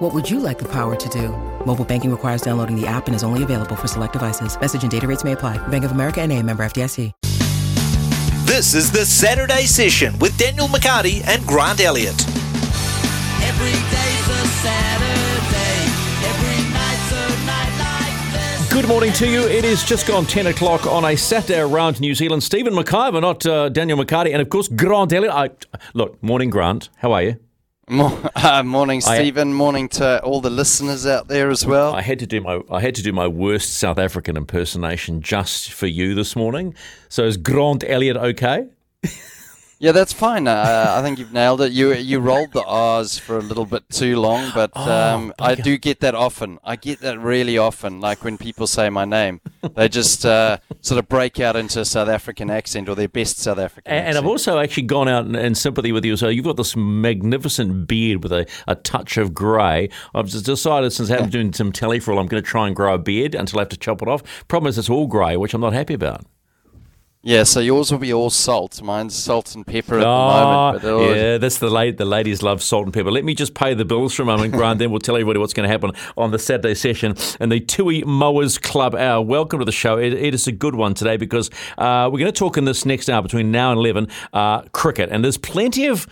What would you like the power to do? Mobile banking requires downloading the app and is only available for select devices. Message and data rates may apply. Bank of America and a member FDIC. This is the Saturday session with Daniel McCarty and Grant Elliott. Every day's a Saturday. Every night's a night like this. Good morning to you. It is just gone 10 o'clock on a Saturday around New Zealand. Stephen McIvor, not uh, Daniel McCarty, and of course, Grant Elliott. I, look, morning, Grant. How are you? Uh, morning, Stephen. morning to all the listeners out there as well. I had to do my I had to do my worst South African impersonation just for you this morning. So is Grant Elliot okay? yeah, that's fine. Uh, I think you've nailed it. You you rolled the R's for a little bit too long, but Oh, um, I do get that often. I get that really often. Like when people say my name, they just uh, sort of break out into a South African accent or their best South African And, and I've also actually gone out in, in sympathy with you. So you've got this magnificent beard with a, a touch of grey. I've just decided since I've been doing some telly for all, I'm going to try and grow a beard until I have to chop it off. Problem is, it's all grey, which I'm not happy about. Yeah, so yours will be all salt. Mine's salt and pepper at the Ah, moment. But yeah, that's the late. The ladies love salt and pepper. Let me just pay the bills for a moment, Grant. then we'll tell everybody what's going to happen on the Saturday session and the Tui Mowers Club Hour. Welcome to the show. It, it is a good one today because uh, we're going to talk in this next hour between now and eleven uh, cricket, and there's plenty of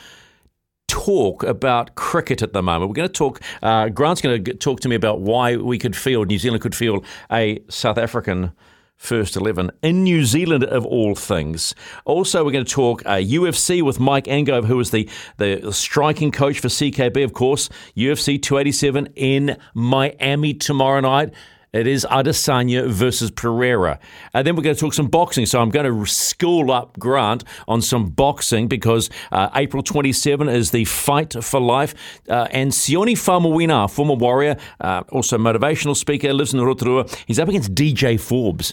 talk about cricket at the moment. We're going to talk. Uh, Grant's going to talk to me about why we could field New Zealand could field a South African. First 11 in New Zealand, of all things. Also, we're going to talk uh, UFC with Mike Angove, who is the, the striking coach for CKB, of course. UFC 287 in Miami tomorrow night. It is Adesanya versus Pereira. And then we're going to talk some boxing. So I'm going to school up Grant on some boxing because uh, April 27 is the Fight for Life. Uh, and Sione Faumuina, former warrior, uh, also motivational speaker, lives in Rotorua. He's up against DJ Forbes,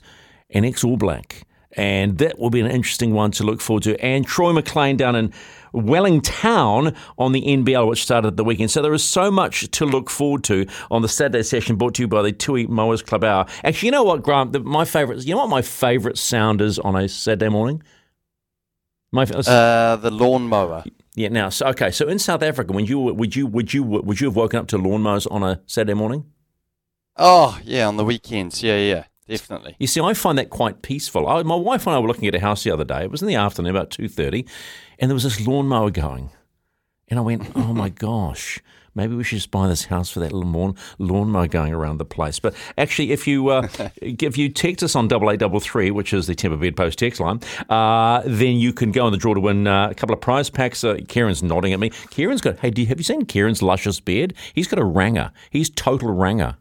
an ex All Black. And that will be an interesting one to look forward to. And Troy McLean down in Wellington on the NBL, which started the weekend. So there is so much to look forward to on the Saturday session brought to you by the Tui Mowers Club Hour. Actually, you know what, Grant? The, my favorite, you know what my favorite sound is on a Saturday morning? My uh, the lawnmower. yeah. Now, so okay. So in South Africa, when you would you would you would you have woken up to lawnmowers on a Saturday morning? Oh, yeah, on the weekends. Yeah, yeah, definitely. You see, I find that quite peaceful. I, my wife and I were looking at a house the other day. It was in the afternoon, about two thirty, and there was this lawnmower going, and I went, "Oh my gosh." Maybe we should just buy this house for that little lawn lawnmower going around the place. But actually, if you uh, if you text us on double eight double three, which is the Temper Bedpost text line, uh, then you can go in the draw to win uh, a couple of prize packs. Uh, Kieran's nodding at me. Kieran's got. Hey, do you, have you seen Kieran's luscious beard? He's got a ranger. He's total ranger.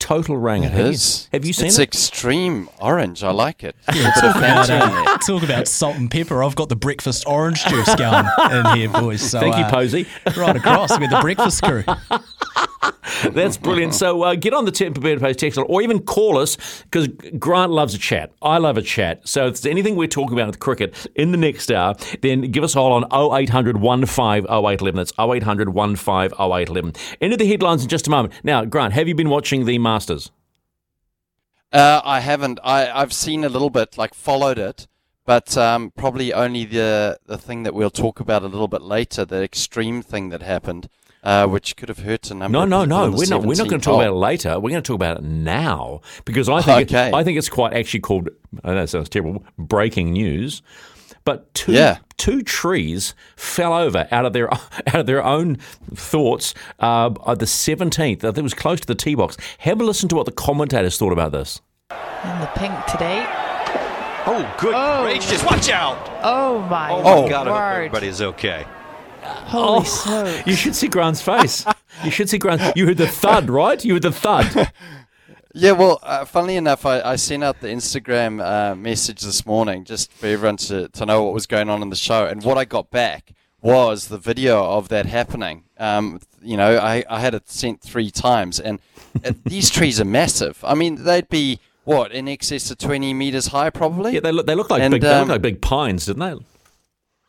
Total ranger. It have. You, have you seen it's it? It's extreme orange. I like it. Yeah, talk about, Fanta in there. uh, talk about salt and pepper. I've got the breakfast orange juice going in here, boys. So, Thank you, uh, Posey. Right across with the breakfast crew. That's brilliant. So uh, get on the Temper Bed Post text line or even call us because Grant loves a chat. I love a chat. So if there's anything we're talking about with cricket in the next hour, then give us a call on 0800 150811. That's 0800 150811. Into the headlines in just a moment. Now, Grant, have you been watching the Masters? Uh, I haven't. I, I've seen a little bit, like followed it, but um, probably only the the thing that we'll talk about a little bit later, the extreme thing that happened, uh, which could have hurt a number. No, no, no. We're not. We're not going to 17th talk about it later. We're going to talk about it now because I think. Okay. It, I think it's quite actually called. I know that sounds terrible. Breaking news. But two Yeah. two trees fell over out of their out of their own thoughts uh, on the seventeenth. I think it was close to the tee box. Have a listen to what the commentators thought about this. And the pink today. Oh, good Oh. gracious! Watch out! Oh my, Oh my God! I hope word. everybody's okay. Holy smokes. You should see Grant's face. you should see Grant. You heard the thud, right? You heard the thud. Yeah, well, uh, funnily enough, I, I sent out the Instagram uh, message this morning just for everyone to, to know what was going on in the show. And what I got back was the video of that happening. Um, you know, I, I had it sent three times, and uh, these trees are massive. I mean, they'd be what in excess of 20 meters high, probably. Yeah, they look they look like And, big they look um, like big pines, didn't they?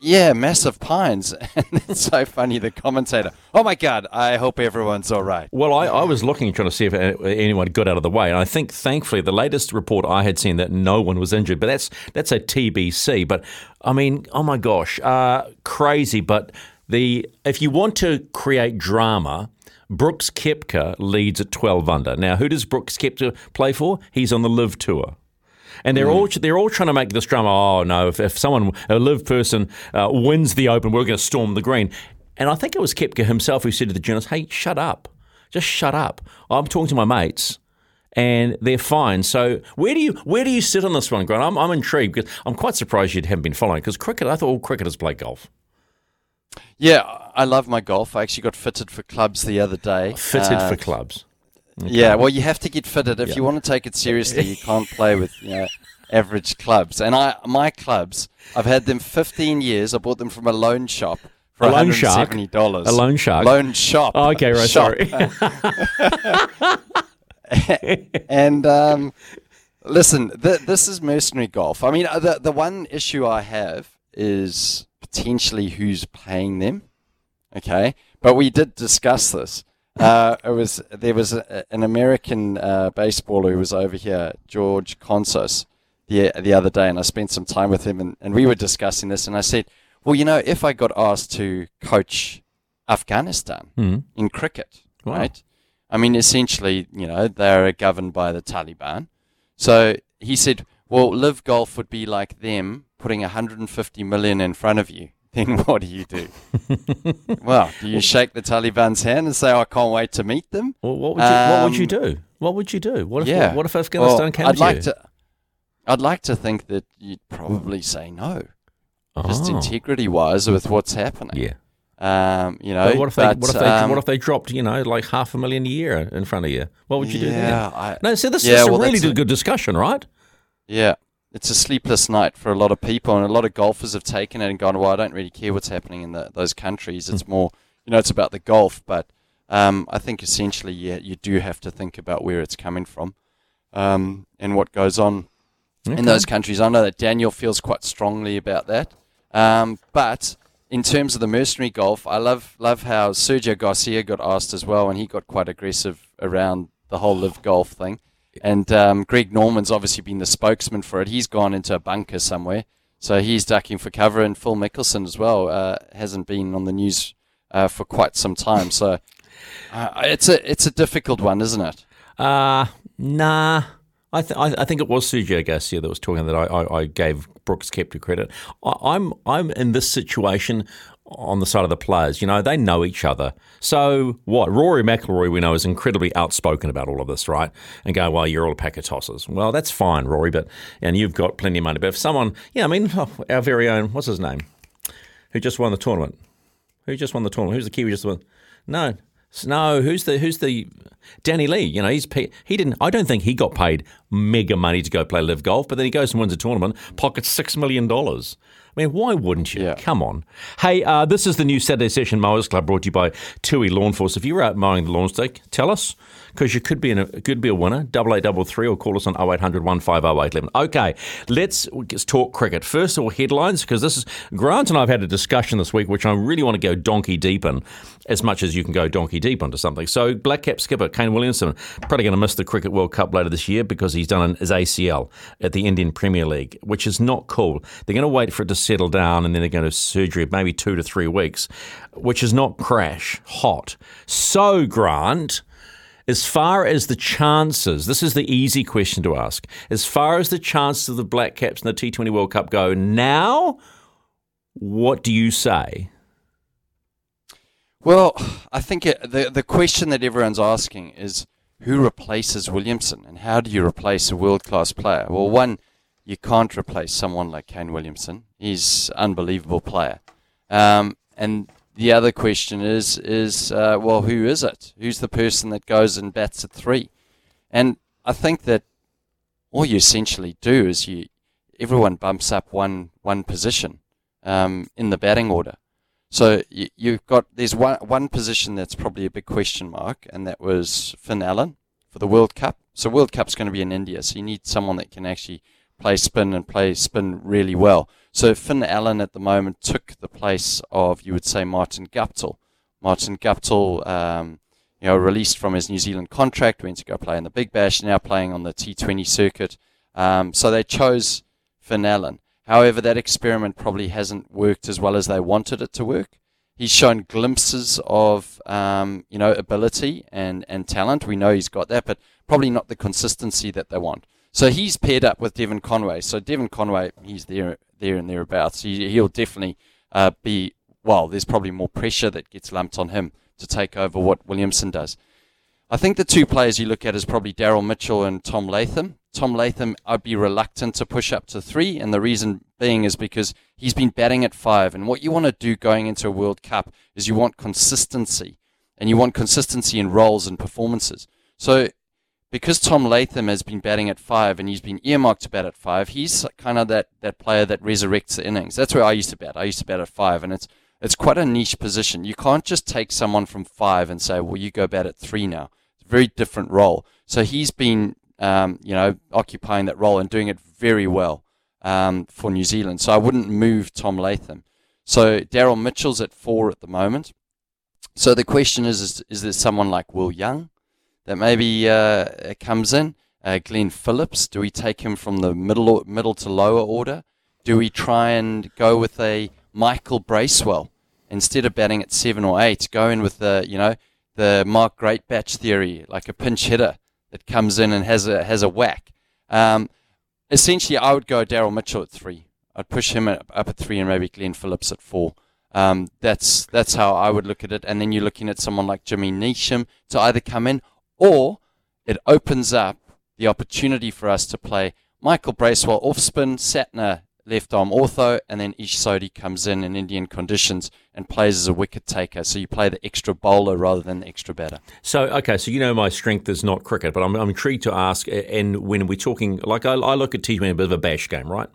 Yeah, massive pines. And it's so funny, the commentator. Oh my God, I hope everyone's all right. Well, I, I was looking, trying to see if anyone got out of the way, and I think, thankfully, the latest report I had seen that no one was injured. But that's that's a TBC. But I mean, oh my gosh, uh, crazy. But the if you want to create drama, Brooks Koepka leads at twelve under. Now, who does Brooks Koepka play for? He's on the LIV Tour. And they're all they're all trying to make this drama. Oh no! If, if someone a LIV person uh, wins the Open, we're going to storm the green. And I think it was Koepka himself who said to the journalist, "Hey, shut up! Just shut up! I'm talking to my mates, and they're fine." So where do you where do you sit on this one, Grant? I'm, I'm intrigued because I'm quite surprised you haven't been following because cricket. I thought all cricketers play golf. Yeah, I love my golf. I actually got fitted for clubs the other day. Fitted Uh, for clubs. Yeah, well, you have to get fitted if Yeah. you want to take it seriously. You can't play with you know average clubs. And I, my clubs, I've had them 15 years. I bought them from a loan shop for A loan shark? $170. A loan shark? Loan shop. Oh, okay, right. Shop. Sorry. and um, listen, th- this is mercenary golf. I mean, uh, the the one issue I have is potentially who's paying them. Okay, but we did discuss this. Uh, it was there was a, an American uh, baseballer who was over here, George Consos, the the other day, and I spent some time with him, and, and we were discussing this, and I said, well, you know, if I got asked to coach Afghanistan Mhm. in cricket, Wow. right? I mean, essentially, you know, they're governed by the Taliban. So he said, well, LIV Golf would be like them putting 150 million in front of you. Then what do you do? well, do you shake the Taliban's hand and say, I can't wait to meet them? Well, what would you What would you Um, do? What would you do? What if yeah. What if Afghanistan Well, came I'd to like you? to. I'd like to think that you'd probably say no, just Oh. integrity-wise with what's happening. Yeah. Um, you know. But what if they but, what if they um, what if they dropped you know like half a million a year in front of you? What would you do Yeah, no, so this yeah, is a well, really a- good discussion, right? Yeah, it's a sleepless night for a lot of people, and a lot of golfers have taken it and gone, "Well, I don't really care what's happening in the, those countries. It's more, you know, it's about the golf." But um, I think essentially, yeah, you do have to think about where it's coming from um, and what goes on Okay. in those countries. I know that Daniel feels quite strongly about that, um, but in terms of the mercenary golf, I love love how Sergio Garcia got asked as well, and he got quite aggressive around the whole LIV Golf thing. And um, Greg Norman's obviously been the spokesman for it. He's gone into a bunker somewhere, so he's ducking for cover. And Phil Mickelson as well uh, hasn't been on the news uh, for quite some time. So uh, it's a it's a difficult one, isn't it? Uh nah. I, th- I, think it was Sergio Garcia that was talking that I, I, I gave Brooks Koepka credit. I, I'm I'm in this situation on the side of the players. You know, they know each other. So what? Rory McIlroy, we know, is incredibly outspoken about all of this, right? And go, well, you're all a pack of tossers. Well, that's fine, Rory, but and you've got plenty of money. But if someone, yeah, I mean, oh, our very own, what's his name, who just won the tournament? Who just won the tournament? Who's the Kiwi just won? No, S- no. Who's the who's the Danny Lee? You know, he's he didn't. I don't think he got paid mega money to go play LIV Golf, but then he goes and wins a tournament, pockets six million dollars. I mean, why wouldn't you? Yeah. Come on. Hey, uh, this is the new Saturday Session Mowers Club brought to you by Tui Lawn Force. If you're out mowing the lawns, take, tell us because you could be in a, could be a winner. Double eight double three or call us on 0800 150 Okay, let's, let's talk cricket. First of all, headlines because this is Grant and I've had a discussion this week, which I really want to go donkey deep in, as much as you can go donkey deep into something. So, black cap skipper Kane Williamson probably going to miss the Cricket World Cup later this year because he's done his ACL at the Indian Premier League, which is not cool. They're going to wait for it to settle down and then they're going to have surgery, maybe two to three weeks, which is not crash hot. So, Grant. As far as the chances, this is the easy question to ask. As far as the chances of the Black Caps in the T20 World Cup go now, what do you say? Well, I think it, the the question that everyone's asking is who replaces Williamson and how do you replace a world class player? Well, one, you can't replace someone like Kane Williamson. He's an unbelievable player. Um, and the other question is is uh, well, who is it? Who's the person that goes and bats at three? And I think that all you essentially do is you everyone bumps up one one position um, in the batting order. So you, you've got there's one one position that's probably a big question mark, and that was Finn Allen for the World Cup. So World Cup's going to be in India, so you need someone that can actually play spin and play spin really well. So Finn Allen at the moment took the place of you would say Martin Guptill. Martin Guptill, um, you know, released from his New Zealand contract, went to go play in the Big Bash, now playing on the T20 circuit. Um, so they chose Finn Allen. However, that experiment probably hasn't worked as well as they wanted it to work. He's shown glimpses of, um, you know, ability and, and talent. We know he's got that, but probably not the consistency that they want. So he's paired up with Devon Conway. So Devon Conway, he's there, there and thereabouts. He, he'll definitely uh, be. Well, there's probably more pressure that gets lumped on him to take over what Williamson does. I think the two players you look at is probably Daryl Mitchell and Tom Latham. Tom Latham, I'd be reluctant to push up to three, and the reason being is because he's been batting at five. And what you want to do going into a World Cup is you want consistency, and you want consistency in roles and performances. So, because Tom Latham has been batting at five and he's been earmarked to bat at five, he's kind of that, that player that resurrects the innings. That's where I used to bat. I used to bat at five, and it's it's quite a niche position. You can't just take someone from five and say, well, you go bat at three now. It's a very different role. So he's been um, you know, occupying that role and doing it very well um, for New Zealand. So I wouldn't move Tom Latham. So Daryl Mitchell's at four at the moment. So the question is, is, is there someone like Will Young that maybe uh, comes in? Uh, Glenn Phillips, do we take him from the middle middle to lower order? Do we try and go with a Michael Bracewell instead of batting at seven or eight? Go in with the you know the Mark Greatbatch theory, like a pinch hitter that comes in and has a has a whack. Um, essentially, I would go Daryl Mitchell at three. I'd push him up, at three and maybe Glenn Phillips at four. Um, that's that's how I would look at it. And then you're looking at someone like Jimmy Neesham to either come in or it opens up the opportunity for us to play Michael Bracewell off spin, Santner left arm ortho, and then Ish Sodhi comes in in Indian conditions and plays as a wicket taker. So you play the extra bowler rather than the extra batter. So, okay, so you know my strength is not cricket, but I'm, I'm intrigued to ask, and when we're talking, like I, I look at T20 a bit of a bash game, right?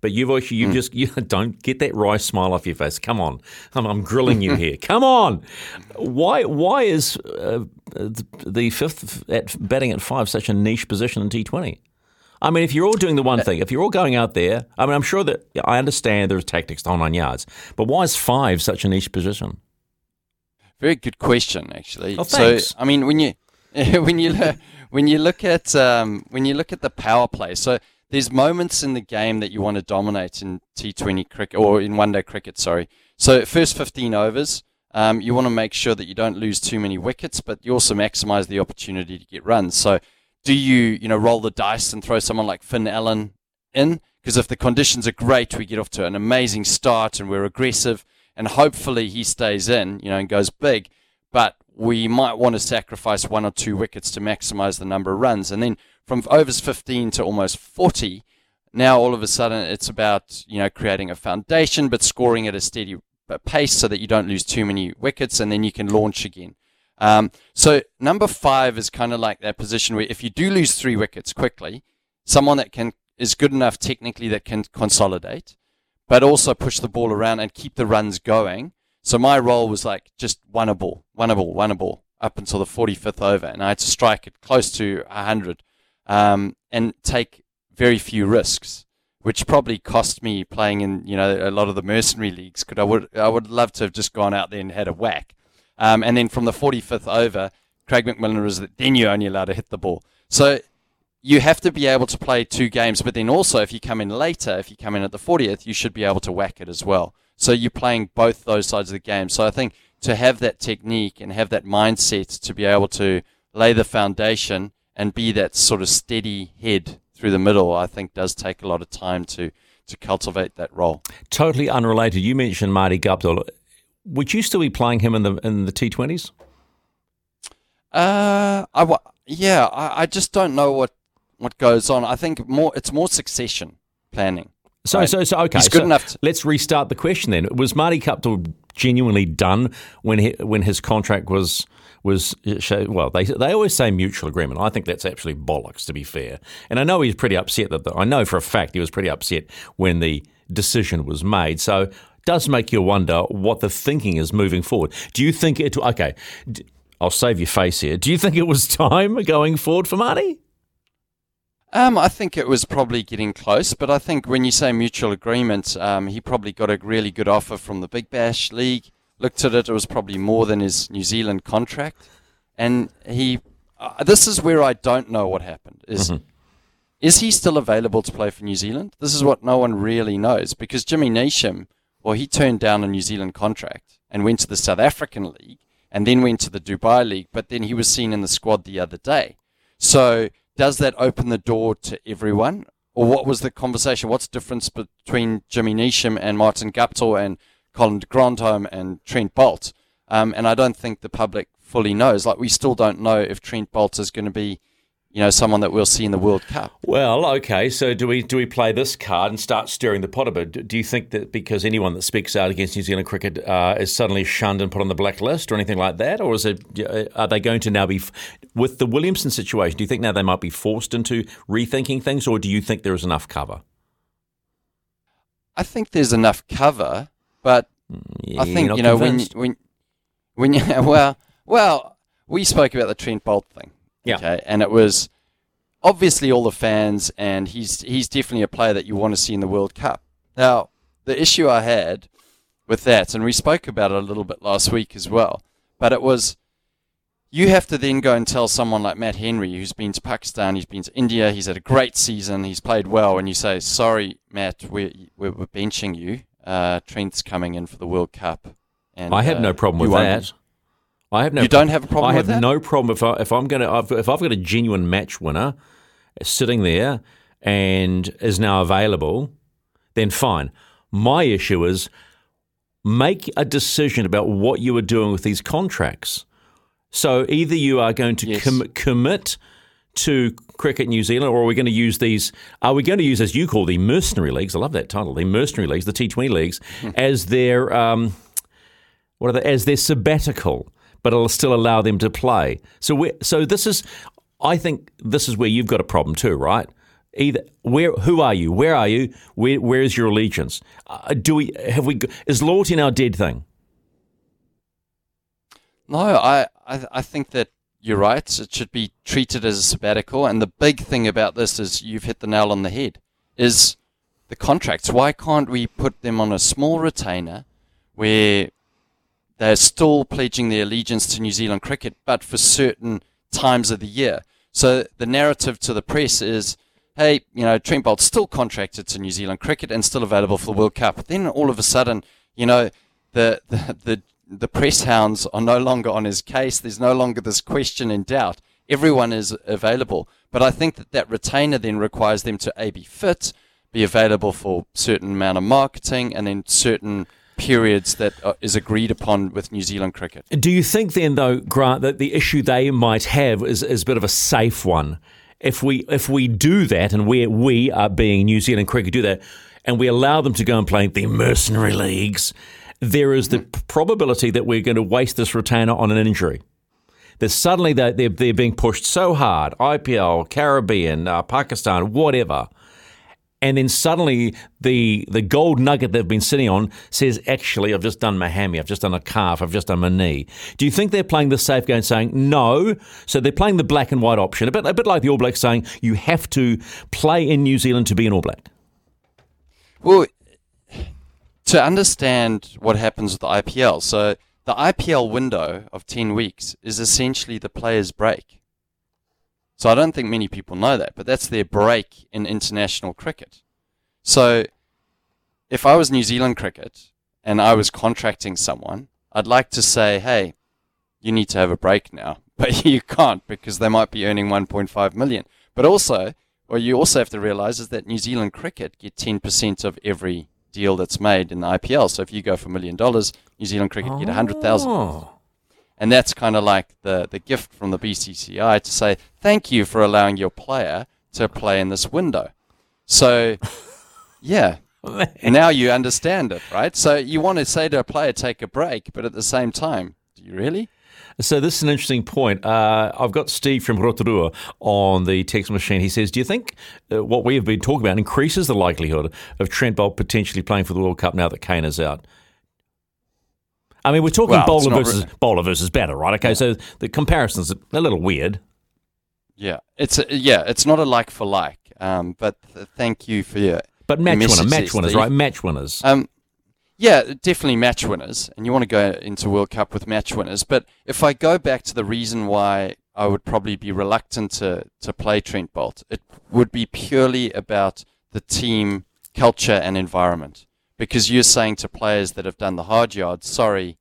But you've actually, you mm. just you don't get that wry smile off your face. Come on, I'm, I'm grilling you here. Come on, why why is uh, the fifth at batting at five such a niche position in T20? I mean, if you're all doing the one thing, if you're all going out there, I mean, I'm sure that I understand there's tactics, the whole nine yards, but why is five such a niche position? Very good question, actually. Oh, thanks. So, I mean, when you when you when you look at um, when you look at the power play, so there's moments in the game that you want to dominate in T20 cricket or in one day cricket. Sorry. So first 15 overs, um, you want to make sure that you don't lose too many wickets, but you also maximize the opportunity to get runs. So do you, you know, roll the dice and throw someone like Finn Allen in? Because if the conditions are great, we get off to an amazing start and we're aggressive, and hopefully he stays in, you know, and goes big. But we might want to sacrifice one or two wickets to maximize the number of runs. And then from overs 15 to almost 40, now all of a sudden it's about, you know, creating a foundation, but scoring at a steady uh, pace so that you don't lose too many wickets and then you can launch again. Um, so number five is kind of like that position where if you do lose three wickets quickly, someone that can is good enough technically that can consolidate, but also push the ball around and keep the runs going. So my role was like just one a ball, one a ball, one a ball up until the 45th over, and I had to strike it close to 100 um, and take very few risks, which probably cost me playing in you know a lot of the mercenary leagues. Because I would I would love to have just gone out there and had a whack. Um, and then from the 45th over, Craig McMillan was then you're only allowed to hit the ball. So you have to be able to play two games, but then also if you come in later, if you come in at the 40th, you should be able to whack it as well. So you're playing both those sides of the game. So I think to have that technique and have that mindset to be able to lay the foundation and be that sort of steady head through the middle, I think does take a lot of time to to cultivate that role. Totally unrelated. You mentioned Marty Guptill would you still be playing him in the in the T Twenties? Uh, I yeah, I, I just don't know what what goes on. I think more it's more succession planning. So right? so so okay. He's good so enough. To- let's restart the question then. Was Marty Guptill genuinely done when he, when his contract was was well they they always say mutual agreement. I think that's actually bollocks to be fair. And I know he's pretty upset that the, I know for a fact he was pretty upset when the decision was made. So does make you wonder what the thinking is moving forward. Do you think it? Okay, I'll save your face here. Do you think it was time going forward for Marty? Um, I think it was probably getting close, but I think when you say mutual agreement, um, he probably got a really good offer from the Big Bash League. Looked at it, it was probably more than his New Zealand contract, and he. Uh, this is where I don't know what happened. Is is he still available to play for New Zealand? This is what no one really knows because Jimmy Neesham, well, he turned down a New Zealand contract and went to the South African League and then went to the Dubai League, but then he was seen in the squad the other day. So does that open the door to everyone? Or what was the conversation? What's the difference between Jimmy Neesham and Martin Guptill and Colin de Grandhomme and Trent Boult? Um, and I don't think the public fully knows. Like we still don't know if Trent Boult is going to be, you know, someone that we'll see in the World Cup. Well, okay. So do we do we play this card and start stirring the pot a bit? Do- you think that because anyone that speaks out against New Zealand cricket uh, is suddenly shunned and put on the blacklist or anything like that, or is it uh, are they going to now be with the Williamson situation? Do you think now they might be forced into rethinking things, or do you think there is enough cover? I think there's enough cover, but I think you know when when when you well well we spoke about the Trent Boult thing, Yeah. okay, and it was obviously all the fans, and he's he's definitely a player that you want to see in the World Cup. Now the issue I had with that, and we spoke about it a little bit last week as well, but it was you have to then go and tell someone like Matt Henry, who's been to Pakistan, he's been to India, he's had a great season, he's played well, and you say, "Sorry, Matt, we're we're, benching you. Uh, Trent's coming in for the World Cup." And I have uh, no problem with you won't- that. I have no. You don't have a problem I with have that? no problem if I, if I'm going to if I've got a genuine match winner sitting there and is now available, then fine. My issue is make a decision about what you are doing with these contracts. So either you are going to Yes. com- commit to Cricket New Zealand, or are we going to use these? Are we going to use, as you call the mercenary leagues? I love that title, the mercenary leagues, the T20 leagues, as their um, what are they? As their sabbatical, but it'll still allow them to play. So so this is, I think this is where you've got a problem too, right? Either where, who are you? Where are you? Where, where is your allegiance? Uh, do we have we? Is loyalty now dead thing? No, I, I I think that you're right. It should be treated as a sabbatical. And the big thing about this is you've hit the nail on the head. Is the contracts. Why can't we put them on a small retainer where they're still pledging their allegiance to New Zealand cricket, but for certain times of the year? So the narrative to the press is, hey, you know, Trent Boult's still contracted to New Zealand cricket and still available for the World Cup. Then all of a sudden, you know, the the the, the press hounds are no longer on his case. There's no longer this question in doubt. Everyone is available. But I think that that retainer then requires them to a be fit, be available for certain amount of marketing, and then certain periods that uh, is agreed upon with New Zealand cricket. Do you think then, though, Grant, that the issue they might have is, is a bit of a safe one? If we if we do that, and we we are being New Zealand cricket do that, and we allow them to go and play the mercenary leagues, there is the probability that we're going to waste this retainer on an injury. That suddenly they're, they're, they're being pushed so hard, IPL, Caribbean, uh, Pakistan, whatever, and then suddenly the the gold nugget they've been sitting on says, "Actually, I've just done my hammy, I've just done a calf, I've just done my knee." Do you think they're playing the safe game, saying no? So they're playing the black and white option, a bit a bit like the All Blacks saying you have to play in New Zealand to be an All Black. Well, to understand what happens with the IPL, so the IPL window of 10 weeks is essentially the player's break. So I don't think many people know that, but that's their break in international cricket. So if I was New Zealand cricket and I was contracting someone, I'd like to say, hey, you need to have a break now. But you can't because they might be earning 1.5 million. But also, what you also have to realize is that New Zealand cricket get 10% of every deal that's made in the IPL. So if you go for a million dollars, New Zealand cricket get 100,000. And that's kind of like the, the gift from the BCCI to say, thank you for allowing your player to play in this window. So, yeah. Now you understand it, right? So you want to say to a player, take a break, but at the same time, do you really? So this is an interesting point. Uh, I've got Steve from Rotorua on the text machine. He says, "Do you think uh, what we have been talking about increases the likelihood of Trent Boult potentially playing for the World Cup now that Kane is out?" I mean, we're talking Well, bowler versus really- bowler versus batter, right? Okay, so the comparison's a little weird. Yeah, it's a, yeah, it's not a like for like. Um, but th- thank you for your But match your winner, match winners, Steve. right? Match winners. Um, yeah, definitely match winners, and you want to go into World Cup with match winners. But if I go back to the reason why I would probably be reluctant to to play Trent Boult, it would be purely about the team culture and environment. Because you're saying to players that have done the hard yards, sorry,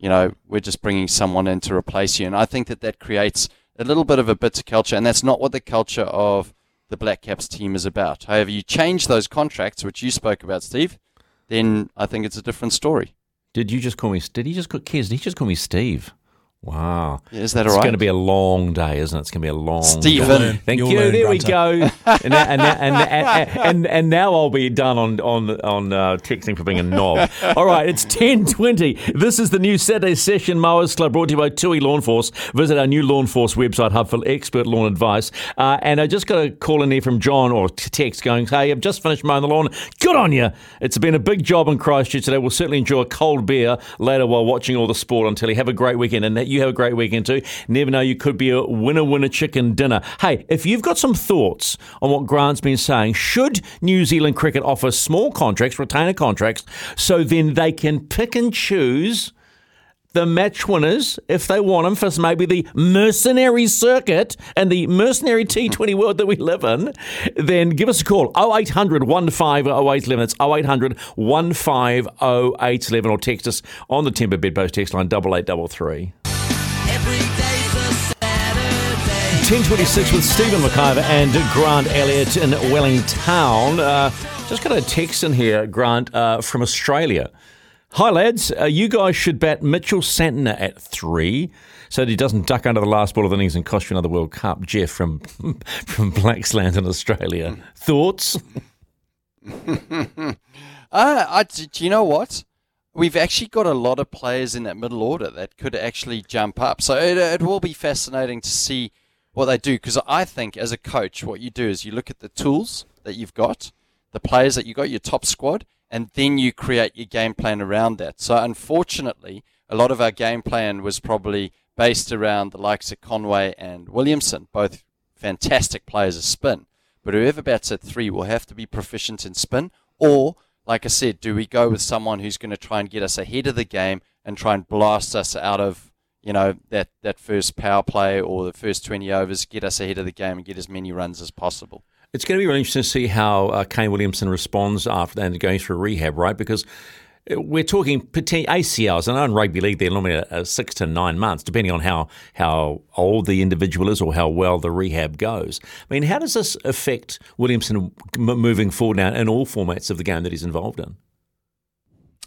you know, we're just bringing someone in to replace you, and I think that that creates a little bit of a bitter culture, and that's not what the culture of the Black Caps team is about. However, you change those contracts, which you spoke about, Steve, then I think it's a different story. Did you just call me? Did he just call Kez? Did he just call me Steve? Wow. Yeah, is that all right? it's going to be a long day, isn't it? It's going to be a long day. Stephen. day. Thank You'll you. learn, there we go. And, now, and, and, and, and, and now I'll be done on on on uh, texting for being a knob. All right, it's ten twenty. This is the new Saturday session Mowers Club brought to you by Tui Lawn Force. Visit our new Lawn Force website hub for expert lawn advice. Uh, and I just got a call in here from John or t- text going, "Hey, I've just finished mowing the lawn. Good on you. It's been a big job in Christchurch today. We'll certainly enjoy a cold beer later while watching all the sport. Until you have a great weekend, and that you have a great weekend too. Never know, you could be a winner winner chicken dinner. Hey, if you've got some thoughts on what Grant's been saying, should New Zealand cricket offer small contracts, retainer contracts, so then they can pick and choose? the match winners, if they want them, for maybe the mercenary circuit and the mercenary T20 world that we live in, then give us a call 0800 150811. It's 0800 150811 or text us on the Timber Bedpost text line 8833. 1026 with Stephen McIvor and Grant Elliott in Wellington. Uh, just got a text in here, Grant, uh, from Australia. Hi, lads. Uh, you guys should bat Mitchell Santner at three so that he doesn't duck under the last ball of the innings and cost you another World Cup. Jeff from, from Blacksland in Australia. Thoughts? Uh, I, do you know what? We've actually got a lot of players in that middle order that could actually jump up. So it, it will be fascinating to see what they do. Because I think, as a coach, what you do is you look at the tools that you've got, the players that you got, your top squad, and then you create your game plan around that. So unfortunately, a lot of our game plan was probably based around the likes of Conway and Williamson, both fantastic players of spin. But whoever bats at three will have to be proficient in spin, or like I said, do we go with someone who's going to try and get us ahead of the game and try and blast us out of you know that that first power play or the first 20 overs, get us ahead of the game and get as many runs as possible. It's going to be really interesting to see how uh, Kane Williamson responds after that and going through rehab, right? Because uh, we're talking ACLs, and in rugby league they're normally uh, six to nine months, depending on how how old the individual is or how well the rehab goes. I mean, how does this affect Williamson moving forward now in all formats of the game that he's involved in?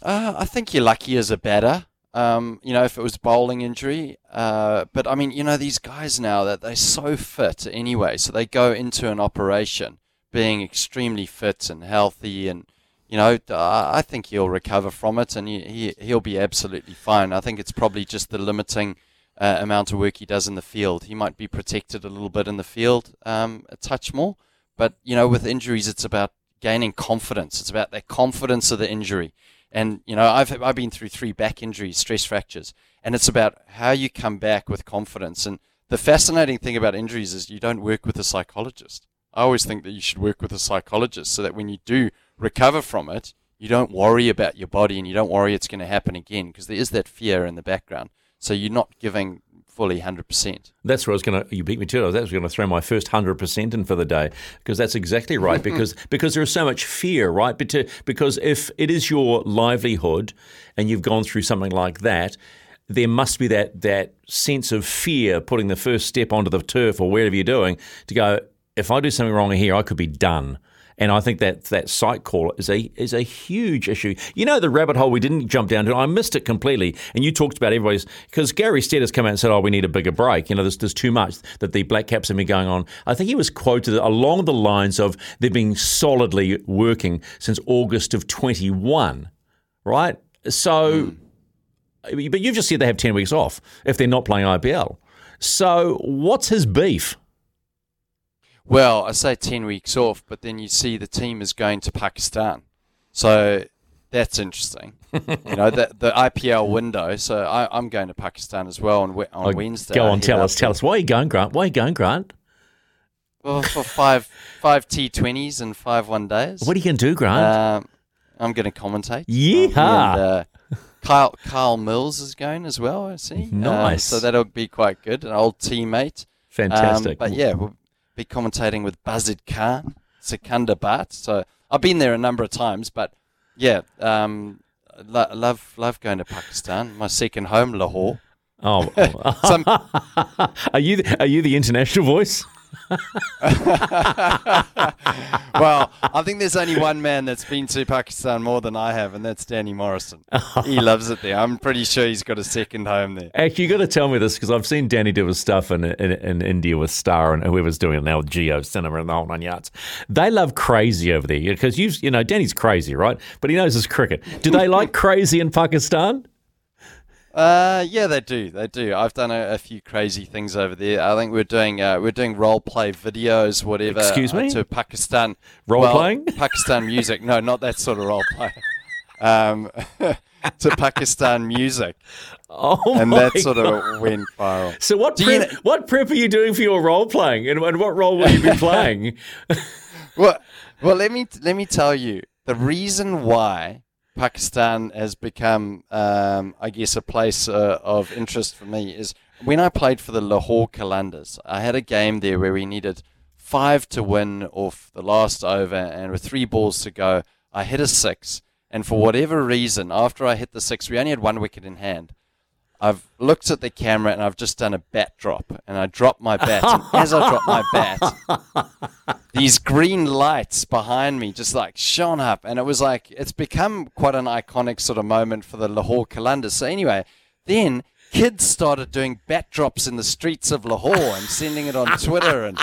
Uh, I think you're lucky as a batter. Um, you know, if it was bowling injury, uh, but I mean, you know, these guys now that they're so fit anyway, so they go into an operation being extremely fit and healthy, and you know, I think he'll recover from it, and he, he he'll be absolutely fine. I think it's probably just the limiting uh, amount of work he does in the field. He might be protected a little bit in the field, um, a touch more, but you know, with injuries, it's about gaining confidence. It's about that confidence of the injury. And you know, I've I've been through three back injuries, stress fractures, and it's about how you come back with confidence. And the fascinating thing about injuries is you don't work with a psychologist. I always think that you should work with a psychologist so that when you do recover from it, you don't worry about your body and you don't worry it's going to happen again because there is that fear in the background. So you're not giving fully 100%. That's where I was going to. You beat me to it. I was actually going to throw my first hundred percent in for the day because that's exactly right. Because because there is so much fear, right? Because if it is your livelihood and you've gone through something like that, there must be that that sense of fear putting the first step onto the turf or wherever you're doing to go. If I do something wrong here, I could be done. And I think that that site call is a is a huge issue. You know the rabbit hole we didn't jump down to. I missed it completely. And you talked about everybody's because Gary Stead has come out and said, "Oh, we need a bigger break." You know, there's there's too much that the Black Caps have been going on. I think he was quoted along the lines of they've been solidly working since August of 21, right? So, but you've just said they have 10 weeks off if they're not playing IPL. So, what's his beef? Well, I say 10 weeks off, but then you see the team is going to Pakistan. So that's interesting. you know, the, the IPL window. So I, I'm going to Pakistan as well on, on Oh, Wednesday. Go on, tell us, tell us. Why are you going, Grant? Why are you going, Grant? Well, for five five T20s and five one days. What are you going to do, Grant? Um, I'm going to commentate. Um, and, uh, Kyle Kyle Mills is going as well. I see. Um, Nice. so that'll be quite good. An old teammate. Fantastic. Um, but yeah, we'll be commentating with Bazid Khan, Sikander Bakht. So I've been there a number of times, but yeah, um, lo- love love going to Pakistan. My second home, Lahore. oh, Some, are you the, are you the international voice? Well, I think there's only one man that's been to Pakistan more than I have, and that's Danny Morrison. he loves it there. I'm pretty sure he's got a second home there. Actually, you got to tell me this because I've seen Danny do his stuff in, in in India with Star and whoever's doing it now with JioCinema and the whole nine yards. They love crazy over there because you you know Danny's crazy, right? But he knows his cricket. Do they like crazy in Pakistan? Uh, yeah, they do. They do. I've done a, a few crazy things over there. I think we're doing uh, we're doing role play videos, whatever. Excuse uh, me? to Pakistan Role well, playing? Pakistan music. No, not that sort of role play. Um, to Pakistan music, Oh and that sort God. of went viral. So what Do you prep, kn- what prep are you doing for your role playing, and, and what role will you be playing? well, well, let me let me tell you the reason why Pakistan has become, um, I guess, a place uh, of interest for me is when I played for the Lahore Qalandars. I had a game there where we needed five to win off the last over, and with three balls to go, I hit a six. And for whatever reason, after I hit the six, we only had one wicket in hand. I've looked at the camera and I've just done a bat drop, and I dropped my bat. And as I dropped my bat, these green lights behind me just like shone up, and it was like it's become quite an iconic sort of moment for the Lahore Qalandars. So anyway, then kids started doing bat drops in the streets of Lahore and sending it on Twitter, and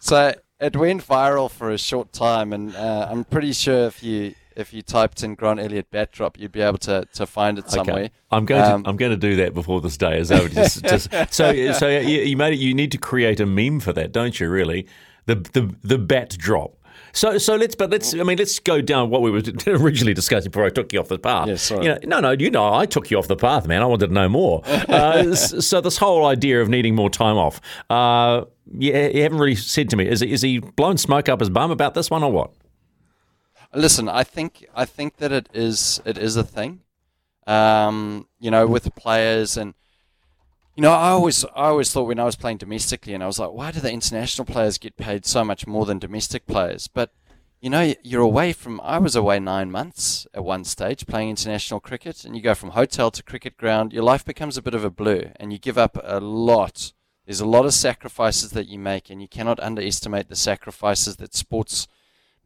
so it went viral for a short time. And uh, I'm pretty sure if you if you typed in Grant Elliott bat drop, you'd be able to, to find it somewhere. Okay. I'm going Um, to I'm going to do that before this day is over. Just, just, so so you, you made it. You need to create a meme for that, don't you? Really, the the the bat drop. So so let's but let's I mean let's go down what we were originally discussing before I took you off the path. Yeah, sorry. You know, no no you know I took you off the path, man. I wanted to know more. Uh, so this whole idea of needing more time off. Uh, yeah, you haven't really said to me. Is is he blowing smoke up his bum about this one or what? Listen, I think I think that it is it is a thing. Um, you know, with players and you know, I always I always thought when I was playing domestically and I was like, why do the international players get paid so much more than domestic players? But you know, you're away from I was away 9 months at one stage playing international cricket and you go from hotel to cricket ground, your life becomes a bit of a blur and you give up a lot. There's a lot of sacrifices that you make and you cannot underestimate the sacrifices that sports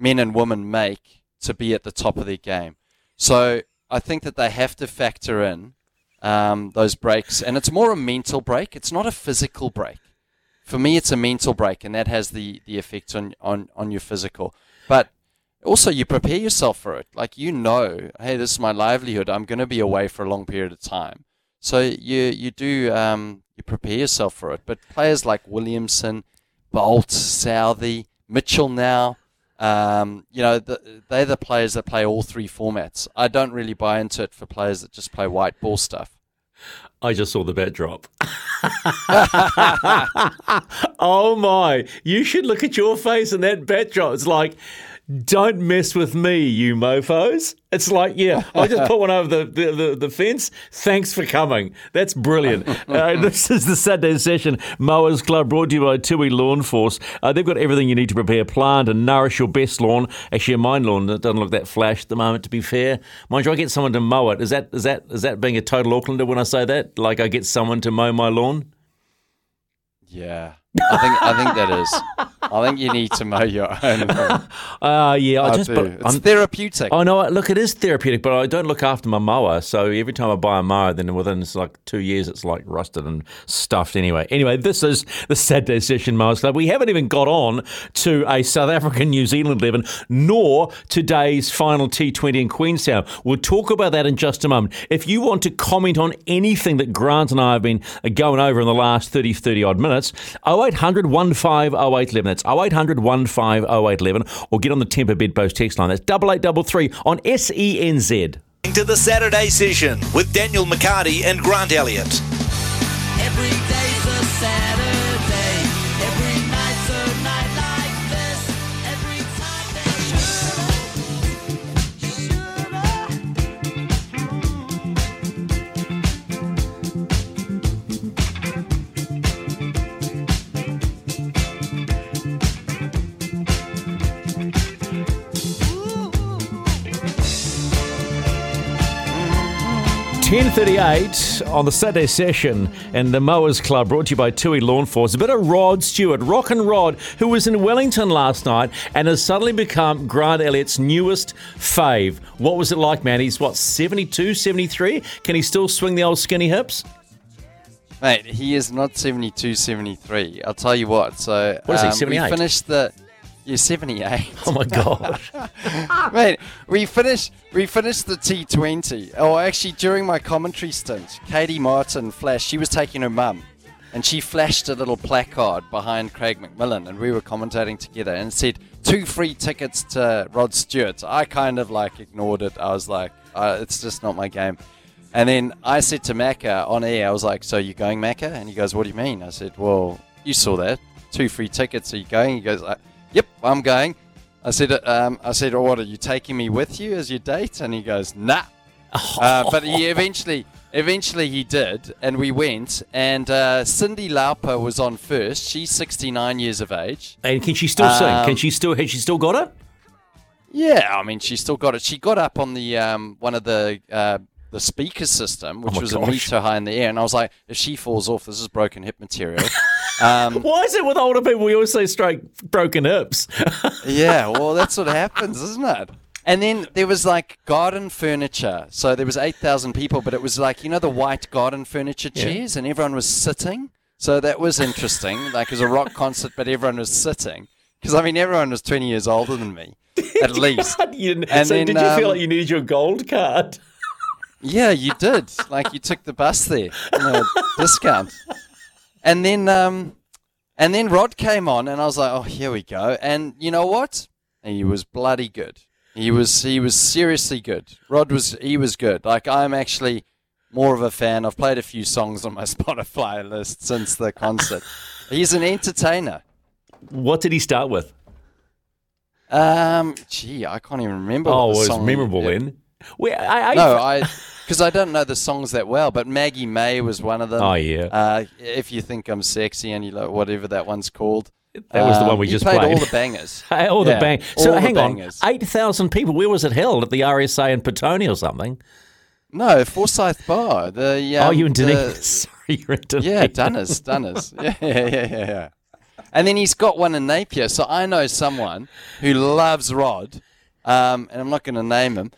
men and women make to be at the top of their game. So I think that they have to factor in um, those breaks, and it's more a mental break. It's not a physical break. For me, it's a mental break, and that has the, the effect on, on, on your physical. But also, you prepare yourself for it. Like you know, hey, this is my livelihood. I'm going to be away for a long period of time. So you you do um, you prepare yourself for it. But players like Williamson, Boult, Southey, Mitchell now, um, you know, the, they're the players that play all three formats. I don't really buy into it for players that just play white ball stuff. I just saw the bet drop. oh my! You should look at your face and that bet drop. It's like, don't mess with me, you mofo's. It's like, yeah, I just put one over the, the, the, the fence. Thanks for coming. That's brilliant. Uh, this is the Saturday session Mowers Club brought to you by Tui Lawn Force. Uh, they've got everything you need to prepare, plant and nourish your best lawn. Actually, mine lawn that doesn't look that flash at the moment. To be fair, mind you, I get someone to mow it. Is that is that is that being a total Aucklander when I say that? Like I get someone to mow my lawn? Yeah, I think I think that is. I think you need to mow your own. lawn. Uh, yeah, I, I just do. but it's I'm, therapeutic. I know. Look, it is therapeutic, but I don't look after my mower. So every time I buy a mower, then within it's like two years, it's like rusted and stuffed. Anyway, anyway, this is the Saturday Session Mowers Club. We haven't even got on to a South African New Zealand eleven, nor today's final T20 in Queenstown. We'll talk about that in just a moment. If you want to comment on anything that Grant and I have been going over in the last 30, 30 odd minutes, 0800 15 0811. That's 0800 15 0811, or get on the Temper Bedpost text line. That's 8833 on SENZ. To the Saturday session with Daniel McCarty and Grant Elliott. Every 10.38 on the Saturday session and the Mowers Club brought to you by Tui Lawn Force. A bit of Rod Stewart, Rock and Rod, who was in Wellington last night and has suddenly become Grant Elliott's newest fave. What was it like, man? He's, what, 72, 73? Can he still swing the old skinny hips? Mate, he is not 72, 73. I'll tell you what. So, what is he, um, 78? We finished the... You're 78. Oh my god! Mate, we finished we finished the T20. Oh, actually, during my commentary stint, Katie Martin flashed. She was taking her mum, and she flashed a little placard behind Craig McMillan, and we were commentating together, and said two free tickets to Rod Stewart. I kind of like ignored it. I was like, uh, it's just not my game. And then I said to Macca on air, I was like, "So you going, Macca?" And he goes, "What do you mean?" I said, "Well, you saw that two free tickets. Are you going?" He goes, "Yep, I'm going." I said, um, "I said, oh, what are you taking me with you as your date?" And he goes, "Nah." Uh, but he eventually, eventually he did, and we went. And uh, Cyndi Lauper was on first. She's 69 years of age. And can she still sing? Can Um, she still? Has she still got it? Yeah, I mean, she still got it. She got up on the um, one of the uh, the speaker system, which Oh was a meter high in the air, and I was like, if she falls off, this is broken hip material. um, Why is it with older people we always say straight broken hips? yeah, well, that's what happens, isn't it? And then there was like garden furniture. So there was 8,000 people, but it was like, you know, the white garden furniture Yeah. chairs, and everyone was sitting. So that was interesting. like it was a rock concert, but everyone was sitting. Because, I mean, everyone was 20 years older than me, at least. You And so then, did you feel um, like you needed your gold card? Yeah, you did. Like you took the bus there, you know, discount. And then, um, and then Rod came on, and I was like, oh, here we go. And you know what? He was bloody good. He was he was seriously good. Rod was he was good. Like I'm actually more of a fan. I've played a few songs on my Spotify list since the concert. He's an entertainer. What did he start with? Um, gee, I can't even remember. Oh, what it was song- memorable then. We, I, I, No, I because I don't know the songs that well. But Maggie May was one of them. Oh, yeah. Uh, if you think I'm sexy and you like whatever that one's called. That was the Um, one we he just played. played. All the bangers. All the Yeah, bang. all So the hang bangers. on, eight thousand people. Where was it held? At the RSA in Petone or something? No, Forsyth Barr. The um, oh, you in Dunedin? the- Sorry, you're in Dunedin. Yeah, Dunners, Dunners. Yeah, yeah, yeah, yeah, yeah. And then he's got one in Napier. So I know someone who loves Rod, um, and I'm not going to name him,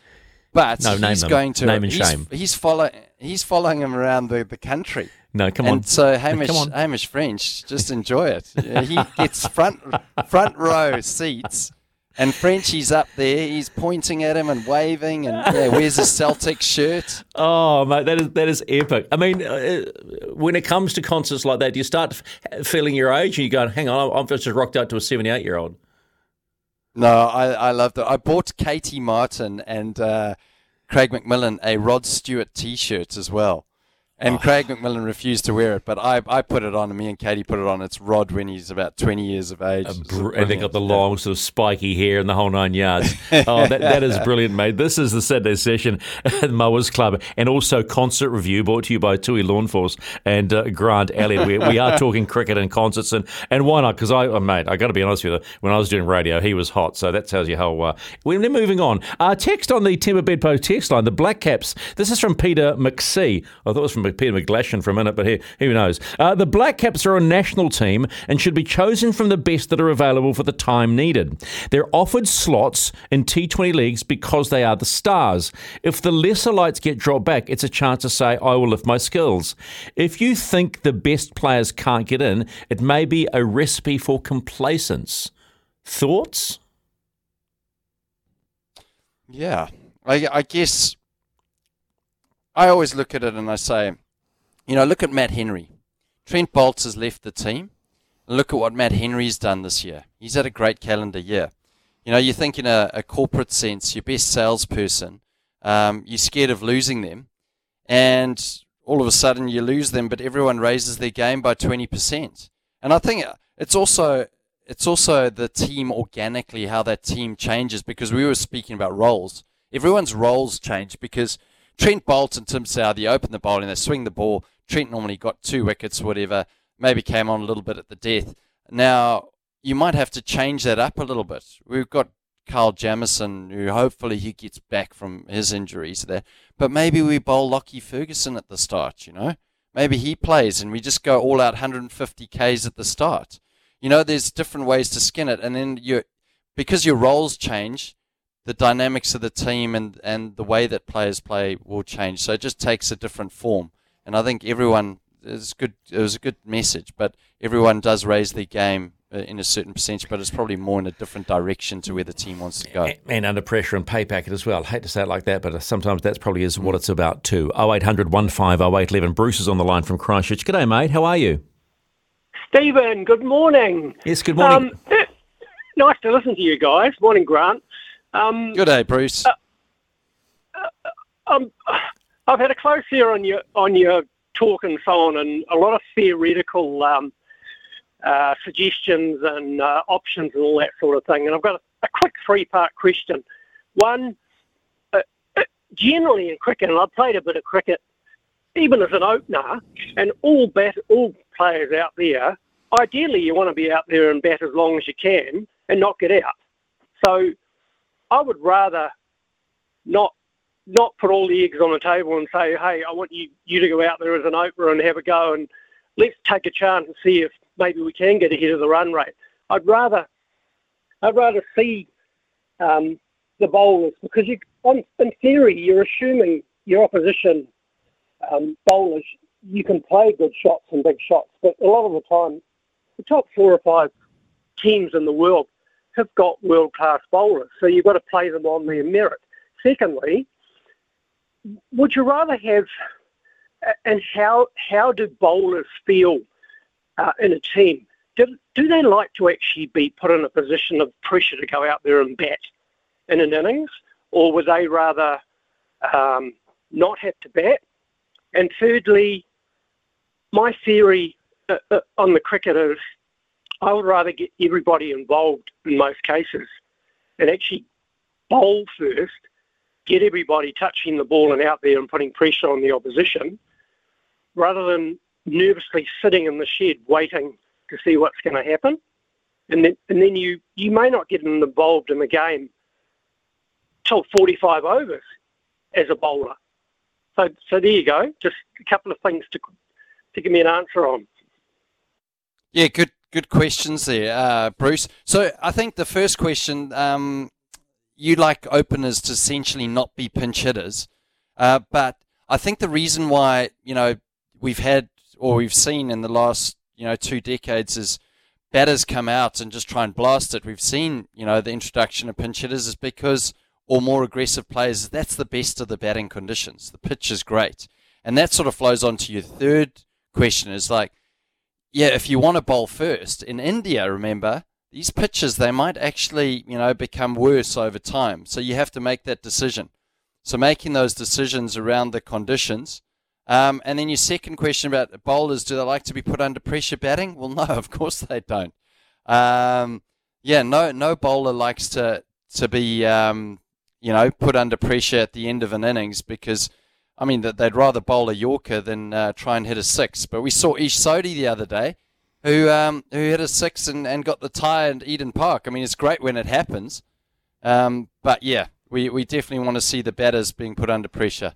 but No, he's them. going to. Name and he's, shame. He's follow. He's following him around the, the country. No, come on. and on. so Hamish, on. Hamish French, just enjoy it. He gets front front row seats, and Frenchie's up there. He's pointing at him and waving, and yeah, wears a Celtic shirt. Oh, mate, that is that is epic. I mean, uh, when it comes to concerts like that, do you start f- feeling your age and you go, "Hang on, I've just rocked out to a seventy-eight-year-old." No, I, I loved it. I bought Katie Martin and uh, Craig McMillan a Rod Stewart T-shirt as well. Oh. And Craig McMillan refused to wear it, but I, I put it on, and me and Katie put it on. It's Rod when he's about 20 years of age. Br- and they got the long, sort of spiky hair and the whole nine yards. Oh, that, that is brilliant, mate. This is the Saturday session at Mowers Club and also concert review brought to you by Tui Lawn Force and uh, Grant Elliott. We, we are talking cricket and concerts, and, and why not? Because I, oh, mate, I got to be honest with you, when I was doing radio, he was hot. So that tells you how. Uh, we're moving on. Uh, text on the Timber Bedpost text line, the Black Caps. This is from Peter McSee. I thought it was from Peter McGlashan for a minute, but here, who knows? Uh, the Black Caps are a national team and should be chosen from the best that are available for the time needed. They're offered slots in T20 leagues because they are the stars. If the lesser lights get dropped back, it's a chance to say, I will lift my skills. If you think the best players can't get in, it may be a recipe for complacence. Thoughts? Yeah, I, I guess I always look at it and I say, you know, look at Matt Henry. Trent Bolts has left the team. Look at what Matt Henry's done this year. He's had a great calendar year. You know, you think in a, a corporate sense, your best salesperson Um, you're scared of losing them, and all of a sudden you lose them, but everyone raises their game by twenty percent. And I think it's also it's also the team organically how that team changes because we were speaking about roles. Everyone's roles change because Trent Boult and Tim Southee open the bowling, they swing the ball. Trent normally got two wickets, whatever. Maybe came on a little bit at the death. Now you might have to change that up a little bit. We've got Carl Jamieson, who hopefully he gets back from his injuries there. But maybe we bowl Lockie Ferguson at the start, you know? Maybe he plays and we just go all out 150 Ks at the start. You know, there's different ways to skin it. And then you, because your roles change, the dynamics of the team and, and the way that players play will change. So it just takes a different form. And I think everyone, it's good, it was a good message, but everyone does raise their game uh, in a certain percentage, but it's probably more in a different direction to where the team wants to go. And under pressure and pay packet as well. I hate to say it like that, but uh, sometimes that's probably is what it's about too. 0800 150811. Bruce is on the line from Christchurch. G'day, mate. How are you? Stephen, good morning. Yes, good morning. Um, eh, nice to listen to you guys. Morning, Grant. Um, Good day, Bruce. um, I've had a close ear on your on your talk and so on, and a lot of theoretical um, uh, suggestions and uh, options and all that sort of thing. And I've got a, a quick three part question. One, uh, uh, generally in cricket, and I've played a bit of cricket, even as an opener, and all bat all players out there, ideally you want to be out there and bat as long as you can and not get out. So I would rather not not put all the eggs on the table and say, hey, I want you, you to go out there as an opener and have a go and let's take a chance and see if maybe we can get ahead of the run rate. I'd rather I'd rather see um, the bowlers because you, on, in theory you're assuming your opposition um, bowlers you can play good shots and big shots, but a lot of the time the top four or five teams in the world have got world class bowlers, so you've got to play them on their merit. Secondly, would you rather have, and how how do bowlers feel uh, in a team? Do, do they like to actually be put in a position of pressure to go out there and bat in an innings, or would they rather um, not have to bat? And thirdly, my theory uh, uh, on the cricket is I would rather get everybody involved in most cases and actually bowl first, get everybody touching the ball and out there and putting pressure on the opposition, rather than nervously sitting in the shed waiting to see what's going to happen. And then, and then you, you may not get involved in the game till 45 overs as a bowler. So, so there you go. Just a couple of things to, to give me an answer on. Yeah, good good questions there, uh, Bruce. So I think the first question, um, you like openers to essentially not be pinch hitters, uh, but I think the reason why you know we've had or we've seen in the last you know two decades is batters come out and just try and blast it. We've seen you know the introduction of pinch hitters is because or more aggressive players. That's the best of the batting conditions. The pitch is great, and that sort of flows on to your third question. Is like yeah, if you want to bowl first in India, remember these pitches they might actually you know become worse over time. So you have to make that decision. So making those decisions around the conditions. Um, and then your second question about bowlers, do they like to be put under pressure batting? Well, no, of course they don't. Um, yeah, no, no bowler likes to to be um, you know put under pressure at the end of an innings because I mean, that they'd rather bowl a Yorker than uh, try and hit a six. But we saw Ish Sodhi the other day, who um, who hit a six and, and got the tie at Eden Park. I mean, it's great when it happens. Um, but yeah, we, we definitely want to see the batters being put under pressure.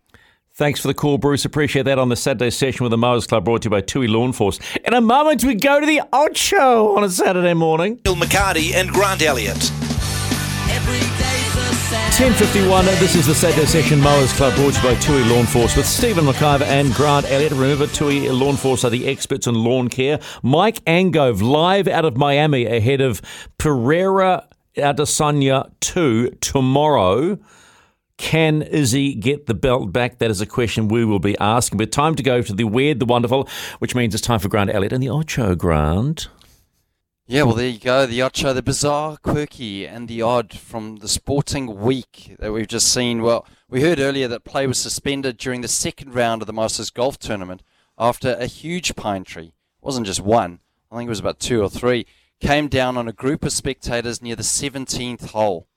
Thanks for the call, Bruce. Appreciate that on the Saturday session with the Mowers Club brought to you by Tui Lawn Force. In a moment, we go to the Ocho on a Saturday morning. Bill McCarty and Grant Elliott. 10.51, this is the Saturday Session Mowers Club brought to you by Tui Lawn Force with Stephen McIvor and Grant Elliott. Remember, Tui Lawn Force are the experts in lawn care. Mike Angove live out of Miami ahead of Pereira Adesanya 2 tomorrow. Can Izzy get the belt back? That is a question we will be asking. But time to go to the weird, the wonderful, which means it's time for Grant Elliott and the Ocho Grant. Yeah, well, there you go. The show, the bizarre, quirky, and the odd from the sporting week that we've just seen. Well, We heard earlier that play was suspended during the second round of the Masters Golf Tournament after a huge pine tree, it wasn't just one, I think it was about two or three, came down on a group of spectators near the 17th hole.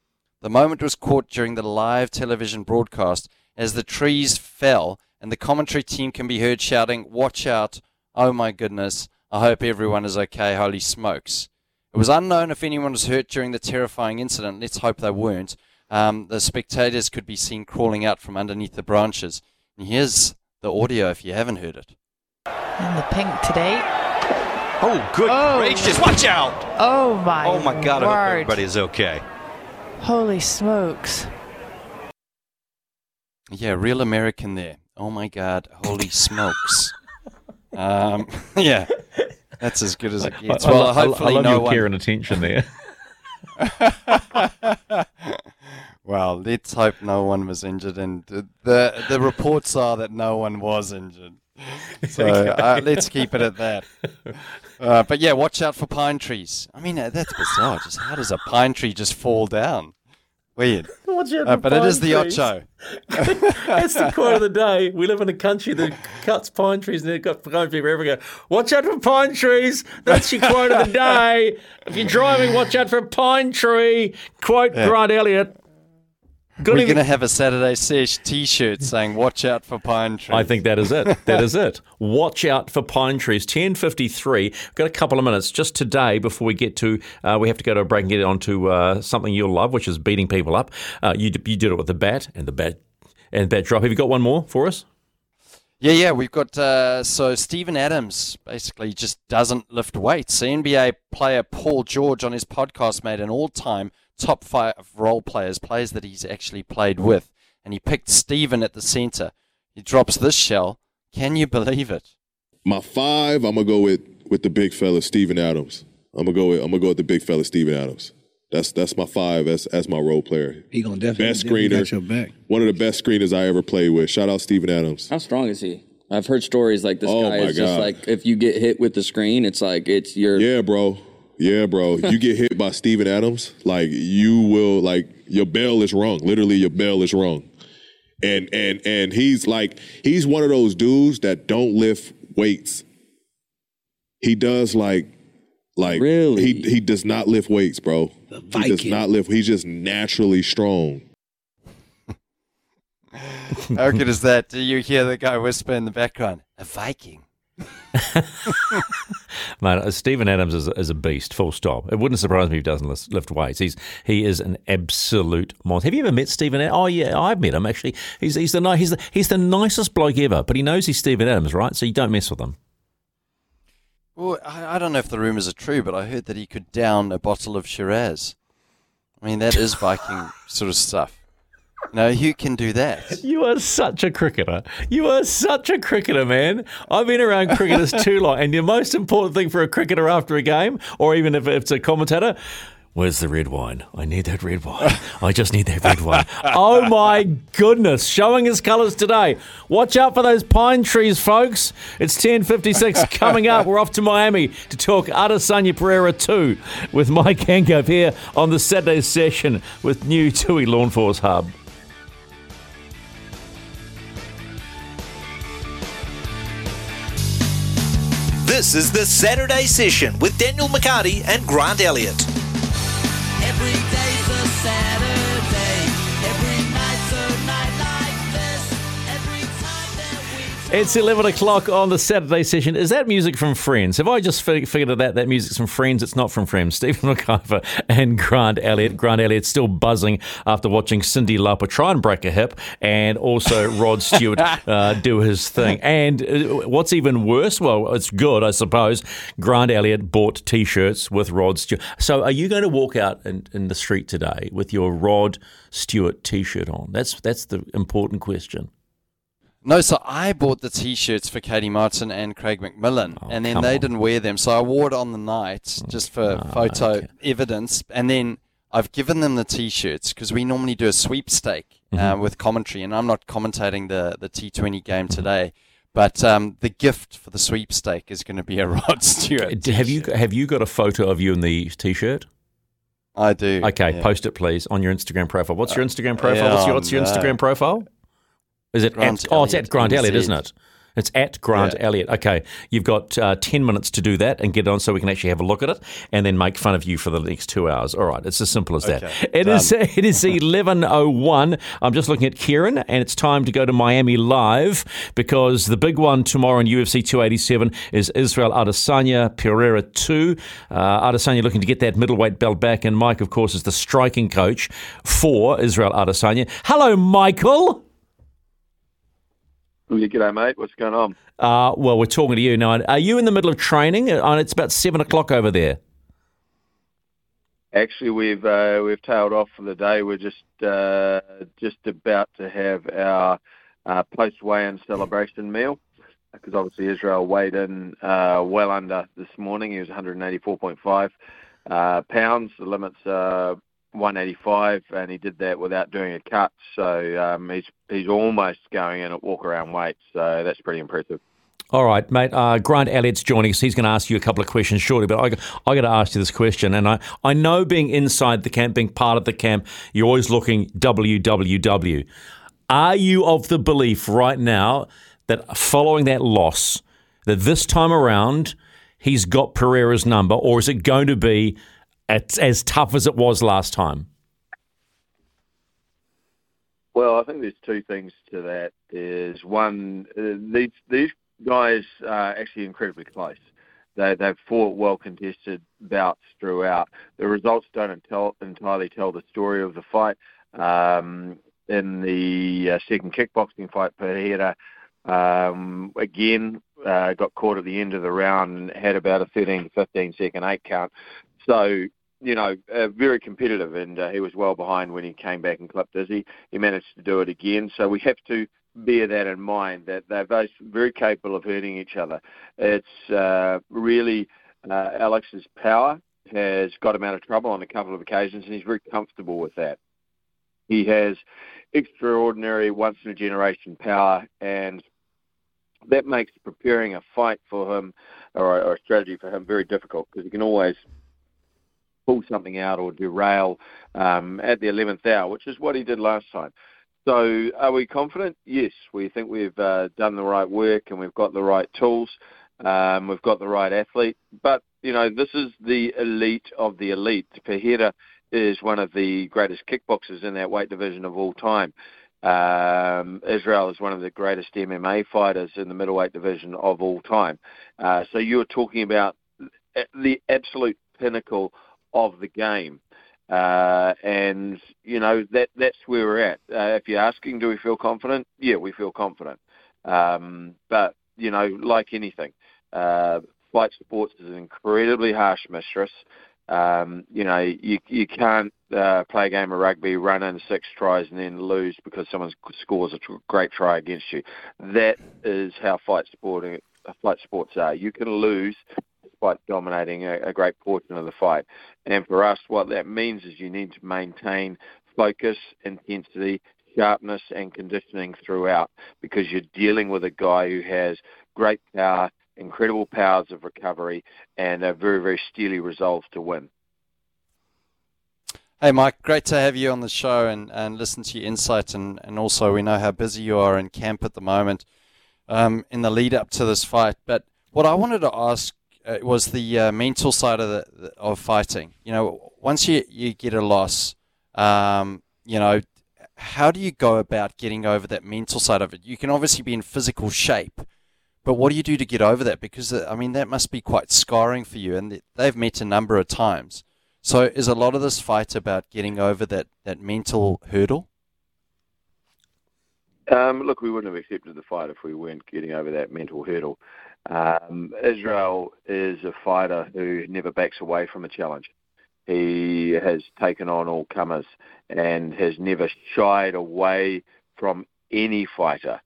The moment was caught during the live television broadcast as the trees fell and the commentary team can be heard shouting, Watch out! Oh my goodness! I hope everyone is okay. Holy smokes! It was unknown if anyone was hurt during the terrifying incident. Let's hope they weren't. Um, the spectators could be seen crawling out from underneath the branches. And here's the audio if you haven't heard it. In the pink today. Oh, good Oh. gracious. Watch out. Oh my. Oh, my God. I hope Word. everybody is okay. Holy smokes. Yeah, real American there. Oh my God! Holy smokes! Um, yeah, that's as good as it gets. I, well, I, hopefully I love no your one. care and attention there. well, let's hope no one was injured, and the the, the reports are that no one was injured. So uh, let's keep it at that. Uh, but yeah, watch out for pine trees. I mean, uh, that's bizarre. Just how does a pine tree just fall down? Weird. Uh, but it is pine the trees. Ocho. That's the quote of the day. We live in a country that cuts pine trees and they've got pine trees everywhere. Go, watch out for pine trees. That's your quote of the day. If you're driving, watch out for a pine tree. Quote Yeah. Grant Elliott. Good We're going to have a Saturday Sesh T-shirt saying "Watch out for pine trees." I think that is it. That is it. Watch out for pine trees. Ten fifty three. We've got a couple of minutes just today before we get to. Uh, we have to go to a break and get on to uh, something you'll love, which is beating people up. Uh, you you did it with the bat and the bat and bat drop. Have you got one more for us? Yeah, yeah, we've got uh, so Steven Adams basically just doesn't lift weights. The NBA player Paul George on his podcast made an all-time top five role players, players that he's actually played with, and he picked Steven at the center. He drops this shell. Can you believe it? My five, I'm gonna go with with the big fella, Steven Adams. I'm gonna go with I'm gonna go with the big fella, Steven Adams. That's that's my five as as my role player. He gonna definitely, Best screener. got your back. One of the best screeners I ever played with. Shout out Steven Adams. How strong is he? I've heard stories like this Oh guy my is just like if you get hit with the screen, it's like it's your Yeah, bro. Yeah, bro. You get hit by Steven Adams, like you will like your bell is rung. Literally your bell is rung. And and and he's like he's one of those dudes that don't lift weights. He does like like Really? he he does not lift weights, bro. He does not lift. He's just naturally strong. How good is that? Do you hear the guy whisper in the background? A Viking. Mate, uh, Steven Adams is, is a beast. Full stop. It wouldn't surprise me if he doesn't lift, weights. He's he is an absolute monster. Have you ever met Steven? Oh yeah, I've met him actually. He's he's the he's the he's the nicest bloke ever. But he knows he's Steven Adams, right? So you don't mess with him. Well, I, I don't know if the rumors are true, but I heard that he could down a bottle of Shiraz. I mean, that is Viking sort of stuff. No, you can do that? You are such a cricketer. You are such a cricketer, man. I've been around cricketers too long, and the most important thing for a cricketer after a game, or even if it's a commentator, where's the red wine? I need that red wine. I just need that red wine. Oh my goodness, showing his colours today. Watch out for those pine trees, folks. It's 10.56 coming up. We're off to Miami to talk Adesanya Pereira 2 with Mike Angove here on the Saturday session with new TUI Lawn Force Hub. This is the Saturday session with Daniel McCarty and Grant Elliott. It's 11 o'clock on the Saturday session. Is that music from Friends? Have I just fi- figured that that music's from Friends? It's not from Friends. Stephen McIvor and Grant Elliott. Grant Elliott's still buzzing after watching Cyndi Lauper try and break a hip and also Rod Stewart uh, do his thing. And uh, what's even worse, well, it's good, I suppose, Grant Elliott bought T-shirts with Rod Stewart. So are you going to walk out in, in the street today with your Rod Stewart T-shirt on? That's, that's the important question. No, so I bought the T-shirts for Katie Martin and Craig McMillan, and then Oh, they on. didn't wear them, so I wore it on the night just for Ah, photo okay. evidence, and then I've given them the T-shirts because we normally do a sweepstake uh, Mm-hmm. with commentary, and I'm not commentating the the T20 game today, but um, the gift for the sweepstake is going to be a Rod Stewart. Have you t-shirt. have you have you got a photo of you in the t-shirt? I do. Okay, yeah. post it please on your Instagram profile. What's your Instagram profile? yeah, what's your, what's your no. Instagram profile? Is it Grant at, oh, it's at Grant Elliott, NZ. isn't it? It's at Grant Yeah. Elliott. Okay, you've got uh, ten minutes to do that and get on so we can actually have a look at it and then make fun of you for the next two hours. All right, it's as simple as that. Okay, It is. It is eleven oh one. I'm just looking at Kieran, and it's time to go to Miami live because the big one tomorrow in UFC 287 is Israel Adesanya Pereira two. Uh, Adesanya looking to get that middleweight belt back, and Mike, of course, is the striking coach for Israel Adesanya. Hello, Michael. G'day, mate. What's going on? Uh, well, we're talking to you now. Are you in the middle of training? Uh, it's about seven o'clock over there. Actually, we've uh, we've tailed off for the day. We're just uh, just about to have our uh, post weigh-in celebration meal because obviously Israel weighed in uh, well under this morning. He was 184.5 uh, pounds. The limit's uh, 185, and he did that without doing a cut. So um, he's he's almost going in at walk-around weight. So that's pretty impressive. All right, mate. Uh, Grant Elliott's joining us. He's going to ask you a couple of questions shortly, but I, I got to ask you this question. And I, I know being inside the camp, being part of the camp, you're always looking WWW. Are you of the belief right now that following that loss, that this time around he's got Pereira's number, or is it going to be as, as tough as it was last time? Well, I think there's two things to that. There's one, uh, these these guys are actually incredibly close. They they've fought well contested bouts throughout. The results don't entirely tell the story of the fight. Um, in the uh, second kickboxing fight, Pereira um, again uh, got caught at the end of the round and had about a 13 to 15 second eight count. So you know, uh, very competitive, and uh, he was well behind when he came back and clipped Izzy. He managed to do it again, so we have to bear that in mind that they're both very capable of hurting each other. It's uh, really uh, Alex's power has got him out of trouble on a couple of occasions, and he's very comfortable with that. He has extraordinary, once in a generation power, and that makes preparing a fight for him or, or a strategy for him very difficult because he can always pull something out or derail um, at the 11th hour, which is what he did last time. So, are we confident? Yes, we think we've uh, done the right work and we've got the right tools. Um, we've got the right athlete, but you know this is the elite of the elite. Pereira is one of the greatest kickboxers in that weight division of all time. Um, Israel is one of the greatest MMA fighters in the middleweight division of all time. Uh, so you're talking about the absolute pinnacle of the game. Uh, and you know that that's where we're at. Uh, if you're asking, do we feel confident? Yeah, we feel confident. Um, but you know, like anything, uh, flight sports is an incredibly harsh mistress. Um, you know, you you can't uh, play a game of rugby, run in six tries, and then lose because someone scores a tr- great try against you. That is how fight sporting flight sports are. You can lose despite dominating a, a great portion of the fight. And for us, what that means is you need to maintain focus, intensity, sharpness, and conditioning throughout because you're dealing with a guy who has great power, incredible powers of recovery, and a very, very steely resolve to win. Hey, Mike, great to have you on the show and, and listen to your insight. And, and also, we know how busy you are in camp at the moment um, in the lead up to this fight. But what I wanted to ask uh, was the uh, mental side of the, the of fighting. You know, once you, you get a loss, um, you know, how do you go about getting over that mental side of it? You can obviously be in physical shape, but what do you do to get over that? Because uh, I mean, that must be quite scarring for you, and they've met a number of times. So, is a lot of this fight about getting over that, that mental hurdle? Um, look, we wouldn't have accepted the fight if we weren't getting over that mental hurdle. Um, Israel is a fighter who never backs away from a challenge. He has taken on all comers and has never shied away from any fighter.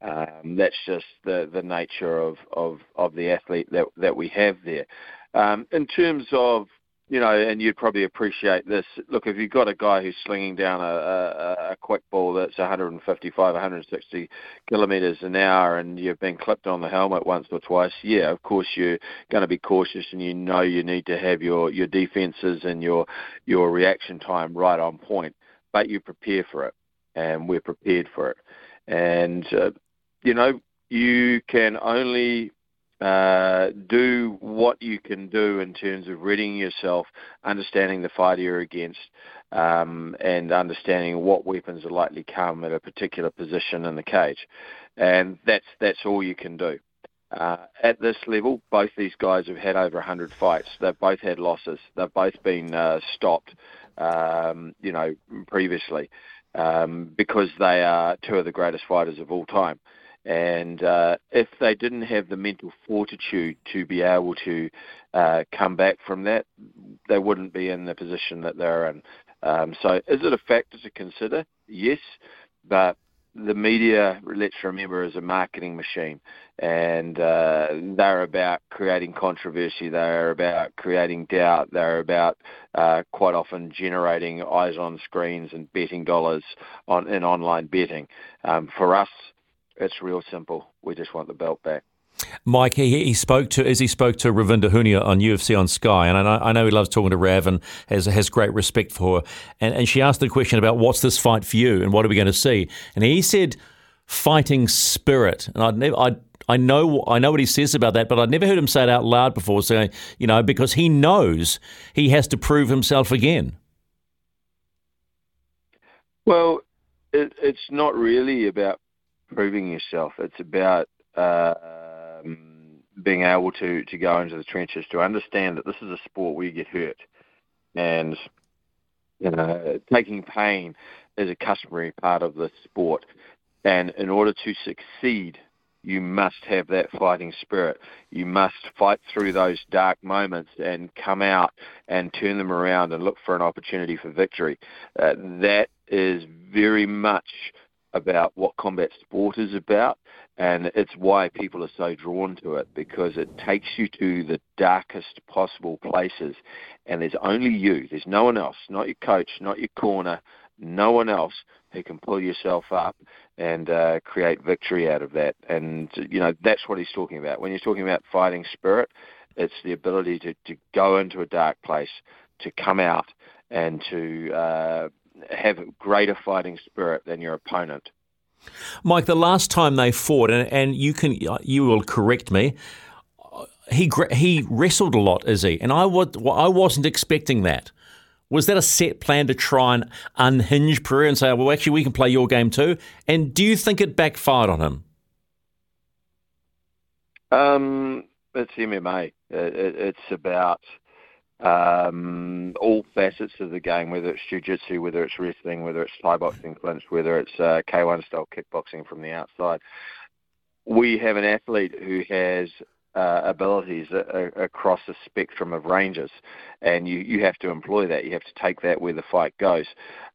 Um, that's just the, the nature of, of, of the athlete that, that we have there. Um, in terms of you know, and you'd probably appreciate this. Look, if you've got a guy who's slinging down a, a, a quick ball that's 155, 160 kilometres an hour, and you've been clipped on the helmet once or twice, yeah, of course you're going to be cautious, and you know you need to have your your defences and your your reaction time right on point. But you prepare for it, and we're prepared for it. And uh, you know, you can only uh, do what you can do in terms of readying yourself, understanding the fight you're against, um, and understanding what weapons are likely to come at a particular position in the cage. And that's that's all you can do. Uh, at this level, both these guys have had over 100 fights. They've both had losses. They've both been uh, stopped, um, you know, previously um, because they are two of the greatest fighters of all time. And uh, if they didn't have the mental fortitude to be able to uh, come back from that, they wouldn't be in the position that they're in. Um, so, is it a factor to consider? Yes, but the media, let's remember, is a marketing machine, and uh, they're about creating controversy. They're about creating doubt. They're about uh, quite often generating eyes on screens and betting dollars on in online betting. Um, for us, it's real simple. We just want the belt back. Mike, he, he spoke to as he spoke to Ravinda Hunia on UFC on Sky, and I know, I know he loves talking to Rav and has has great respect for her. And, and she asked the question about what's this fight for you and what are we going to see? And he said, fighting spirit. And I'd never, I I know I know what he says about that, but I'd never heard him say it out loud before. So you know, because he knows he has to prove himself again. Well, it, it's not really about proving yourself. It's about uh, being able to, to go into the trenches, to understand that this is a sport where you get hurt. And you know, taking pain is a customary part of the sport. And in order to succeed, you must have that fighting spirit. You must fight through those dark moments and come out and turn them around and look for an opportunity for victory. Uh, that is very much about what combat sport is about, and it's why people are so drawn to it because it takes you to the darkest possible places, and there's only you. There's no one else, not your coach, not your corner, no one else who can pull yourself up and uh, create victory out of that. And you know that's what he's talking about when he's talking about fighting spirit. It's the ability to, to go into a dark place, to come out, and to uh, have a greater fighting spirit than your opponent. Mike, the last time they fought, and, and you can you will correct me. He he wrestled a lot, is he? And I was I wasn't expecting that. Was that a set plan to try and unhinge Pereira and say, well, actually, we can play your game too? And do you think it backfired on him? Um, it's MMA. It, it, it's about um, all facets of the game, whether it's jiu-jitsu, whether it's wrestling, whether it's Thai boxing clinch, whether it's uh, K1 style kickboxing from the outside. We have an athlete who has uh, abilities a, a, across a spectrum of ranges, and you, you have to employ that. You have to take that where the fight goes.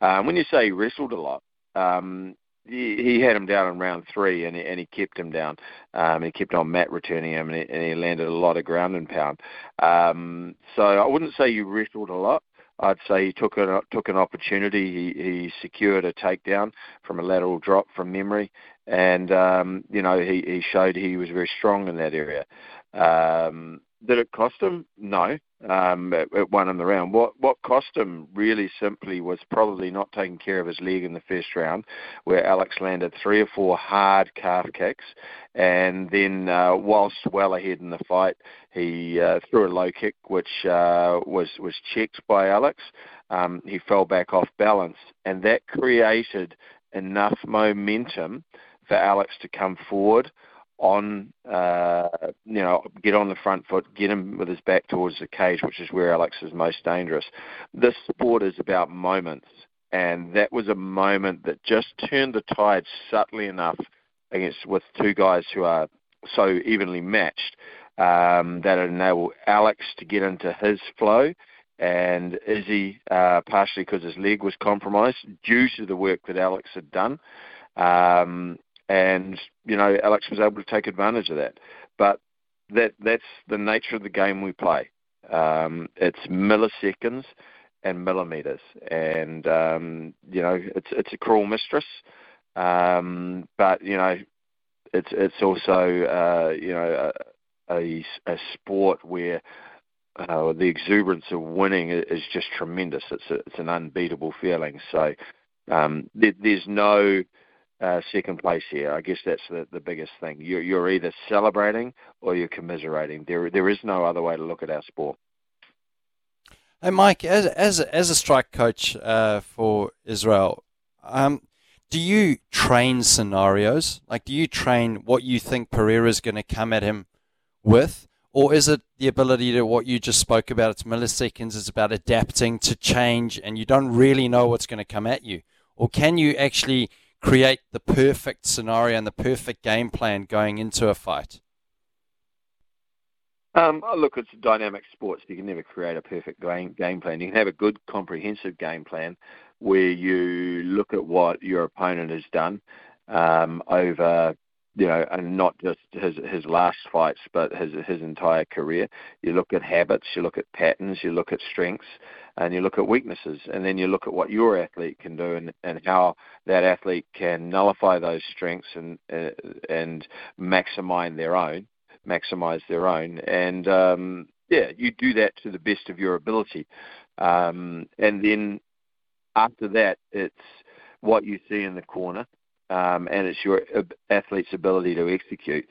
Um, when you say he wrestled a lot, um, he, had him down in round three, and he, and he kept him down. Um, he kept on mat returning him, and he, and he landed a lot of ground and pound. Um, so I wouldn't say you wrestled a lot. I'd say he took an took an opportunity. He, he secured a takedown from a lateral drop from memory, and um, you know he, he showed he was very strong in that area. Um, did it cost him? No. Um, it, it won him the round. What what cost him really simply was probably not taking care of his leg in the first round, where Alex landed three or four hard calf kicks, and then uh, whilst well ahead in the fight, he uh, threw a low kick which uh, was was checked by Alex. Um, he fell back off balance, and that created enough momentum for Alex to come forward on, uh, you know, get on the front foot, get him with his back towards the cage, which is where Alex is most dangerous. This sport is about moments, and that was a moment that just turned the tide subtly enough against with two guys who are so evenly matched um, that enabled Alex to get into his flow. And Izzy, uh, partially because his leg was compromised due to the work that Alex had done, um, and you know Alex was able to take advantage of that. But that that's the nature of the game we play. Um, it's milliseconds and millimeters, and um, you know it's it's a cruel mistress. Um, but you know, it's it's also uh, you know a, a, a sport where uh, the exuberance of winning is just tremendous. It's a, it's an unbeatable feeling. So um, there, there's no uh, second place here. I guess that's the, the biggest thing. You're, you're either celebrating or you're commiserating. There there is no other way to look at our sport. Hey, Mike, as as as a strike coach uh, for Israel, um, do you train scenarios? Like, do you train what you think Pereira is going to come at him with, or is it the ability to what you just spoke about? It's milliseconds. It's about adapting to change, and you don't really know what's going to come at you. Or can you actually create the perfect scenario and the perfect game plan going into a fight? Um, oh, look, it's a dynamic sport, so you can never create a perfect game, game plan. You can have a good, comprehensive game plan where you look at what your opponent has done um, over, you know, and not just his his last fights, but his his entire career. You look at habits, you look at patterns, you look at strengths, and you look at weaknesses, and then you look at what your athlete can do and, and how that athlete can nullify those strengths and uh, and maximize their own maximize their own. And um, yeah, you do that to the best of your ability. Um, and then after that, it's what you see in the corner, um, and it's your athlete's ability to execute.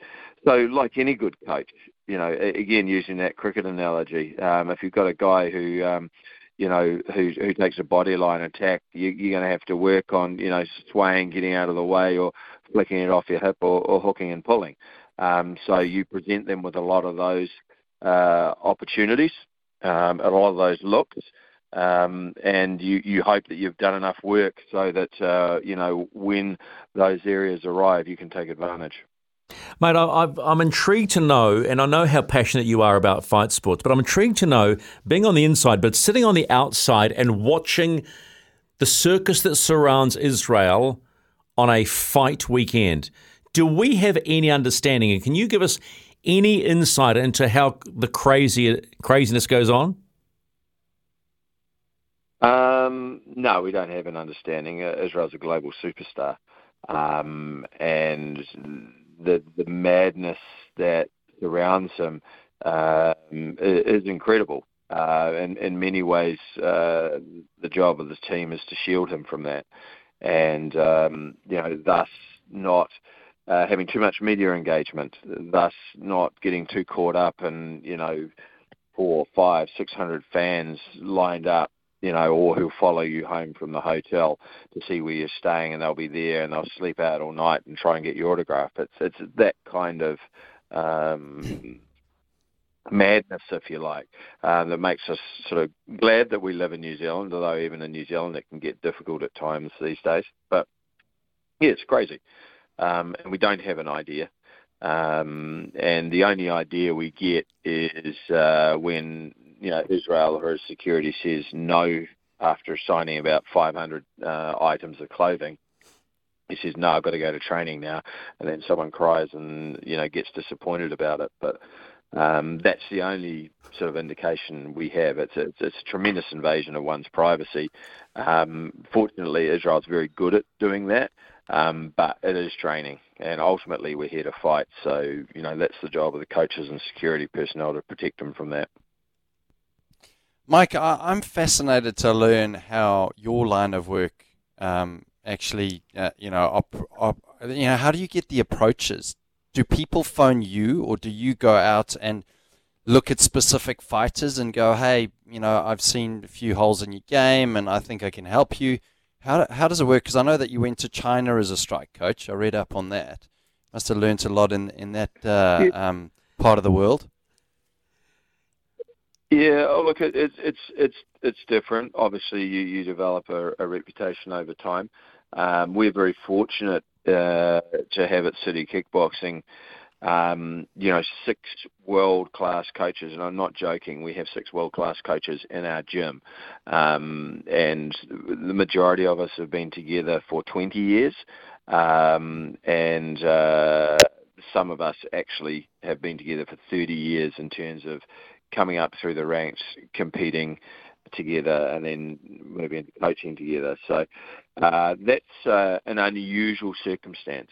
So, like any good coach, you know, again using that cricket analogy, um, if you've got a guy who um, you know, who who takes a body line attack, you, you're going to have to work on, you know, swaying, getting out of the way, or flicking it off your hip, or, or hooking and pulling. Um, so you present them with a lot of those uh, opportunities, um, a lot of those looks, um, and you, you hope that you've done enough work so that uh, you know when those areas arrive, you can take advantage. Mate, I, I'm intrigued to know, and I know how passionate you are about fight sports, but I'm intrigued to know, being on the inside, but sitting on the outside and watching the circus that surrounds Israel on a fight weekend. Do we have any understanding, and can you give us any insight into how the crazy craziness goes on? Um, no, we don't have an understanding. Israel's a global superstar, um, and the the madness that surrounds him i- is incredible. Uh, in, in many ways, uh, the job of the team is to shield him from that, and um, you know, thus not uh, having too much media engagement, thus not getting too caught up in you know four, five, six hundred fans lined up, you know, or who'll follow you home from the hotel to see where you're staying, and they'll be there and they'll sleep out all night and try and get your autograph. It's it's that kind of um, madness, if you like, uh, that makes us sort of glad that we live in New Zealand. Although even in New Zealand, it can get difficult at times these days. But yeah, it's crazy, um, and we don't have an idea. Um, and the only idea we get is uh, when you know Israel or security says no after signing about 500 uh, items of clothing. He says, "No, I've got to go to training now," and then someone cries and you know gets disappointed about it. But um, that's the only sort of indication we have. It's a, it's a tremendous invasion of one's privacy. Um, fortunately, Israel's very good at doing that, um, but it is training, and ultimately we're here to fight. So you know that's the job of the coaches and security personnel to protect them from that. Mike, I, I'm fascinated to learn how your line of work um, actually, uh, you know, op, op, you know, how do you get the approaches? Do people phone you, or do you go out and look at specific fighters and go, hey, you know, I've seen a few holes in your game, and I think I can help you? How how does it work? Because I know that you went to China as a strike coach. I read up on that. Must have learned a lot in in that uh, um, part of the world. Yeah, oh, look, it, it's it's it's it's different. Obviously, you you develop a, a reputation over time. Um, we're very fortunate uh, to have at City Kickboxing, um, you know, six world class coaches, and I'm not joking. We have six world class coaches in our gym, um, and the majority of us have been together for 20 years, um, and uh, some of us actually have been together for 30 years in terms of coming up through the ranks, competing together, and then moving into coaching together. So uh, that's uh, an unusual circumstance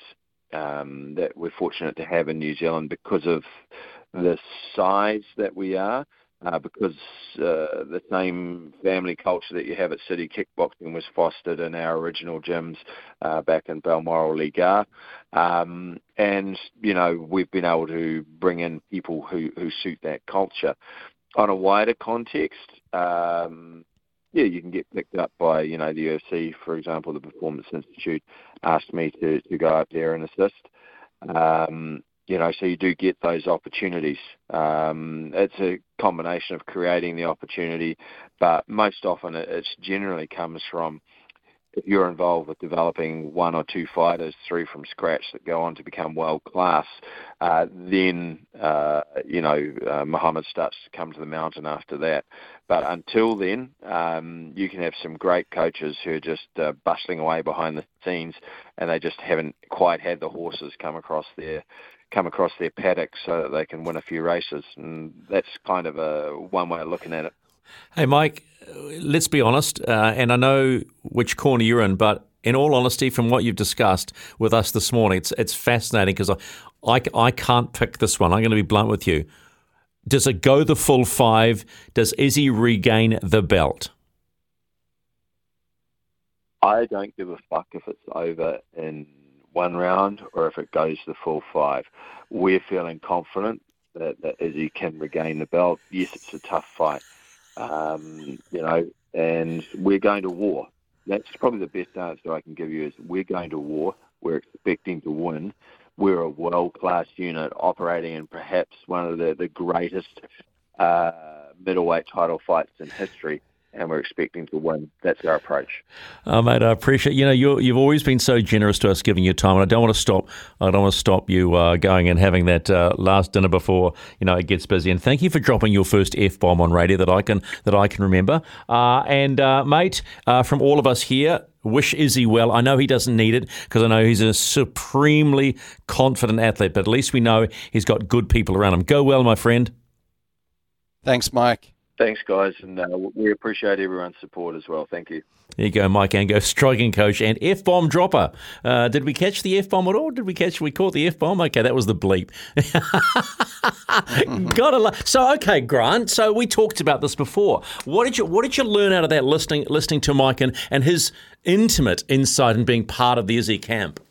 um, that we're fortunate to have in New Zealand because of the size that we are. Uh, because uh, the same family culture that you have at City Kickboxing was fostered in our original gyms uh, back in Balmoral Liga. Um, and, you know, we've been able to bring in people who, who suit that culture. On a wider context, um, yeah, you can get picked up by, you know, the UFC, for example, the Performance Institute asked me to, to go up there and assist. Um, you know, so you do get those opportunities. Um, it's a combination of creating the opportunity, but most often it generally comes from if you're involved with developing one or two fighters through from scratch that go on to become world class, uh, then uh, you know uh, Muhammad starts to come to the mountain after that. But until then, um, you can have some great coaches who are just uh, bustling away behind the scenes, and they just haven't quite had the horses come across their come across their paddock so that they can win a few races, and that's kind of a one way of looking at it. Hey, Mike, let's be honest, uh, and I know which corner you're in, but in all honesty, from what you've discussed with us this morning, it's it's fascinating because I, I, I can't pick this one. I'm going to be blunt with you. Does it go the full five? Does Izzy regain the belt? I don't give a fuck if it's over in one round or if it goes the full five. We're feeling confident that, that Izzy can regain the belt. Yes, it's a tough fight, um, you know, and we're going to war. That's probably the best answer I can give you is we're going to war. We're expecting to win. We're a world-class unit operating in perhaps one of the, the greatest uh, middleweight title fights in history and we're expecting to win. That's our approach. Oh, mate, I appreciate. You know, you you've always been so generous to us, giving your time, and I don't want to stop. I don't want to stop you uh, going and having that uh, last dinner before you know it gets busy. And thank you for dropping your first f bomb on radio that I can that I can remember. Uh, and uh, mate, uh, from all of us here. Wish Izzy well. I know he doesn't need it because I know he's a supremely confident athlete, but at least we know he's got good people around him. Go well, my friend. Thanks, Mike. Thanks, guys, and uh, we appreciate everyone's support as well. Thank you. There you go, Mike Angove, striking coach and F bomb dropper. Uh, did we catch the F bomb at all? Did we catch? We caught the F bomb. Okay, that was the bleep. Gotta lo- so okay, Grant. So we talked about this before. What did you What did you learn out of that listening listening to Mike and, and his intimate insight and being part of the Izzy camp?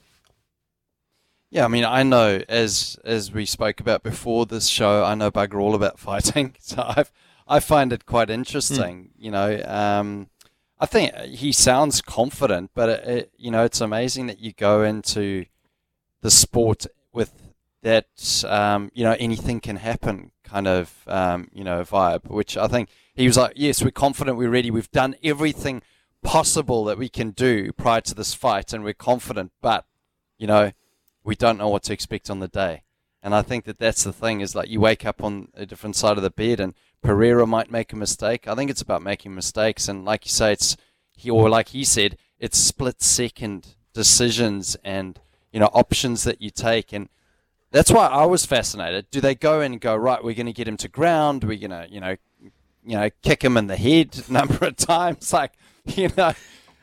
Yeah, I mean, I know as as we spoke about before this show, I know bugger all about fighting, so I've I find it quite interesting. You know, um, I think he sounds confident, but it, it, you know, it's amazing that you go into the sport with that. Um, you know, anything can happen kind of um, you know vibe. Which I think he was like, yes, we're confident, we're ready, we've done everything possible that we can do prior to this fight, and we're confident, but you know, we don't know what to expect on the day. And I think that that's the thing is like you wake up on a different side of the bed and Pereira might make a mistake. I think it's about making mistakes. And like you say, it's, he, or like he said, it's split second decisions and, you know, options that you take. And that's why I was fascinated. Do they go and go, right, we're going to get him to ground. We're going to, you know, you know, kick him in the head a number of times. Like, you know,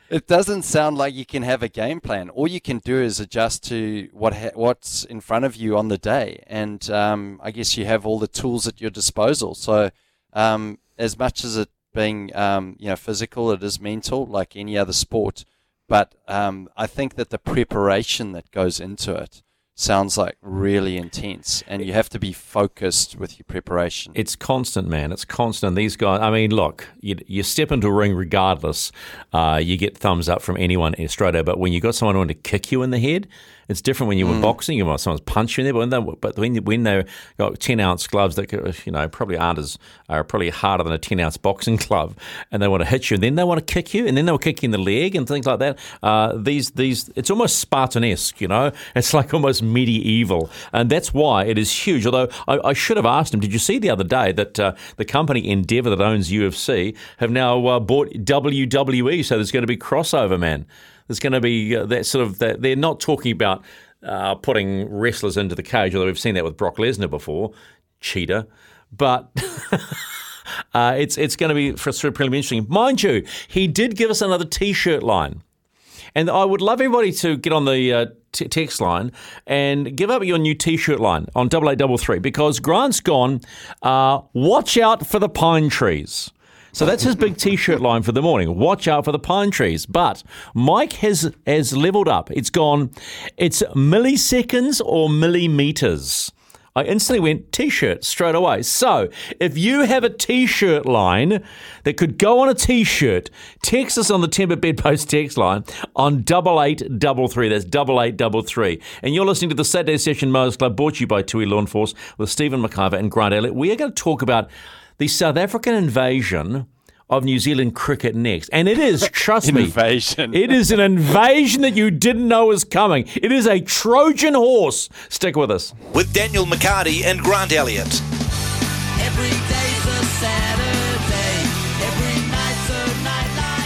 it doesn't sound like you can have a game plan. All you can do is adjust to what ha- what's in front of you on the day, and um, I guess you have all the tools at your disposal. So, um, as much as it being um, you know physical, it is mental, like any other sport. But um, I think that the preparation that goes into it sounds like really intense, and you have to be focused with your preparation. It's constant, man. It's constant. These guys. I mean, look, you, you step into a ring regardless, uh, you get thumbs up from anyone in Australia. But when you got someone who to kick you in the head, it's different when you're in boxing. You want someone's punch you in there, but when they but when when they got ten ounce gloves that you know probably aren't as are probably harder than a ten ounce boxing glove, and they want to hit you, and then they want to kick you, and then they'll kick you in the leg and things like that. Uh, these these it's almost Spartanesque, you know. It's like almost medieval, and that's why it is huge. Although I, I should have asked him, did you see the other day that uh, the company Endeavor that owns UFC have now uh, bought WWE, so there's going to be crossover, man. There's going to be uh, that sort of that they're not talking about uh, putting wrestlers into the cage, although we've seen that with Brock Lesnar before, cheater. but. Uh, it's it's going to be for pretty interesting, mind you. He did give us another T-shirt line, and I would love everybody to get on the uh, t- text line and give up your new T-shirt line on double eight double three because Grant's gone. Uh, watch out for the pine trees. So that's his big T-shirt line for the morning. Watch out for the pine trees. But Mike has has leveled up. It's gone. It's milliseconds or millimeters. I instantly went T-shirt straight away. So if you have a T-shirt line that could go on a T-shirt, text us on the Timber Bedpost text line on double eight double three. That's double eight double three. And you're listening to the Saturday Session Mowers Club, brought to you by Tui Lawn Force with Stephen McIvor and Grant Elliott. We are going to talk about the South African invasion of New Zealand cricket next. And it is, trust me, Invasion. it is an invasion that you didn't know was coming. It is a Trojan horse. Stick with us. With Daniel McCarty and Grant Elliott. Every day's a Saturday.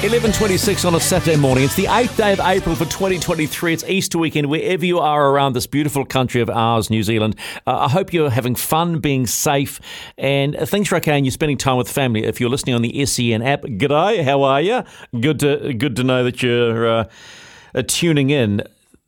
11.26 on a Saturday morning. It's the 8th day of April for 2023. It's Easter weekend wherever you are around this beautiful country of ours, New Zealand. Uh, I hope you're having fun, being safe, and things are okay and you're spending time with family. If you're listening on the SEN app, g'day, how are you? Good to, good to know that you're uh, uh, tuning in.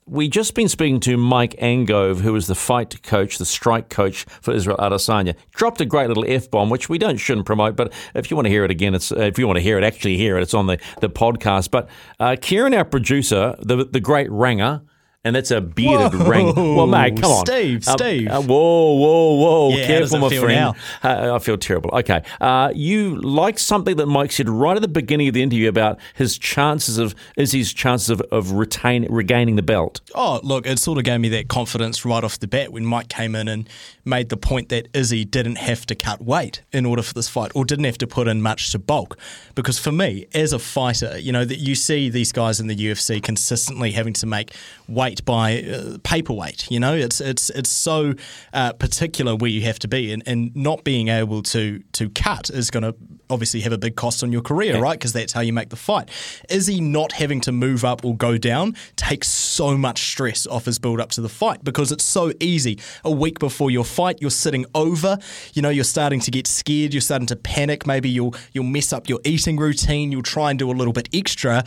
We just been speaking to Mike Angove, who is the fight coach, the strike coach for Israel Adesanya. Dropped a great little f bomb, which we don't shouldn't promote, but if you want to hear it again, it's if you want to hear it, actually hear it. It's on the the podcast. But uh, Kieran, our producer, the the great Ranger. And that's a bearded Whoa, ring. Well, mate, come on, Steve, Uh, Steve. uh, whoa, whoa, whoa! Yeah, Careful, my friend. Uh, I feel terrible. Okay, uh, you liked something that Mike said right at the beginning of the interview about his chances of Izzy's chances of, of retain regaining the belt. Oh, look, it sort of gave me that confidence right off the bat when Mike came in and made the point that Izzy didn't have to cut weight in order for this fight or didn't have to put in much to bulk. Because for me, as a fighter, you know, that you see these guys in the UFC consistently having to make weight by uh, paperweight. You know, it's it's it's so uh, particular where you have to be, and, and not being able to to cut is going to obviously have a big cost on your career, right? Because that's how you make the fight. Is he not having to move up or go down takes so much stress off his build up to the fight because it's so easy. A week before your fight, you're sitting over. You know, you're starting to get scared. You're starting to panic. Maybe you'll you'll mess up your eating routine. You'll try and do a little bit extra.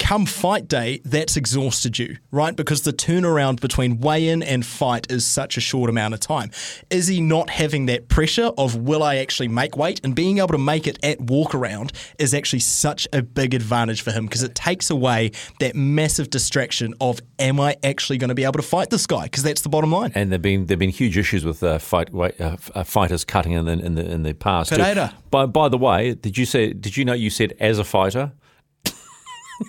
Come fight day, that's exhausted you, right? Because the turnaround between weigh in and fight is such a short amount of time. Is he not having that pressure of will I actually make weight and being able to make it at walk around is actually such a big advantage for him because it takes away that massive distraction of am I actually going to be able to fight this guy? Because that's the bottom line. And there've been there've been huge issues with uh, fight weight, uh, uh, fighters cutting in the in the in the past. By by the way, did you say? Did you know you said as a fighter?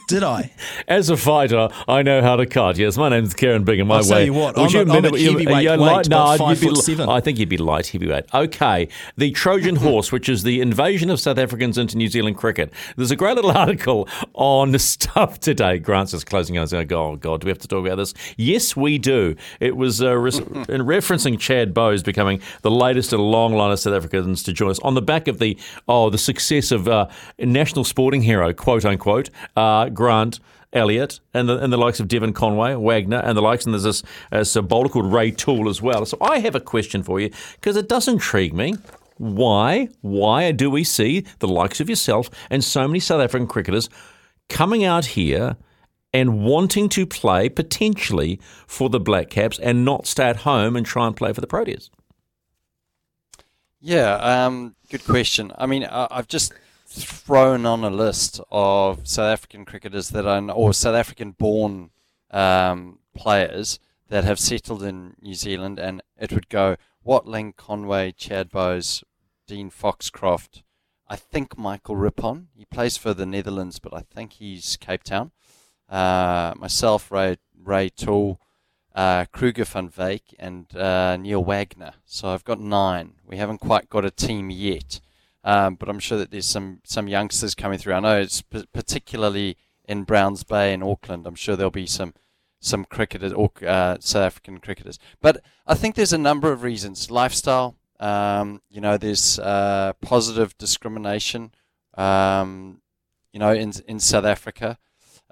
Did I? As a fighter, I know how to cut. Yes, my name's Kieran Bingham. My I'll tell way. you what, Would I'm a- I'm a you- heavyweight weight, light- no, five be foot li- seven. I think you'd be light heavyweight. Okay, the Trojan horse, which is the invasion of South Africans into New Zealand cricket. There's a great little article on stuff today. Grant's just closing out. Going, oh God, do we have to talk about this? Yes, we do. It was uh, res- in referencing Chad Bowes becoming the latest in a long line of South Africans to join us on the back of the oh the success of uh, national sporting hero quote unquote uh, Grant. Elliott and the, and the likes of Devon Conway, Wagner, and the likes, and there's this uh, called Ray Toole as well. So I have a question for you because it does intrigue me. Why, why do we see the likes of yourself and so many South African cricketers coming out here and wanting to play potentially for the Black Caps and not stay at home and try and play for the Proteas? Yeah, um, good question. I mean, I've just thrown on a list of South African cricketers that are, or South African born um, players that have settled in New Zealand, and it would go Watling, Conway, Chad Bowes, Dean Foxcroft, I think Michael Rippon. He plays for the Netherlands, but I think he's Cape Town. Uh, myself, Ray, Ray Toole, uh, Kruger van Wyk, and uh, Neil Wagner. So I've got nine. We haven't quite got a team yet, um, but I'm sure that there's some, some youngsters coming through. I know it's p- particularly in Browns Bay and Auckland. I'm sure there'll be some some cricketers or uh, South African cricketers. But I think there's a number of reasons. Lifestyle. Um, you know, there's uh, positive discrimination. Um, you know, in in South Africa,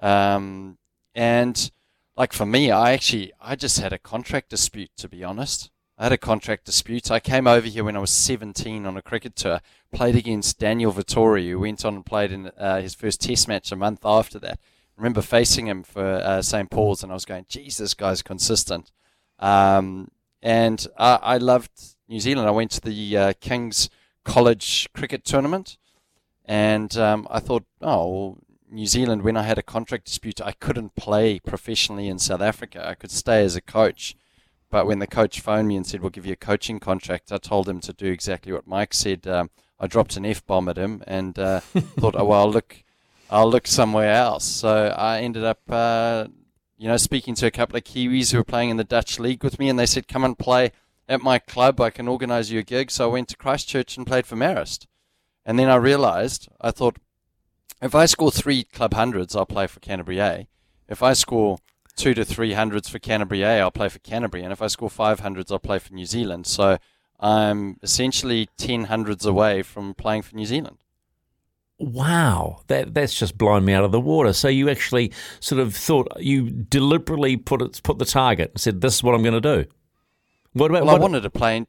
um, and like for me, I actually I just had a contract dispute to be honest. I had a contract dispute. I came over here when I was 17 on a cricket tour, played against Daniel Vettori, who went on and played in uh, his first test match a month after that. I remember facing him for uh, St. Paul's, and I was going, Jesus, guy's consistent. Um, and I, I loved New Zealand. I went to the uh, King's College Cricket Tournament, and um, I thought, oh, well, New Zealand, when I had a contract dispute, I couldn't play professionally in South Africa. I could stay as a coach. But when the coach phoned me and said, we'll give you a coaching contract, I told him to do exactly what Mike said. Um, I dropped an F bomb at him and uh, thought, oh, well, I'll look, I'll look somewhere else. So I ended up, uh, you know, speaking to a couple of Kiwis who were playing in the Dutch league with me, and they said, come and play at my club. I can organise you a gig. So I went to Christchurch and played for Marist. And then I realised, I thought, if I score three club hundreds, I'll play for Canterbury A. If I score two to three hundreds for Canterbury A, I'll play for Canterbury. And if I score five hundreds, I'll play for New Zealand. So I'm essentially 10 hundreds away from playing for New Zealand. Wow, that that's just blown me out of the water. So you actually sort of thought you deliberately put it, put the target and said, "This is what I'm going to do." What about? Well, what, I wanted to play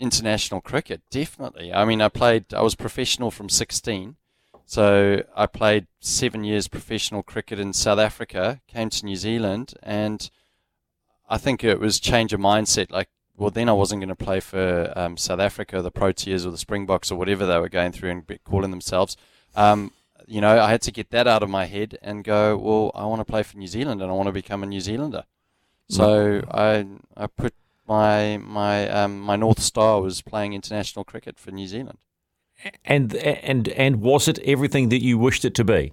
international cricket, definitely. I mean, I played. I was professional from 16, so I played seven years professional cricket in South Africa. Came to New Zealand, and I think it was change of mindset. Like, well, then I wasn't going to play for um, South Africa, the Proteas, or the Springboks, or whatever they were going through and calling themselves. Um, you know, I had to get that out of my head and go, well, I want to play for New Zealand and I want to become a New Zealander. So I I put my my um, my north star was playing international cricket for New Zealand. And and and was it everything that you wished it to be?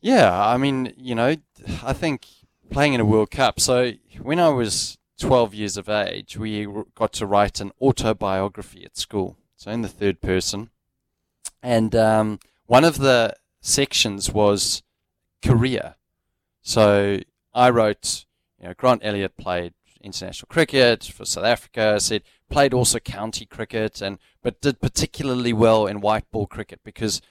Yeah, I mean, you know, I think playing in a World Cup. So when I was 12 years of age, we got to write an autobiography at school. So in the third person, and um, one of the sections was career. So I wrote, you know, Grant Elliott played international cricket for South Africa. I said played also county cricket and but did particularly well in white ball cricket because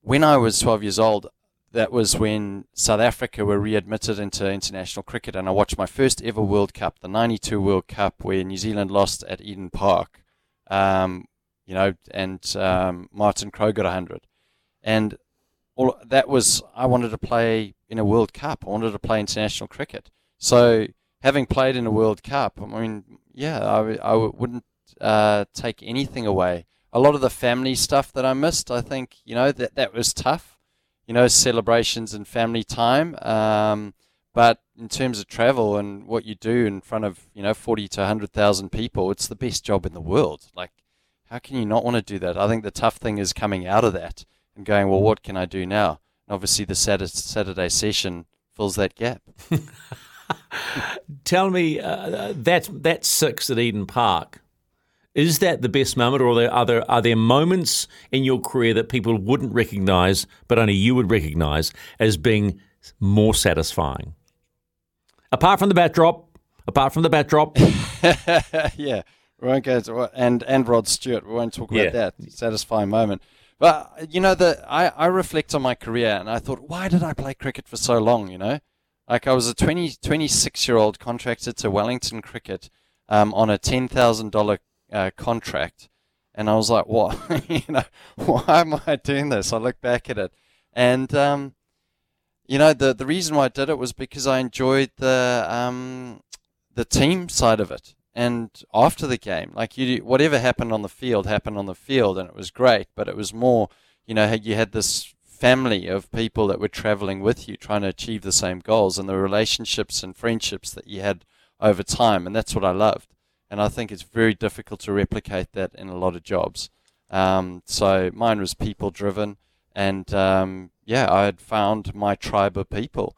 when I was 12 years old, that was when South Africa were readmitted into international cricket, and I watched my first ever World Cup, the '92 World Cup, where New Zealand lost at Eden Park. Um, you know, and um, Martin Crowe got 100, and all that was I wanted to play in a World Cup. I wanted to play international cricket. So having played in a World Cup, I mean, yeah, I, I wouldn't uh, take anything away. A lot of the family stuff that I missed, I think, you know, that that was tough. You know, celebrations and family time. Um, but in terms of travel and what you do in front of you know forty to hundred thousand people, it's the best job in the world. Like, how can you not want to do that? I think the tough thing is coming out of that and going, well, what can I do now? And obviously, the Saturday session fills that gap. Tell me uh, that that six at Eden Park. Is that the best moment, or are there, are there are there moments in your career that people wouldn't recognise, but only you would recognise as being more satisfying? Apart from the backdrop, apart from the backdrop, yeah, we won't go to and and Rod Stewart. We won't talk about Yeah. that satisfying moment. But you know, the I I reflect on my career and I thought, why did I play cricket for so long? You know, like I was a 20, 26 year old contracted to Wellington Cricket um, on a ten thousand dollar uh, contract, and I was like, what? you know, why am I doing this? I look back at it, and um, you know, the the reason why I did it was because I enjoyed the um, the team side of it. And after the game, like you, whatever happened on the field happened on the field, and it was great. But it was more, you know, you had this family of people that were traveling with you, trying to achieve the same goals, and the relationships and friendships that you had over time, and that's what I loved. And I think it's very difficult to replicate that in a lot of jobs. Um, so mine was people driven, and um, yeah, I had found my tribe of people.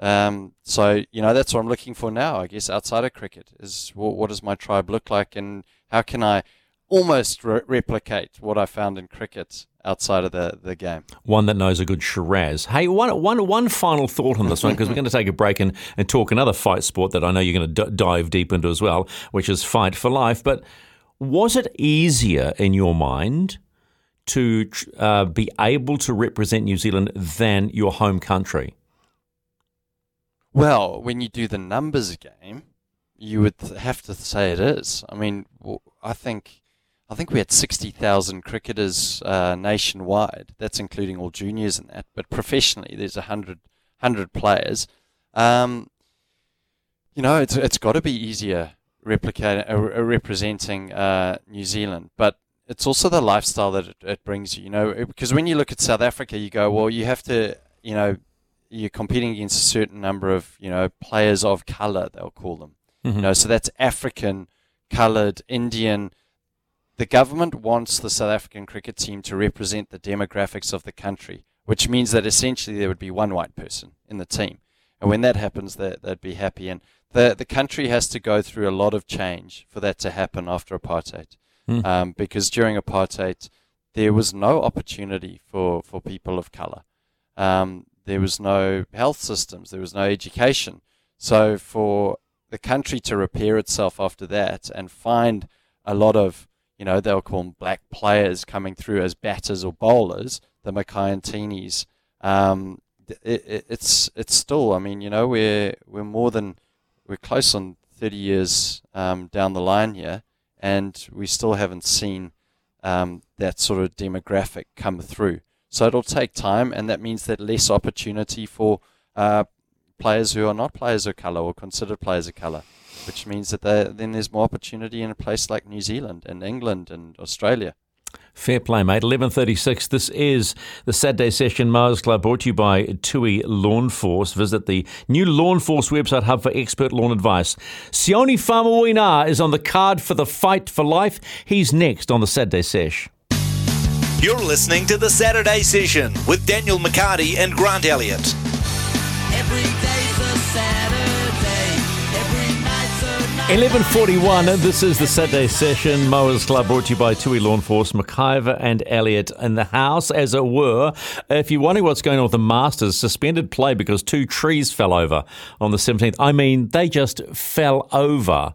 Um, so you know that's what I'm looking for now. I guess outside of cricket is what, what does my tribe look like, and how can I almost re- replicate what I found in cricket outside of the, the game. one that knows a good Shiraz. Hey, one, one, one final thought on this one because we're going to take a break and, and talk another fight sport that I know you're going to d- dive deep into as well, which is Fight for Life. But was it easier in your mind to uh, be able to represent New Zealand than your home country? Well, when you do the numbers game, you would have to say it is. I mean, I think I think we had sixty thousand cricketers uh, nationwide. That's including all juniors and that. But professionally, there's a hundred hundred players. Um, you know, it's it's got to be easier replicating uh, representing uh, New Zealand, but it's also the lifestyle that it, it brings you. You know, because when you look at South Africa, you go, well, you have to, you know, you're competing against a certain number of, you know, players of color. They'll call them. Mhm. You know, so that's African, colored, Indian. The government wants the South African cricket team to represent the demographics of the country, which means that essentially there would be one white person in the team. And when that happens, they, they'd be happy. And the, the country has to go through a lot of change for that to happen after apartheid. Hmm. Um, because during apartheid, there was no opportunity for, for people of color. Um, there was no health systems, there was no education. So for the country to repair itself after that and find a lot of, you know, they'll call them black players coming through as batters or bowlers, the Mackay um, it, it, it's it's still, I mean, you know, we're we're more than we're close on 30 years um, down the line here, and we still haven't seen um, that sort of demographic come through. So it'll take time, and that means that less opportunity for uh, players who are not players of colour or considered players of colour, which means that they, then there's more opportunity in a place like New Zealand and England and Australia. Fair play, mate. 11.36. This is the Saturday Session Mowers Club brought to you by TUI Lawn Force. Visit the new Lawn Force website hub for expert lawn advice. Sione Faumuina is on the card for the fight for life. He's next on the Saturday Sesh. You're listening to the Saturday Session with Daniel McCarty and Grant Elliott. Every 11.41, this is the Saturday Session Mowers Club brought to you by TUI Lawn Force, McIvor and Elliot in the house, as it were. If you're wondering what's going on with the Masters, suspended play because two trees fell over on the 17th. I mean, they just fell over.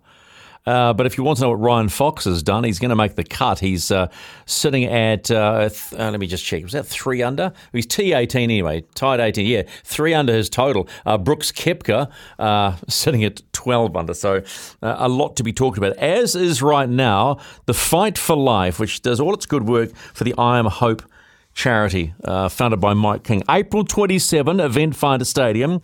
Uh, but if you want to know what Ryan Fox has done, he's going to make the cut. He's uh, sitting at, uh, th- uh, let me just check, was that three under? He's T18 anyway, tied 18, yeah, three under his total. Uh, Brooks Koepka sitting at 12 under, so a lot to be talked about. As is right now, the Fight for Life, which does all its good work for the I Am Hope charity uh, founded by Mike King. April 27, Eventfinda Stadium.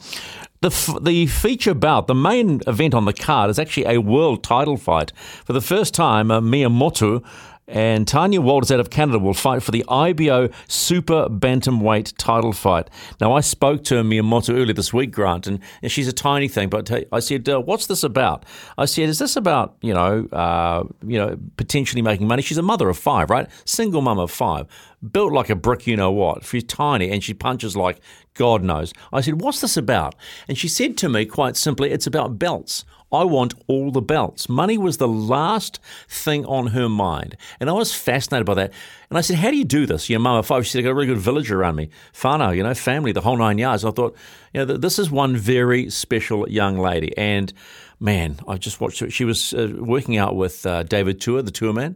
The, f- the feature bout, the main event on the card, is actually a world title fight. For the first time, uh, Mea Motu and Tanya Walters out of Canada will fight for the IBO Super Bantamweight title fight. Now, I spoke to Mea Motu earlier this week, Grant, and, and she's a tiny thing, but I said, uh, "What's this about?" I said, "Is this about you know, uh, you know, potentially making money?" She's a mother of five, right? Single mum of five, built like a brick, you know what? She's tiny and she punches like God knows. I said, "What's this about?" And she said to me quite simply, "It's about belts." I want all the belts. Money was the last thing on her mind. And I was fascinated by that. And I said, How do you do this? You know, Mama Five, she said, I got a really good village around me. Whānau, you know, family, the whole nine yards. I thought, you know, this is one very special young lady. And man, I just watched her. She was uh, working out with uh, David Tua, the Tuaman.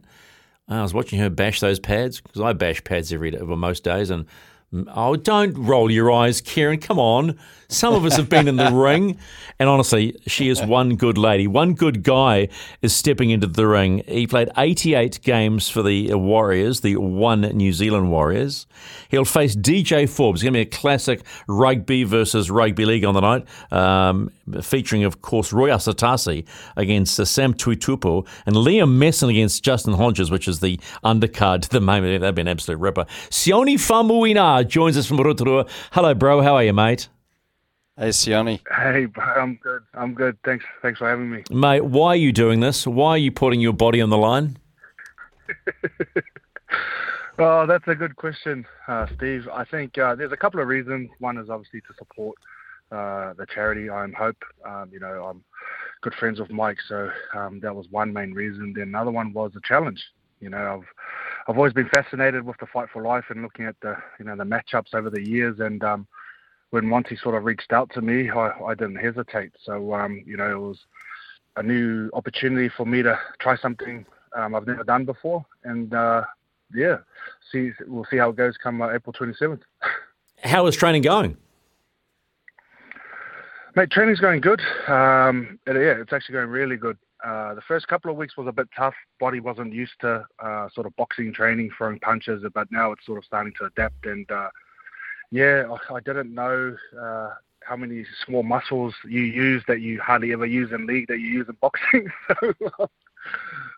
I was watching her bash those pads because I bash pads every day, well, most days. And oh, don't roll your eyes, Kieran. Come on. Some of us have been in the ring. And honestly, she is one good lady. One good guy is stepping into the ring. He played 88 games for the Warriors, the one New Zealand Warriors. He'll face DJ Forbes. It's going to be a classic rugby versus rugby league on the night, um, featuring, of course, Roy Asotasi against uh, Sam Tuitupou and Liam Messam against Justin Hodges, which is the undercard to the main event. That'd be an absolute ripper. Sione Faumuina joins us from Rotorua. Hello, bro. How are you, mate? Hey, Sione. Hey, I'm good. I'm good. Thanks. Thanks for having me. Mate, why are you doing this? Why are you putting your body on the line? Oh, that's a good question, uh, Steve. I think uh, there's a couple of reasons. One is obviously to support uh, the charity I'm Hope. Um, you know, I'm good friends with Mike, so um, that was one main reason. Then another one was a challenge. You know, I've I've always been fascinated with the fight for life and looking at the you know the matchups over the years. And um, when Monty sort of reached out to me, I, I didn't hesitate. So um, you know, it was a new opportunity for me to try something um, I've never done before, and uh, yeah, see we'll see how it goes come uh, April 27th. How is training going? Mate, training's going good. Um, yeah, it's actually going really good. Uh, the first couple of weeks was a bit tough. Body wasn't used to uh, sort of boxing training, throwing punches, but now it's sort of starting to adapt. And uh, yeah, I, I didn't know uh, how many small muscles you use that you hardly ever use in league that you use in boxing. so,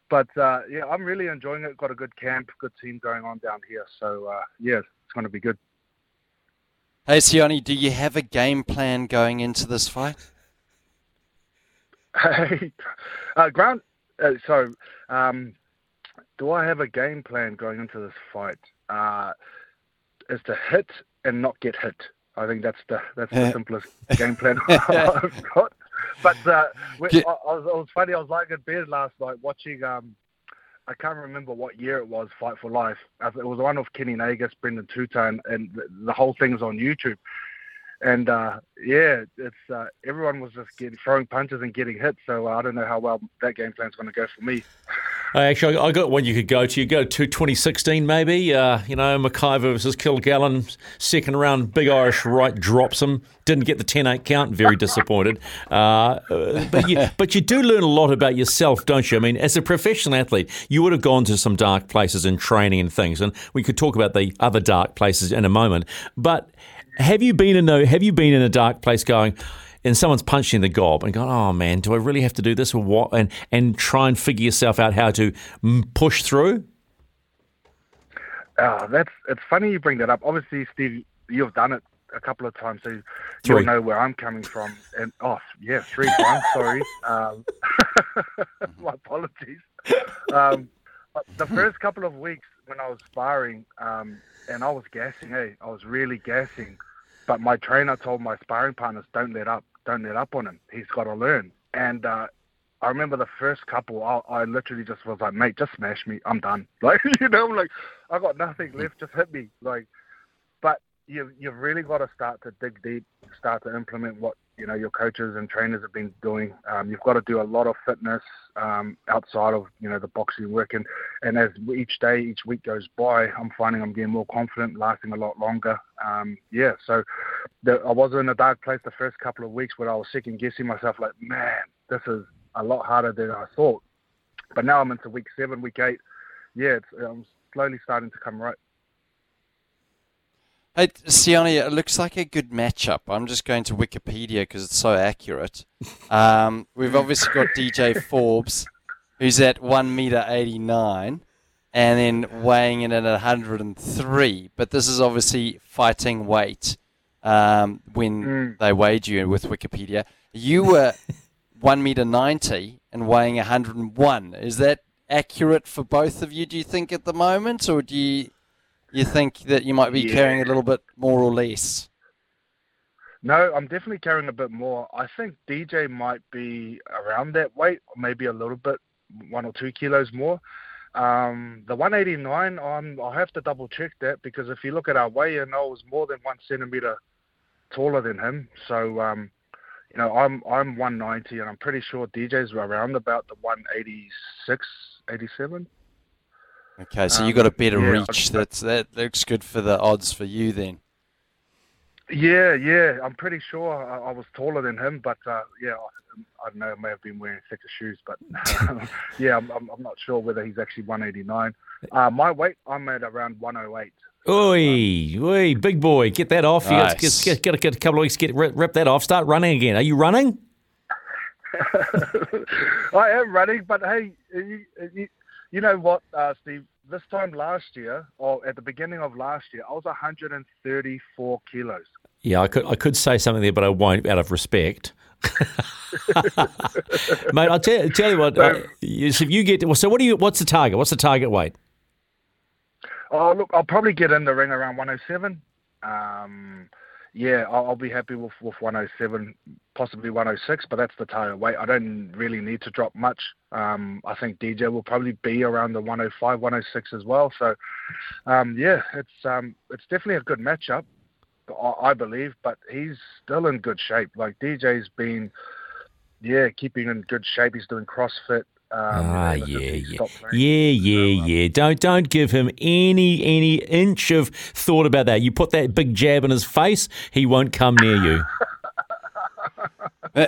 but uh, yeah, I'm really enjoying it. Got a good camp, good team going on down here. So uh, yeah, it's going to be good. Hey, Sione, do you have a game plan going into this fight? Hey, uh, Grant. Uh, so, um, do I have a game plan going into this fight? Uh, is to hit and not get hit. I think that's the that's the simplest game plan I've got. But uh, we, I, I was, it was funny. I was lying in bed last night watching. Um, I can't remember what year it was. Fight for Life. Uh, It was one of Kenny Nagus, Brendon Tuuta, and, and the, the whole thing's on YouTube. And uh, yeah, it's uh, everyone was just getting throwing punches and getting hit. So uh, I don't know how well that game plan's going to go for me. Actually, I got one you could go to. You go to 2016, maybe. Uh, you know, Mackay versus Kilgallen, second round, big Irish right drops him. Didn't get the 10 8 count, very disappointed. Uh, uh, but, you, but you do learn a lot about yourself, don't you? I mean, as a professional athlete, you would have gone to some dark places in training and things. And we could talk about the other dark places in a moment. But have you been in a, have you been in a dark place going, and someone's punched you in the gob and gone, oh man, do I really have to do this or what? And and try and figure yourself out how to mm, push through. Oh, that's it's funny you bring that up. Obviously, Steve, you've done it a couple of times, so you'll know where I'm coming from. And oh, yeah, three times. sorry, um, my apologies. Um, the first couple of weeks when I was sparring, um, and I was gassing. Hey, I was really gassing. But my trainer told my sparring partners, "Don't let up. Don't let up on him. He's got to learn." And uh, I remember the first couple, I, I literally just was like, "Mate, just smash me. I'm done." Like, you know, like I got nothing left. Just hit me. Like, but you you've really got to start to dig deep, start to implement what you know your coaches and trainers have been doing. Um, you've got to do a lot of fitness um, outside of you know the boxing work, and and as each day, each week goes by, I'm finding I'm getting more confident, lasting a lot longer. Um, yeah, so the, I was in a dark place the first couple of weeks where I was second guessing myself, like man, this is a lot harder than I thought. But now I'm into week seven, week eight. Yeah, it's, I'm slowly starting to come right. Hey, Sione, it looks like a good matchup. I'm just going to Wikipedia because it's so accurate. Um, we've obviously got DJ Forbes, who's at 1 meter 89 and then weighing in at 103. But this is obviously fighting weight um, when they weighed you with Wikipedia. You were 1 meter 90 and weighing 101. Is that accurate for both of you, do you think, at the moment? Or do you you think that you might be Yeah. carrying a little bit more or less? No, I'm definitely carrying a bit more. I think DJ might be around that weight, maybe a little bit, one or two kilos more. Um, the 189, I'm, I'll have to double check that because if you look at our weigh-in, I was more than one centimeter taller than him. So, um, you know, I'm I'm 190, and I'm pretty sure DJ's around about the 186, 87. Okay, so Um, you got a better yeah, reach. That's that looks good for the odds for you then. Yeah, yeah, I'm pretty sure I, I was taller than him, but uh, yeah, I, I don't know, I may have been wearing thicker shoes, but yeah, I'm, I'm, I'm not sure whether he's actually 189. Uh, my weight, I'm at around 108. Oi, oi, big boy, get that off. You got, Nice. get, get, get a couple of weeks, get rip, rip that off. Start running again. Are you running? I am running, but hey, you, you, you know what, uh, Steve? This time last year, or at the beginning of last year, I was 134 kilos. Yeah, I could I could say something there, but I won't out of respect. Mate, I'll tell, tell you what. Uh, yes, if you get well, so, what do you? What's the target? What's the target weight? Oh, look, I'll probably get in the ring around 107. Um, yeah, I'll, I'll be happy with, with 107, possibly 106, but that's the target weight. I don't really need to drop much. Um, I think DJ will probably be around the 105, 106 as well. So, um, yeah, it's um, it's definitely a good matchup, I, I believe, but he's still in good shape. Like DJ's been, yeah, keeping in good shape. He's doing CrossFit. Um, Ah, ever since yeah, he yeah, stopped playing. yeah, yeah, yeah. Don't don't give him any any inch of thought about that. You put that big jab in his face, he won't come near you.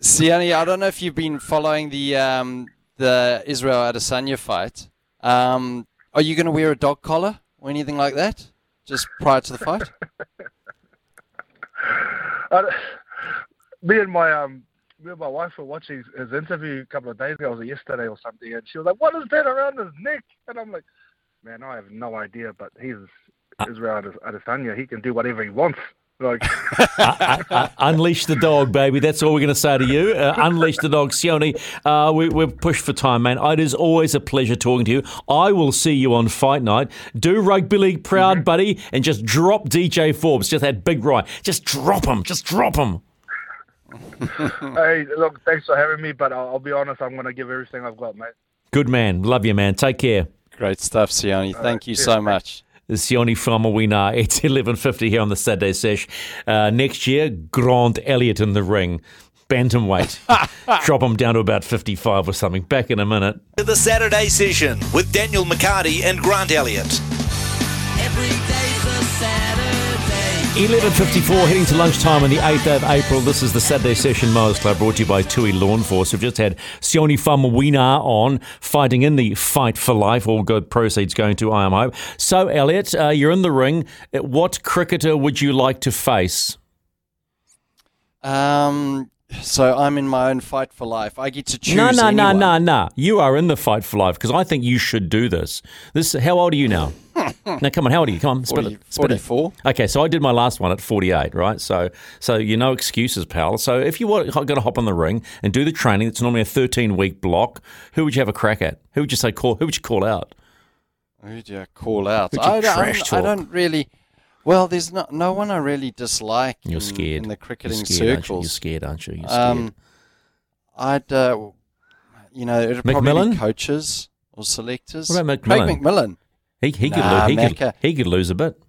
Siani, I don't know if you've been following the um, the Israel Adesanya fight. Um, are you going to wear a dog collar or anything like that just prior to the fight? I, me and my um, me and my wife were watching his interview a couple of days ago, was yesterday or something, and she was like, "What is that around his neck?" And I'm like, "Man, I have no idea, but he's Israel Ades- Adesanya. He can do whatever he wants." Like, Uh, uh, unleash the dog, baby. That's all we're going to say to you. Uh, unleash the dog, Sione. Uh, we, we're pushed for time, man. It is always a pleasure talking to you. I will see you on fight night. Do rugby league proud, buddy, and just drop DJ Forbes. Just that big right. Just drop him. Just drop him. hey, look, thanks for having me, but I'll, I'll be honest, I'm going to give everything I've got, mate. Good man. Love you, man. Take care. Great stuff, Siani. Thank you so much. Sione Faumuina, it's 11.50 here on the Saturday Sesh. Uh, next year, Grant Elliott in the ring. Bantamweight. Drop him down to about 55 or something. Back in a minute. The Saturday session with Daniel McCarty and Grant Elliott. Every day's a Saturday. 11.54, heading to lunchtime on the 8th of April. This is the Saturday Session Mowers Club brought to you by Tui Law Enforcement. We've just had Sione Faumuina on, fighting in the Fight for Life. All good proceeds going to IMO. So, Elliot, uh, you're in the ring. Uh, What cricketer would you like to face? Um, so I'm in my own fight for life. I get to choose. No, no, no, no, no. You are in the Fight for Life because I think you should do this. This. How old are you now? now, come on. How old are you? Come on, spit 40 it. Spit it. 44. Okay, so I did my last one at 48, right? So, so you no excuses, pal. So, if you want, got to hop on the ring and do the training, it's normally a 13 week block. Who would you have a crack at? Who would you say call? Who would you call out? Who'd you call out? I, don't- I don't really. Well, there's no no one I really dislike. You're in, scared in the cricketing You're scared, circles. You're scared, aren't you? You're scared. Um, I'd, uh, you know, it'd probably McMillan? be coaches or selectors. What about McMillan? Craig McMillan? He he could Nah, lose. He could, he could lose a bit.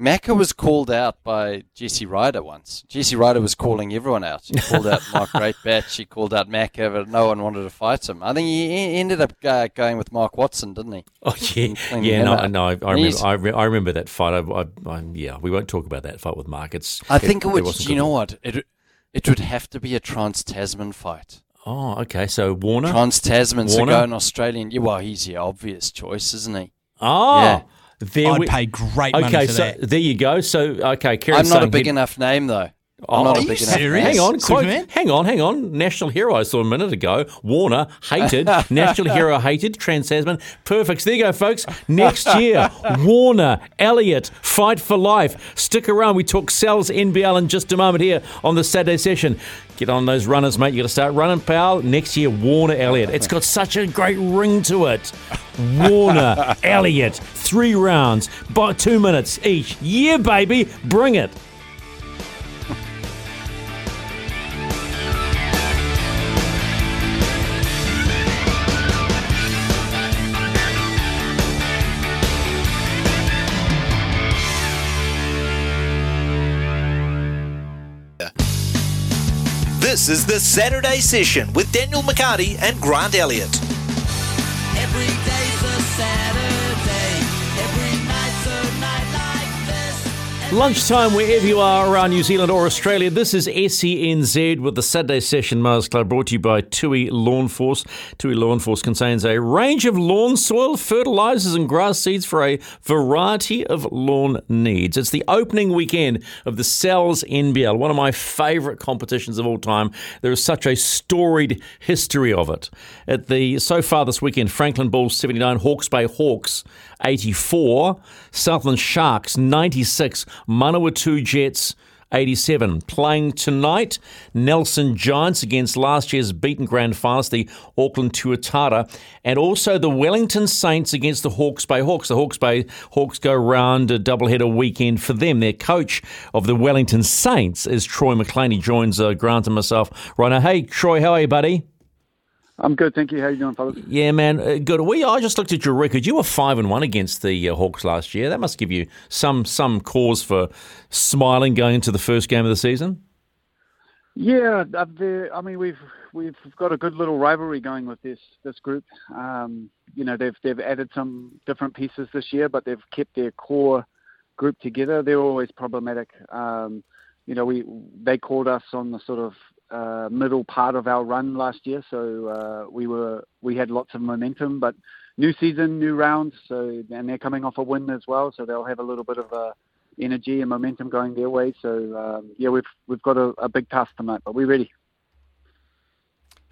Macca was called out by Jesse Ryder once. Jesse Ryder was calling everyone out. He called out Mark Greatbatch. He called out Macca, but no one wanted to fight him. I think he ended up uh, going with Mark Watson, didn't he? Oh yeah, yeah. No, no. I, I remember. I, re- I remember that fight. I, I, yeah, we won't talk about that fight with Mark. It's. I think it, would. wasn't You know what? It it would have to be a Trans Tasman fight. Oh, okay. So Warner. Trans Tasman's a Warner? going Australian. Yeah, well, he's the obvious choice, isn't he? Oh, Yeah. there I'd we- pay great money Okay, for so that. there you go. So okay, Kieran I'm not a big he'd- enough name though. Oh, I'm not are a you big enough serious? name. Hang on, quote, Superman? hang on, hang on. National hero I saw a minute ago. Warner hated. National hero hated. Trans Tasman. Perfect. So there you go, folks. Next year, Warner, Elliott, fight for life. Stick around. We talk Sal's NBL in just a moment here on the Saturday session. Get on those runners, mate. You got to start running, pal. Next year, Warner, Elliott. It's got such a great ring to it. Warner, Elliott, three rounds, by two minutes each. Yeah, baby, bring it. This is the Saturday session with Daniel McCarty and Grant Elliott. Lunchtime, wherever you are around New Zealand or Australia, this is SENZ with the Saturday Session Mowers Club brought to you by Tui Lawn Force. Tui Lawn Force contains a range of lawn soil, fertilizers, and grass seeds for a variety of lawn needs. It's the opening weekend of the Sal's NBL, one of my favorite competitions of all time. There is such a storied history of it. At the so far this weekend, Franklin Bulls 79, Hawke's Bay Hawks 84, Southland Sharks 96, Manawatu Jets 87. Playing tonight, Nelson Giants against last year's beaten grand finalists, the Auckland Tuatara, and also the Wellington Saints against the Hawke's Bay Hawks. The Hawke's Bay Hawks go round a doubleheader weekend for them. Their coach of the Wellington Saints is Troy McLean. He joins uh, Grant and myself right now. Hey, Troy, how are you, buddy? I'm good, thank you. How are you doing, fellas? Yeah, man, uh, good. We I just looked at your record. You were five and one against the uh, Hawks last year. That must give you some some cause for smiling going into the first game of the season. Yeah, uh, I mean we've we've got a good little rivalry going with this this group. Um, you know they've they've added some different pieces this year, but they've kept their core group together. They're always problematic. Um, you know, we they called us on the sort of uh, middle part of our run last year, so uh, we were we had lots of momentum. But new season, new rounds, so and they're coming off a win as well, so they'll have a little bit of a energy and momentum going their way. So um, yeah, we've we've got a, a big task tonight, but we're ready.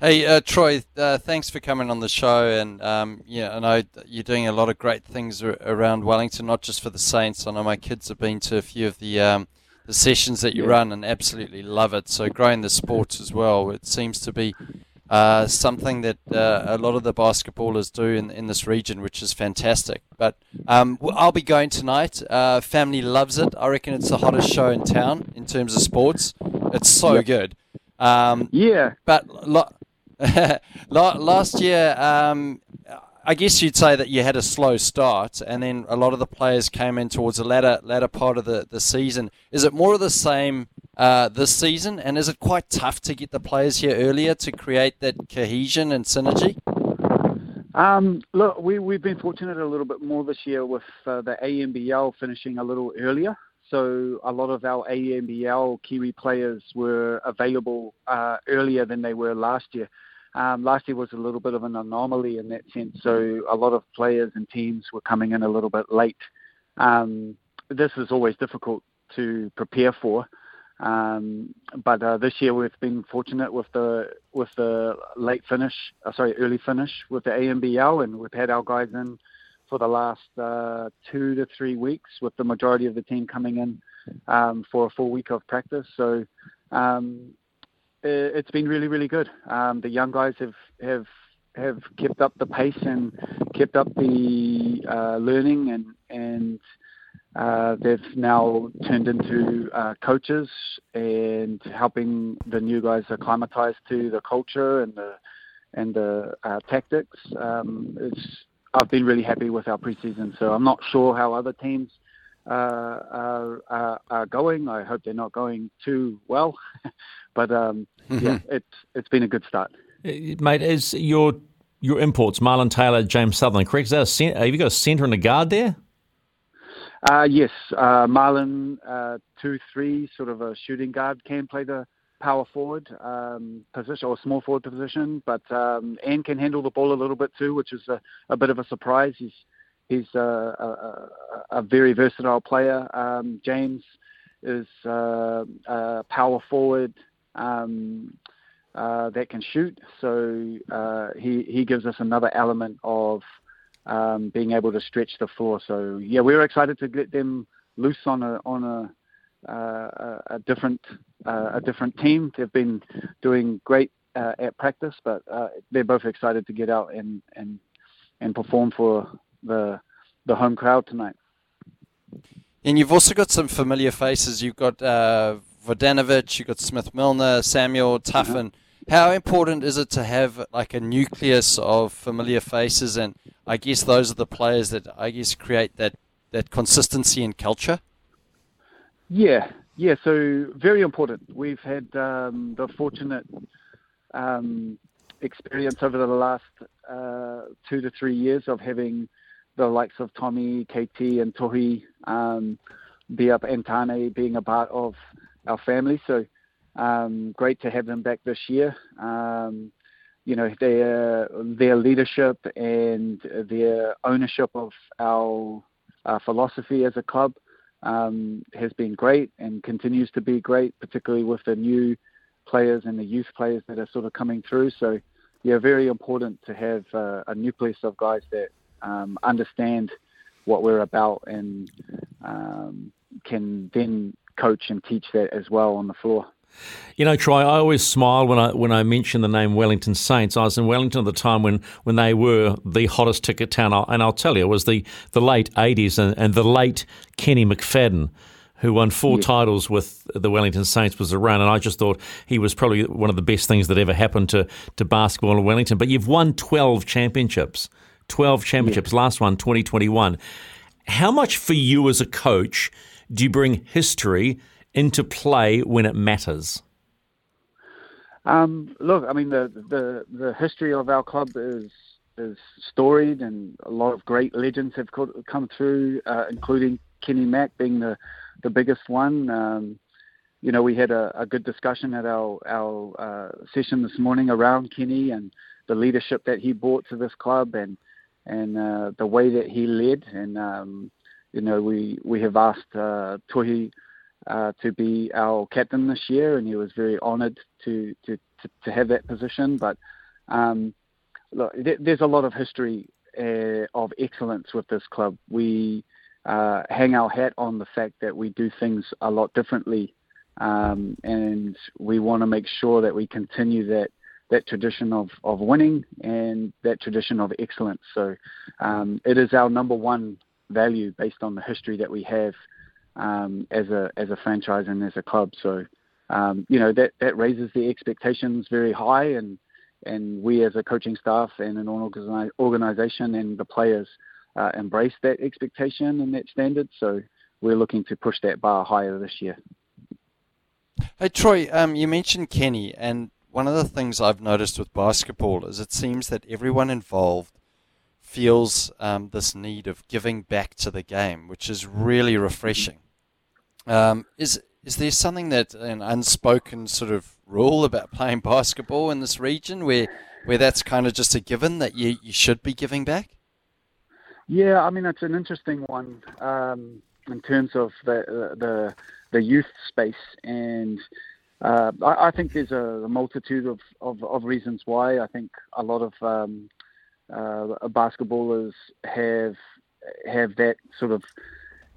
Hey, uh, Troy, uh, thanks for coming on the show. And um, yeah, I know you're doing a lot of great things ar- around Wellington, not just for the Saints. I know my kids have been to a few of the um, the sessions that you Yeah. run and absolutely love it. So growing the sports as well, it seems to be uh, something that uh, a lot of the basketballers do in, in this region, which is fantastic. But um, I'll be going tonight. Uh, family loves it. I reckon it's the hottest show in town in terms of sports. It's so Yep. good. Um, yeah. But lo- last year, um, I guess you'd say that you had a slow start, and then a lot of the players came in towards the latter latter part of the, the season. Is it more of the same uh, this season, and is it quite tough to get the players here earlier to create that cohesion and synergy? Um, look, we, we've been fortunate a little bit more this year with uh, the ANBL finishing a little earlier. So a lot of our ANBL Kiwi players were available uh, earlier than they were last year. Um, last year was a little bit of an anomaly in that sense. So a lot of players and teams were coming in a little bit late. Um, this is always difficult to prepare for. Um, but uh, this year we've been fortunate with the with the late finish, uh, sorry, early finish with the ANBL, and we've had our guys in for the last uh, two to three weeks, with the majority of the team coming in um, for a full week of practice. So um, it's been really, really good. Um, the young guys have have have kept up the pace and kept up the uh, learning and and uh, they've now turned into uh, coaches and helping the new guys acclimatize to the culture and the and the uh, tactics. Um, it's I've been really happy with our preseason, so I'm not sure how other teams uh, are, are, are going. I hope they're not going too well, but um, yeah, it's it's been a good start. Uh, Mate, is your your imports, Marlon Taylor, James Sutherland, correct? Is that a cent- have you got a centre and a guard there? Uh, yes, uh, Marlon, uh, two three, sort of a shooting guard, can play the power forward um, position or small forward position, but um, and can handle the ball a little bit too, which is a, a bit of a surprise. He's he's a, a, a very versatile player. Um, James is uh, a power forward um, uh, that can shoot, so uh, he he gives us another element of um, being able to stretch the floor. So yeah, we were excited to get them loose on a on a uh, a different uh, a different team. They've been doing great uh, at practice, but uh, they're both excited to get out and and and perform for the the home crowd tonight. And you've also got some familiar faces. You've got uh, Vodanovich, you've got Smith Milner, Samuel Tuffin. How important is it to have like a nucleus of familiar faces? And I guess those are the players that I guess create that, that consistency and culture. Yeah, yeah. So very important. We've had um, the fortunate um, experience over the last uh, two to three years of having the likes of Tommy, KT, and Tohi um, up and Tane being a part of our family. So um, great to have them back this year. Um, you know their their leadership and their ownership of our, our philosophy as a club um, has been great and continues to be great, particularly with the new players and the youth players that are sort of coming through. So, yeah, very important to have uh, a nucleus of guys that um, understand what we're about and um, can then coach and teach that as well on the floor. You know, Troy, I always smile when I when I mention the name Wellington Saints. I was in Wellington at the time when, when they were the hottest ticket town, and I'll tell you, it was the, the late 80s and, and the late Kenny McFadden, who won four Yeah. titles with the Wellington Saints, was around, and I just thought he was probably one of the best things that ever happened to, to basketball in Wellington. But you've won 12 championships, 12 championships, last one, 2021. How much for you as a coach do you bring history into play when it matters? Um, look, I mean the, the the history of our club is is storied, and a lot of great legends have come through, uh, including Kenny Mack being the the biggest one. Um, you know, we had a, a good discussion at our our uh, session this morning around Kenny and the leadership that he brought to this club and and uh, the way that he led. And um, you know, we we have asked uh, Tohi uh, to be our captain this year, and he was very honoured to, to to to have that position. But um, look, th- there's a lot of history uh, of excellence with this club. We uh, hang our hat on the fact that we do things a lot differently, um, and we want to make sure that we continue that that tradition of, of winning and that tradition of excellence. So um, it is our number one value based on the history that we have um, as a as a franchise and as a club. So um, you know that that raises the expectations very high, and and we as a coaching staff and an organization and the players uh, embrace that expectation and that standard. So we're looking to push that bar higher this year. Hey Troy, um, you mentioned Kenny, and one of the things I've noticed with basketball is it seems that everyone involved feels um, this need of giving back to the game, which is really refreshing. Um, is is there something that an unspoken sort of rule about playing basketball in this region where where that's kind of just a given that you, you should be giving back? Yeah, I mean it's an interesting one um, in terms of the the the youth space, and uh, I, I, think there's a, multitude of, of, of, reasons why. I think a lot of um, uh, basketballers have have that sort of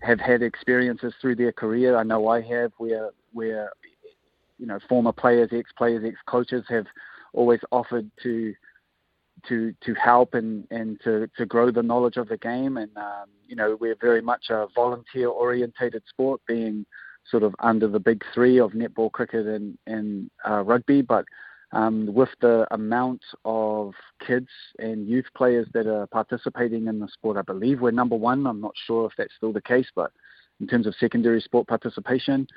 have had experiences through their career. I know I have, where where you know former players, ex players, ex coaches have always offered to to to help and and to to grow the knowledge of the game. And um, you know we're very much a volunteer orientated sport, being sort of under the big three of netball, cricket, and and uh, rugby, but um, with the amount of kids and youth players that are participating in the sport, I believe we're number one. I'm not sure if that's still the case, but in terms of secondary sport participation,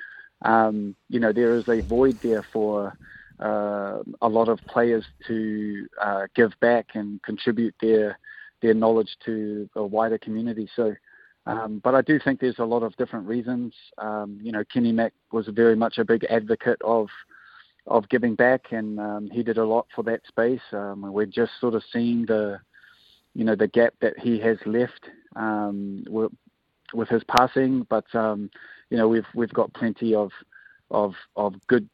um, you know, there is a void there for uh, a lot of players to uh, give back and contribute their their knowledge to a wider community. So, um, but I do think there's a lot of different reasons. Um, you know, Kenny Mack was very much a big advocate of of giving back, and um, he did a lot for that space. Um, we're just sort of seeing the, you know, the gap that he has left um, with, with his passing. But um, you know, we've we've got plenty of of of good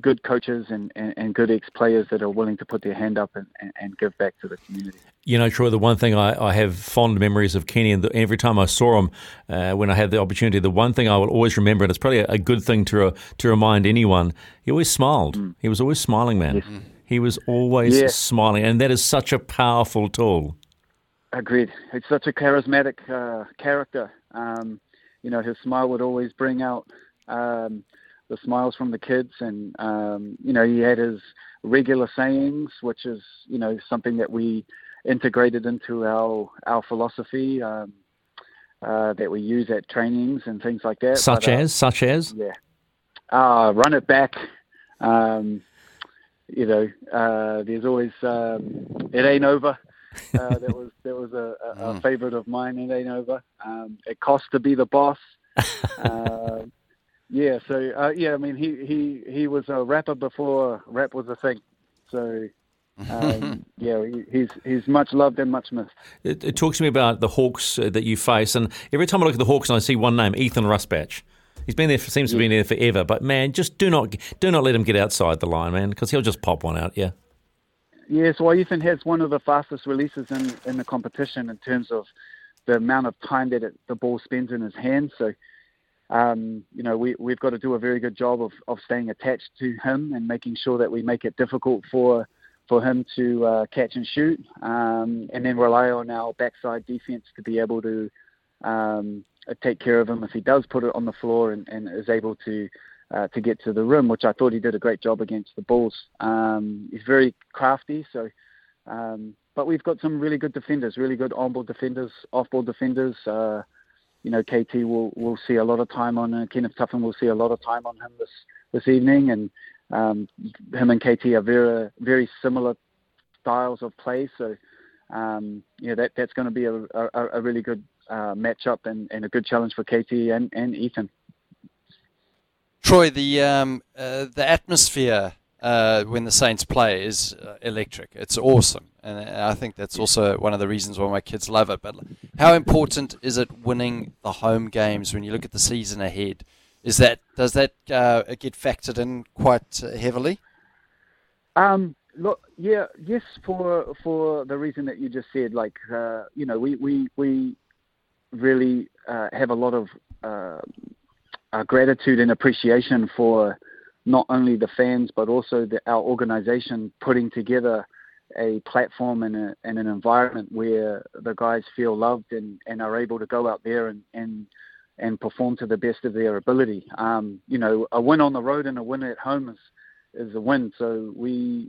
good coaches and, and, and good ex players that are willing to put their hand up and, and, and, give back to the community. You know, Troy, the one thing I, I have fond memories of Kenny, and the, every time I saw him uh, when I had the opportunity, the one thing I will always remember, and it's probably a, a good thing to, uh, to remind anyone, he always smiled. Mm. He was always smiling, man. Yes. He was always yeah. smiling, and that is such a powerful tool. Agreed. It's such a charismatic uh, character. Um, you know, his smile would always bring out. Um, the smiles from the kids, and um, you know he had his regular sayings, which is you know something that we integrated into our our philosophy um, uh, that we use at trainings and things like that. Such but, uh, as, such as, yeah, uh, run it back. Um, you know, uh, there's always um, it ain't over. Uh, that was that was a, a, a mm. favorite of mine. It ain't over. Um, it costs to be the boss. Uh, yeah, so uh, yeah, I mean, he, he he was a rapper before rap was a thing. So um, yeah, he's he's much loved and much missed. It, it talks to me about the Hawks uh, that you face, and every time I look at the Hawks and I see one name, Ethan Rusbatch. He's been there, for, seems to be there forever. But man, just do not do not let him get outside the line, man, because he'll just pop one out. Yeah. Yeah, so Ethan has one of the fastest releases in in the competition in terms of the amount of time that it, the ball spends in his hands. So um, you know, we, we've got to do a very good job of, of staying attached to him and making sure that we make it difficult for for him to uh, catch and shoot, um, and then rely on our backside defense to be able to um, take care of him if he does put it on the floor and, and is able to uh, to get to the rim, which I thought he did a great job against the Bulls. Um, he's very crafty, so. Um, but we've got some really good defenders, really good on-ball defenders, off-ball defenders. Uh, you know, KT will will see a lot of time on uh, Kenneth Tuffin will see a lot of time on him this this evening, and um, him and KT are very very similar styles of play. So, um, yeah, that that's going to be a, a, a really good uh, matchup and, and a good challenge for KT and, and Ethan. Troy, the um, uh, the atmosphere uh, when the Saints play is uh, electric. It's awesome, and I think that's also one of the reasons why my kids love it. But how important is it winning the home games when you look at the season ahead? Is that does that uh, get factored in quite heavily? Um, look, yeah, yes, for for the reason that you just said, like uh, you know, we we we really uh, have a lot of uh, uh, gratitude and appreciation for not only the fans but also the, our organisation putting together a platform and, a, and an environment where the guys feel loved and, and are able to go out there and, and and perform to the best of their ability. Um, you know, a win on the road and a win at home is is a win. So we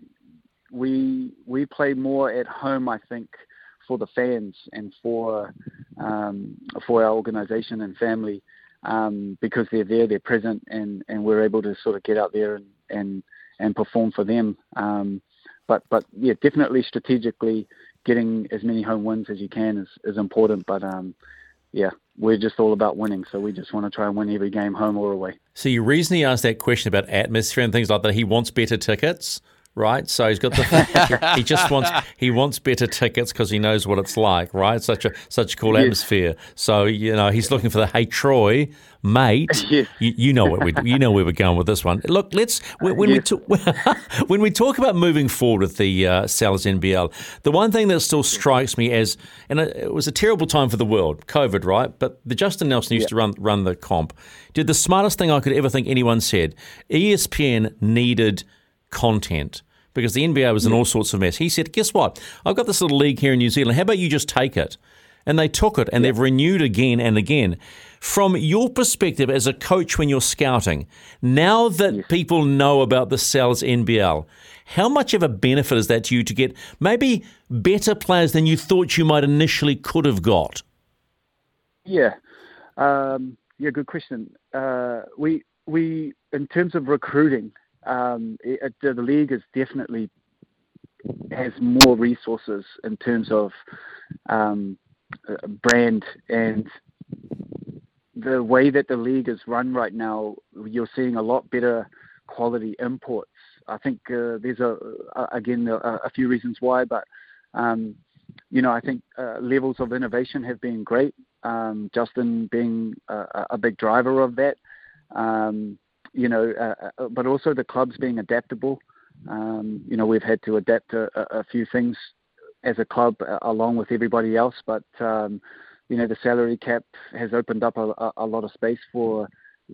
we we play more at home, I think, for the fans and for um, for our organisation and family um, because they're there, they're present, and, and we're able to sort of get out there and and, and perform for them. Um, but but yeah, definitely strategically getting as many home wins as you can is, is important. But um, yeah, we're just all about winning, so we just want to try and win every game, home or away. So you he asked that question about atmosphere and things like that. He wants better tickets right? So he's got the he just wants he wants better tickets because he knows what it's like, right? Such a such a cool Yes. atmosphere. So you know he's looking for the hey Troy mate. You, you know what we you know where we're going with this one. Look, let's when, when we talk when we talk about moving forward with the uh, Sal's NBL, the one thing that still strikes me as and it it was a terrible time for the world, COVID, right? But the Justin Nelson used to run run the comp. Did the smartest thing I could ever think anyone said. ESPN needed content because the NBA was in all sorts of mess. He said, Guess what? I've got this little league here in New Zealand. How about you just take it? And they took it and they've renewed again and again. From your perspective as a coach when you're scouting, now that people know about the Sal's NBL, how much of a benefit is that to you to get maybe better players than you thought you might initially could have got? Yeah, um, yeah, good question. Uh, we we in terms of recruiting, um, it, the, league is definitely has more resources in terms of um, uh, brand and the way that the league is run right now. You're seeing a lot better quality imports. I think uh, there's a, a again a, a few reasons why, but um, you know I think uh, levels of innovation have been great. Um, Justin being a, a big driver of that. Um, you know, uh, uh, but also the clubs being adaptable. Um, you know, we've had to adapt a, a few things as a club uh, along with everybody else, but um, you know, the salary cap has opened up a, a, lot of space for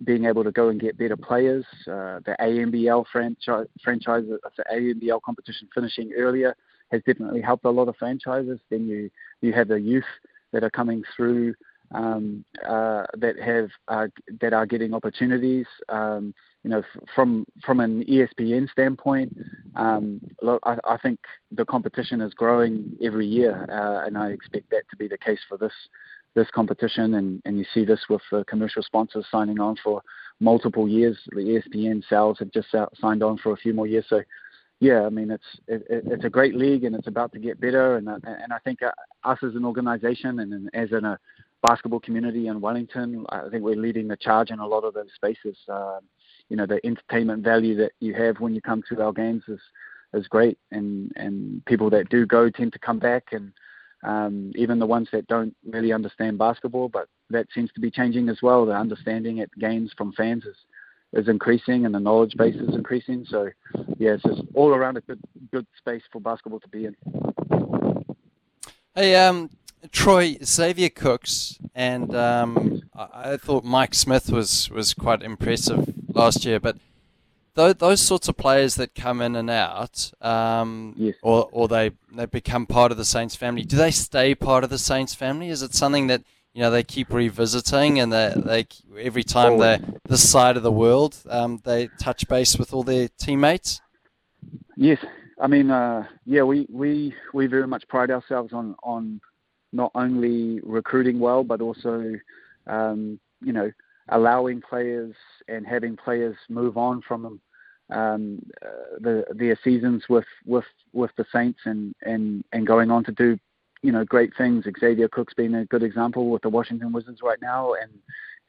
being able to go and get better players. Uh, the ANBL franchise, franchise, the ANBL competition finishing earlier has definitely helped a lot of franchises. Then you you have the youth that are coming through um, uh, that have uh, that are getting opportunities. Um, you know, f- from from an ESPN standpoint, um, look, I, I think the competition is growing every year, uh, and I expect that to be the case for this this competition. And, and you see this with uh, commercial sponsors signing on for multiple years. The ESPN sales have just out, signed on for a few more years. So yeah, I mean it's it, it- it's a great league and it's about to get better. And uh, and I think uh, us as an organisation and as in a basketball community in Wellington, I think we're leading the charge in a lot of those spaces. Um, you know, the entertainment value that you have when you come to our games is is great, and and people that do go tend to come back, and um, even the ones that don't really understand basketball, but that seems to be changing as well. The understanding at games from fans is is increasing, and the knowledge base is increasing. So, yeah, it's just all around a good good space for basketball to be in. Hey, um, Troy Xavier Cooks, and um, I, I thought Mike Smith was, was quite impressive last year. But those, those sorts of players that come in and out, um, or or they they become part of the Saints family. Do they stay part of the Saints family? Is it something that you know they keep revisiting, and they they every time they're this side of the world, um, they touch base with all their teammates? Yes, I mean, uh, yeah, we, we we very much pride ourselves on on not only recruiting well, but also, um, you know, allowing players and having players move on from um, uh, the, their seasons with, with, with the Saints and, and, and going on to do, you know, great things. Xavier Cooks been a good example with the Washington Wizards right now, and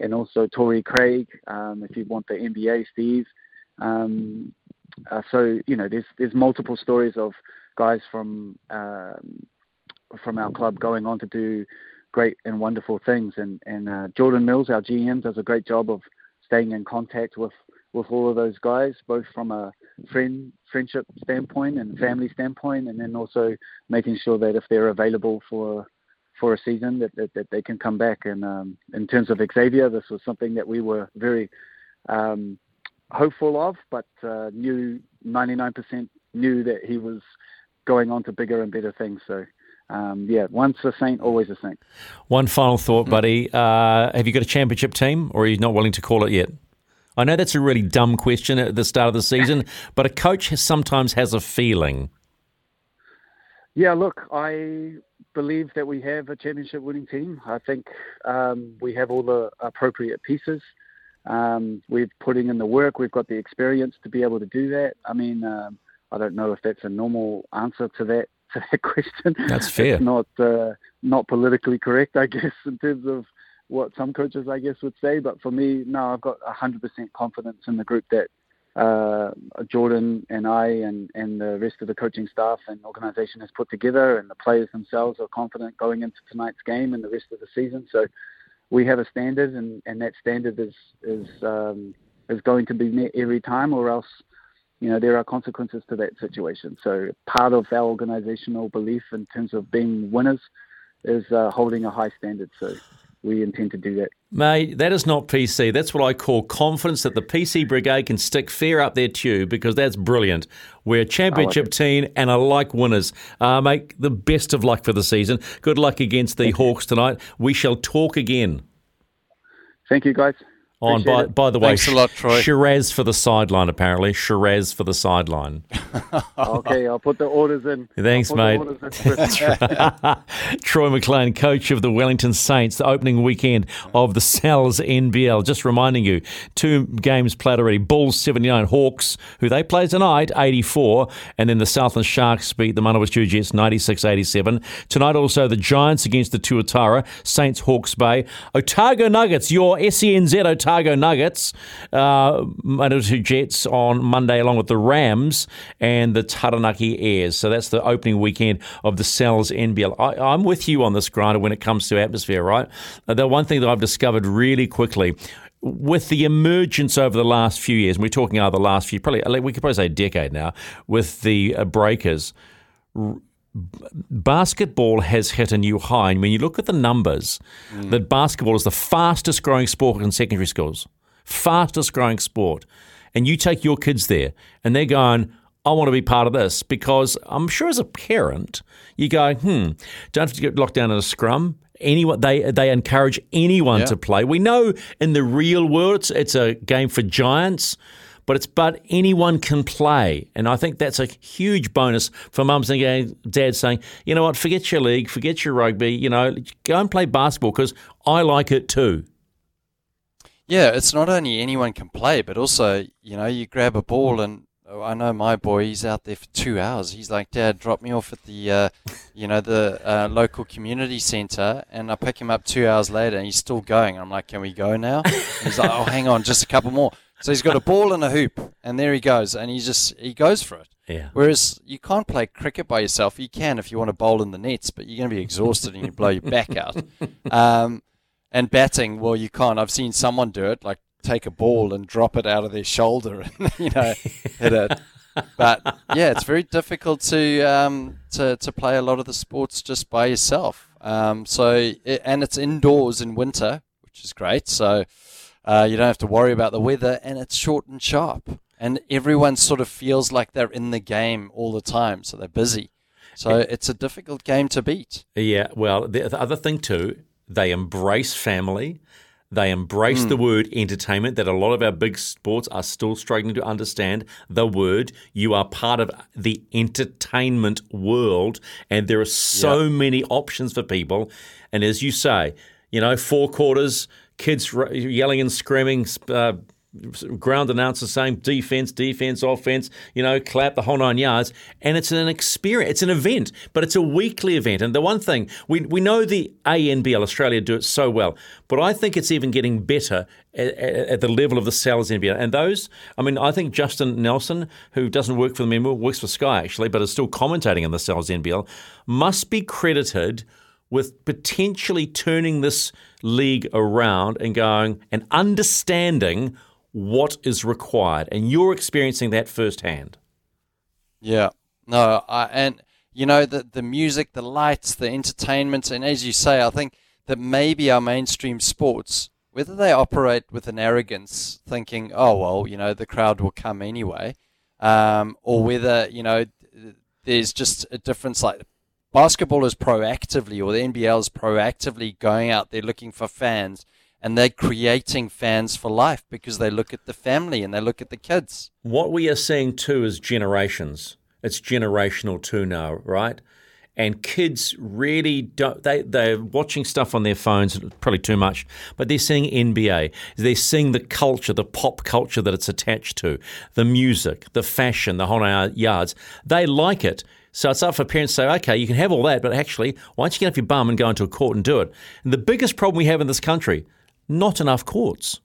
and also Torrey Craig. Um, if you want the NBA, Steve. Um, uh, so you know, there's there's multiple stories of guys from um, from our club going on to do great and wonderful things. And and uh, Jordan Mills, our GM, does a great job of staying in contact with with all of those guys, both from a friend friendship standpoint and family standpoint, and then also making sure that if they're available for for a season that, that, that they can come back. And um, in terms of Xavier, this was something that we were very um, hopeful of, but uh, knew 99% knew that he was going on to bigger and better things. So. Um, yeah, once a saint, always a saint. One final thought, buddy. Uh, have you got a championship team, or are you not willing to call it yet? I know that's a really dumb question at the start of the season, but a coach has, sometimes has a feeling. Yeah, look, I believe that we have a championship winning team. I think um, we have all the appropriate pieces. Um, we're putting in the work. We've got the experience to be able to do that. I mean, um, I don't know if that's a normal answer to that to that question. That's fair. It's not uh, not politically correct, I guess, in terms of what some coaches, I guess, would say. But for me, no, I've got 100% confidence in the group that uh, Jordan and I and, and the rest of the coaching staff and organization has put together, and the players themselves are confident going into tonight's game and the rest of the season. So we have a standard, and, and that standard is is um, is going to be met every time, or else you know there are consequences to that situation. So part of our organizational belief in terms of being winners is uh, holding a high standard. So we intend to do that. Mate, that is not PC. That's what I call confidence that the PC Brigade can stick fair up their tube because that's brilliant. We're a championship it. team and I like winners. Uh, mate, the best of luck for the season. Good luck against the Hawks tonight. We shall talk again. Thank you, guys. Oh, On Appreciate by, it. by the way, Thanks a lot, Troy. Shiraz for the sideline, apparently. Shiraz for the sideline. okay, I'll put the orders in. Thanks, mate. put the in. Troy McLean, coach of the Wellington Saints, the opening weekend of the Sal's NBL. Just reminding you, two games played already. Bulls 79, Hawks, who they play tonight, 84, and then the Southland Sharks beat the Manawatu Jets 96 87. Tonight also the Giants against the Tuatara, Saints Hawks Bay, Otago Nuggets, your SENZ Otago Nuggets, uh, Manawatu Jets on Monday along with the Rams and the Taranaki Airs. So that's the opening weekend of the Sal's NBL. I, I'm with you on this, Grinder, when it comes to atmosphere, right? Uh, the one thing that I've discovered really quickly with the emergence over the last few years, and we're talking over the last few, probably we could probably say a decade now, with the uh, breakers. Basketball has hit a new high. And when you look at the numbers, that basketball is the fastest growing sport in secondary schools, fastest growing sport. And you take your kids there, and they're going, I want to be part of this because I'm sure as a parent, you go, hmm, don't have to get locked down in a scrum. Anyone they they encourage anyone Yeah. to play. We know in the real world it's, it's a game for giants, but it's but anyone can play, and I think that's a huge bonus for mums and dads saying, you know what, forget your league, forget your rugby, you know, go and play basketball because I like it too. Yeah, it's not only anyone can play, but also, you know, you grab a ball and oh, I know my boy, he's out there for two hours. He's like, Dad, drop me off at the, uh, you know, the uh, local community centre, and I pick him up two hours later, and he's still going. I'm like, Can we go now? And he's like, Oh, hang on, just a couple more. So he's got a ball and a hoop, and there he goes, and he just he goes for it. Yeah. Whereas you can't play cricket by yourself. You can if you want to bowl in the nets, but you're going to be exhausted and you blow your back out. Um, and batting, well, you can't. I've seen someone do it, like take a ball and drop it out of their shoulder and you know hit it. But yeah, it's very difficult to um, to to play a lot of the sports just by yourself. Um, so it, and it's indoors in winter, which is great. So uh, you don't have to worry about the weather, and it's short and sharp. And everyone sort of feels like they're in the game all the time, so they're busy. So it's a difficult game to beat. Yeah, well, the, the other thing too, they embrace family. They embrace Mm. the word entertainment that a lot of our big sports are still struggling to understand. The word, you are part of the entertainment world, and there are so many options for people. And as you say, you know, four quarters, kids yelling and screaming, uh, ground announcer saying defense, defense, offense, you know, clap the whole nine yards. And it's an experience, it's an event, but it's a weekly event. And the one thing, we, we know the ANBL Australia do it so well, but I think it's even getting better at, the level of the Sal's NBL. And those, I mean, I think Justin Nelson, who doesn't work for them anymore, works for Sky actually, but is still commentating in the Sal's NBL, must be credited with potentially turning this league around and going and understanding what is required. And you're experiencing that firsthand. Yeah. No, I, and you know the the music, the lights, the entertainment, and as you say, I think that maybe our mainstream sports, whether they operate with an arrogance, thinking, oh well, you know, the crowd will come anyway, um, or whether you know there's just a difference. Like basketball is proactively, or the NBL is proactively going out there looking for fans. And they're creating fans for life because they look at the family and they look at the kids. What we are seeing too is generations. It's generational too now, right? And kids really don't, they, they're watching stuff on their phones, probably too much, but they're seeing NBA. They're seeing the culture, the pop culture that it's attached to, the music, the fashion, the whole yards. They like it. So it's up for parents to say, okay, you can have all that, but actually, why don't you get off your bum and go into a court and do it? And the biggest problem we have in this country, not enough courts.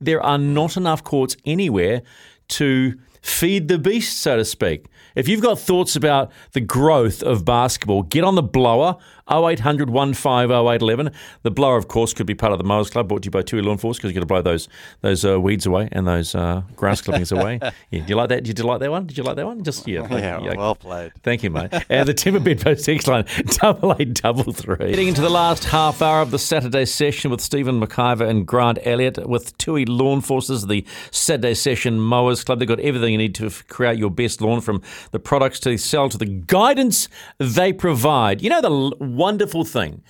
There are not enough courts anywhere to feed the beast, so to speak. If you've got thoughts about the growth of basketball, get on the blower 0800 150811. The blower, of course, could be part of the Mowers Club, brought to you by Tui Law Enforcement because you've got to blow those those uh, weeds away and those uh, grass clippings away. Yeah, do you like that? Did you like that one? Did you like that one? Just yeah, Yeah, well played. Thank you, mate. And the Timber Bed Post text line double eight double three. Getting into the last half hour of the Saturday session with Stephen McIvor and Grant Elliott with Tui Lawn Forces, the Saturday session mowers club. They've got everything you need to create your best lawn, from the products to sell to the guidance they provide. You know the l- wonderful thing,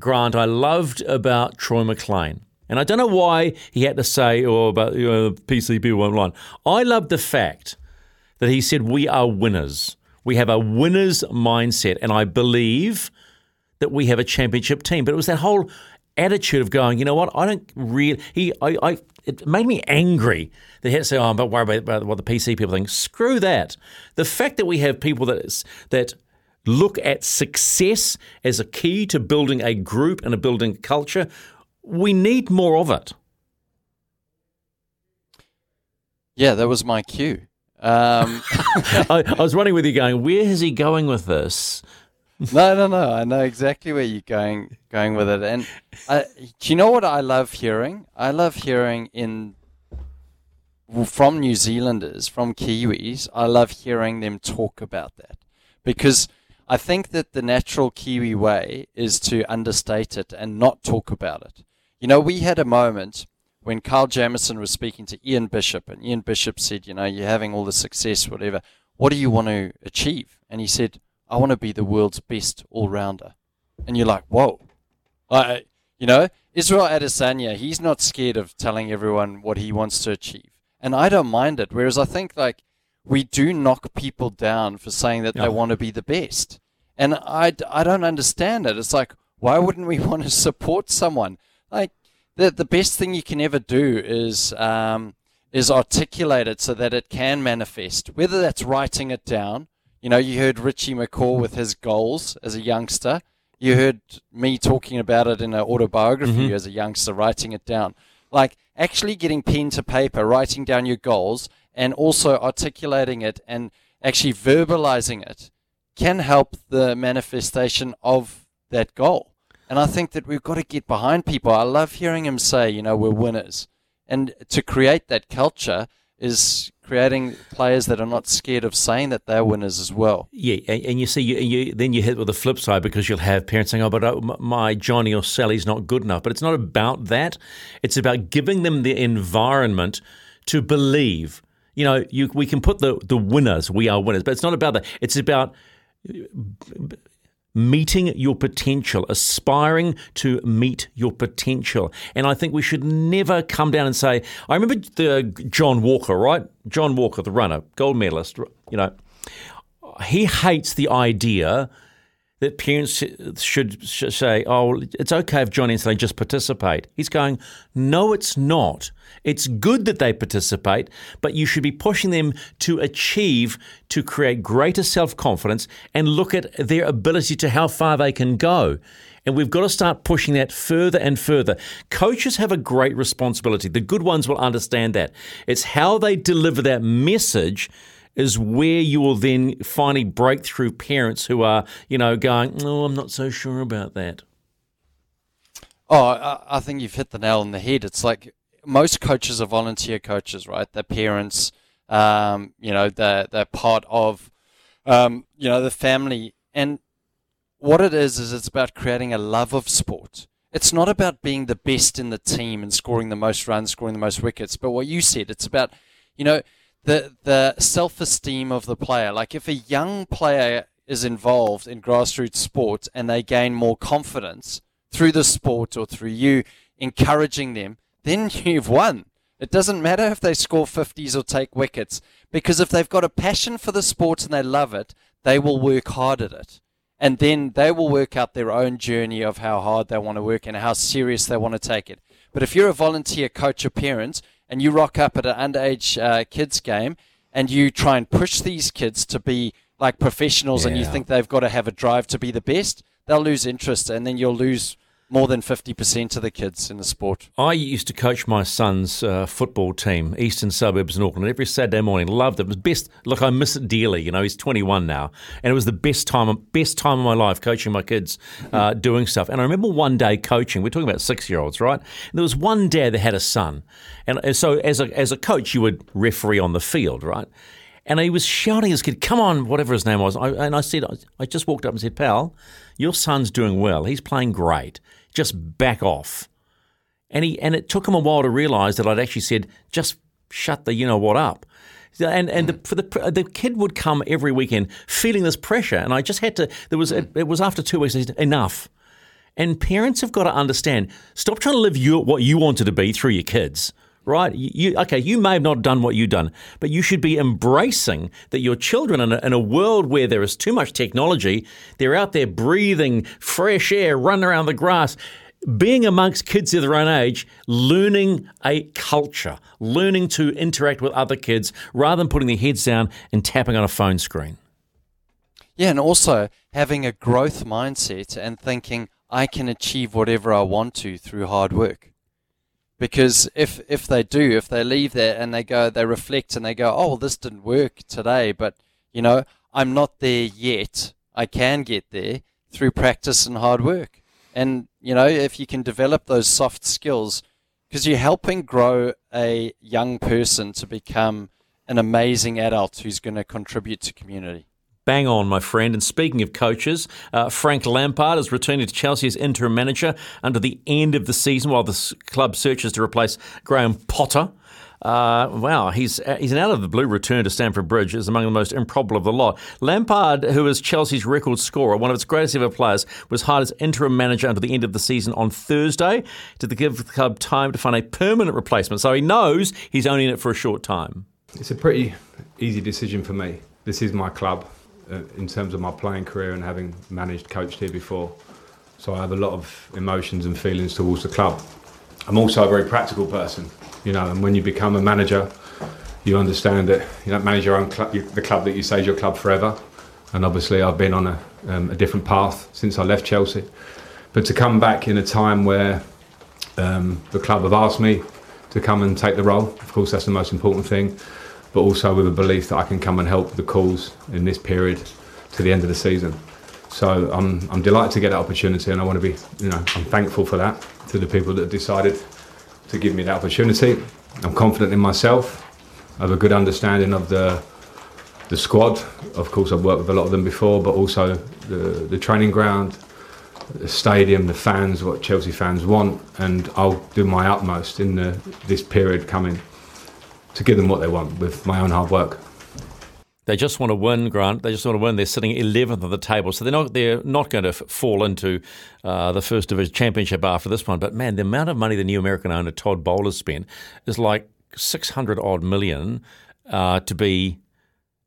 Grant, I loved about Troy McLean. And I don't know why he had to say, oh, about you know, PCB won't line. I love the fact that he said, we are winners. We have a winner's mindset. And I believe that we have a championship team. But it was that whole attitude of going, you know what, I don't really, he, I, I, it made me angry that he had to say, oh, I'm not worried about, about what the PC people think. Screw that. The fact that we have people that, that look at success as a key to building a group and a building culture, we need more of it. Yeah, that was my cue. Um, I, I was running with you going, where is he going with this? no, no, no. I know exactly where you're going going with it. And I, do you know what I love hearing? I love hearing in from New Zealanders, from Kiwis. I love hearing them talk about that because I think that the natural Kiwi way is to understate it and not talk about it. You know, we had a moment when Carl Jamieson was speaking to Ian Bishop, and Ian Bishop said, You know, you're having all the success, whatever. What do you want to achieve? And he said, I want to be the world's best all rounder. And you're like, Whoa. I, you know, Israel Adesanya, he's not scared of telling everyone what he wants to achieve. And I don't mind it. Whereas I think, like, we do knock people down for saying that Yeah. they want to be the best. And I, I don't understand it. It's like, why wouldn't we want to support someone? Like, the, the best thing you can ever do is um, is articulate it so that it can manifest. Whether that's writing it down, you know, you heard Richie McCaw with his goals as a youngster. You heard me talking about it in an autobiography Mhm. as a youngster, writing it down. Like actually getting pen to paper, writing down your goals, and also articulating it and actually verbalizing it can help the manifestation of that goal. And I think that we've got to get behind people. I love hearing him say, you know, we're winners. And to create that culture is creating players that are not scared of saying that they're winners as well. Yeah, and, and you see, you, you then you hit with the flip side because you'll have parents saying, "Oh, but uh, my Johnny or Sally's not good enough." But it's not about that. It's about giving them the environment to believe. You know, you, we can put the the winners. We are winners, but it's not about that. It's about meeting your potential, aspiring to meet your potential. And I think we should never come down and say, I remember the John Walker, right? John Walker, the runner, gold medalist, you know, he hates the idea that parents should, say, oh, it's okay if Johnny and Sally just participate. He's going, no, it's not. It's good that they participate, but you should be pushing them to achieve, to create greater self confidence and look at their ability to how far they can go. And we've got to start pushing that further and further. Coaches have a great responsibility. The good ones will understand that. It's how they deliver that message is where you will then finally break through parents who are, you know, going, "Oh, I'm not so sure about that." Oh, I, I think you've hit the nail on the head. It's like most coaches are volunteer coaches, right? They're parents. Um, you know, they're they're part of, um, you know, the family. And what it is is it's about creating a love of sport. It's not about being the best in the team and scoring the most runs, scoring the most wickets. But what you said, it's about, you know, the the self esteem of the player. Like if a young player is involved in grassroots sport and they gain more confidence through the sport or through you encouraging them, then you've won. It doesn't matter if they score 50s or take wickets, because if they've got a passion for the sport and they love it, they will work hard at it. And then they will work out their own journey of how hard they want to work and how serious they want to take it. But if you're a volunteer coach or parent and you rock up at an underage uh, kids game and you try and push these kids to be like professionals and you think they've got to have a drive to be the best, they'll lose interest and then you'll lose more than 50% of the kids in the sport. I used to coach my son's uh, football team, Eastern Suburbs in Auckland, every Saturday morning. Loved it. It was best. Look, I miss it dearly. You know, he's 21 now, and it was the best time, best time of my life coaching my kids, uh, doing stuff. And I remember one day coaching. We're talking about six year olds, right? And there was one dad that had a son, and so as a as a coach, you would referee on the field, right? And he was shouting his kid, "Come on!" Whatever his name was. I, and I said, I just walked up and said, "Pal, your son's doing well. He's playing great. Just back off." And he and it took him a while to realise that I'd actually said, "Just shut the you know what up." And and the, for the the kid would come every weekend feeling this pressure, and I just had to. There was it, it was after two weeks. I said, "Enough." And parents have got to understand. Stop trying to live what you wanted to be through your kids. Right? You, okay? You may have not done what you've done, but you should be embracing that your children, in a, in a world where there is too much technology, they're out there breathing fresh air, running around the grass, being amongst kids of their own age, learning a culture, learning to interact with other kids, rather than putting their heads down and tapping on a phone screen. Yeah, and also having a growth mindset and thinking I can achieve whatever I want to through hard work. Because if if they do, if they leave there and they go, they reflect and they go, oh, well, this didn't work today, but you know, I'm not there yet. I can get there through practice and hard work. And you know, if you can develop those soft skills, because you're helping grow a young person to become an amazing adult who's going to contribute to community. Bang on, my friend. And speaking of coaches, uh, Frank Lampard is returning to Chelsea as interim manager under the end of the season while the club searches to replace Graham Potter. Uh, wow, he's uh, he's an out of the blue return to Stamford Bridge is among the most improbable of the lot. Lampard, who is Chelsea's record scorer, one of its greatest ever players, was hired as interim manager until the end of the season on Thursday to give the club time to find a permanent replacement. So he knows he's only in it for a short time. It's a pretty easy decision for me. This is my club in terms of my playing career and having managed, coached here before. So I have a lot of emotions and feelings towards the club. I'm also a very practical person, you know, and when you become a manager, you understand that you don't manage your own club, the club that you say is your club forever. And obviously, I've been on a, um, a different path since I left Chelsea. But to come back in a time where um, the club have asked me to come and take the role, of course, that's the most important thing. But also with a belief that I can come and help the cause in this period to the end of the season. So I'm, I'm delighted to get that opportunity, and I want to be, you know, I'm thankful for that to the people that decided to give me that opportunity. I'm confident in myself. I have a good understanding of the the squad. Of course, I've worked with a lot of them before, but also the the training ground, the stadium, the fans, what Chelsea fans want, and I'll do my utmost in the, this period coming to give them what they want with my own hard work. They just want to win, Grant. They just want to win. They're sitting 11th on the table, so they're not they're not going to f- fall into uh, the first division championship after this one. But man, the amount of money the new American owner Todd Boehly spent is like 600 odd million uh, to be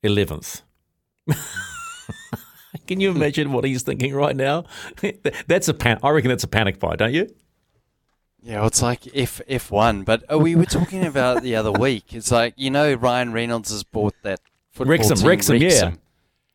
11th. Can you imagine what he's thinking right now? That's a pan- I reckon that's a panic buy, don't you? Yeah, well, it's like F F one, but uh, we were talking about the other week. It's like you know Ryan Reynolds has bought that football Wrexham, team, Wrexham, yeah.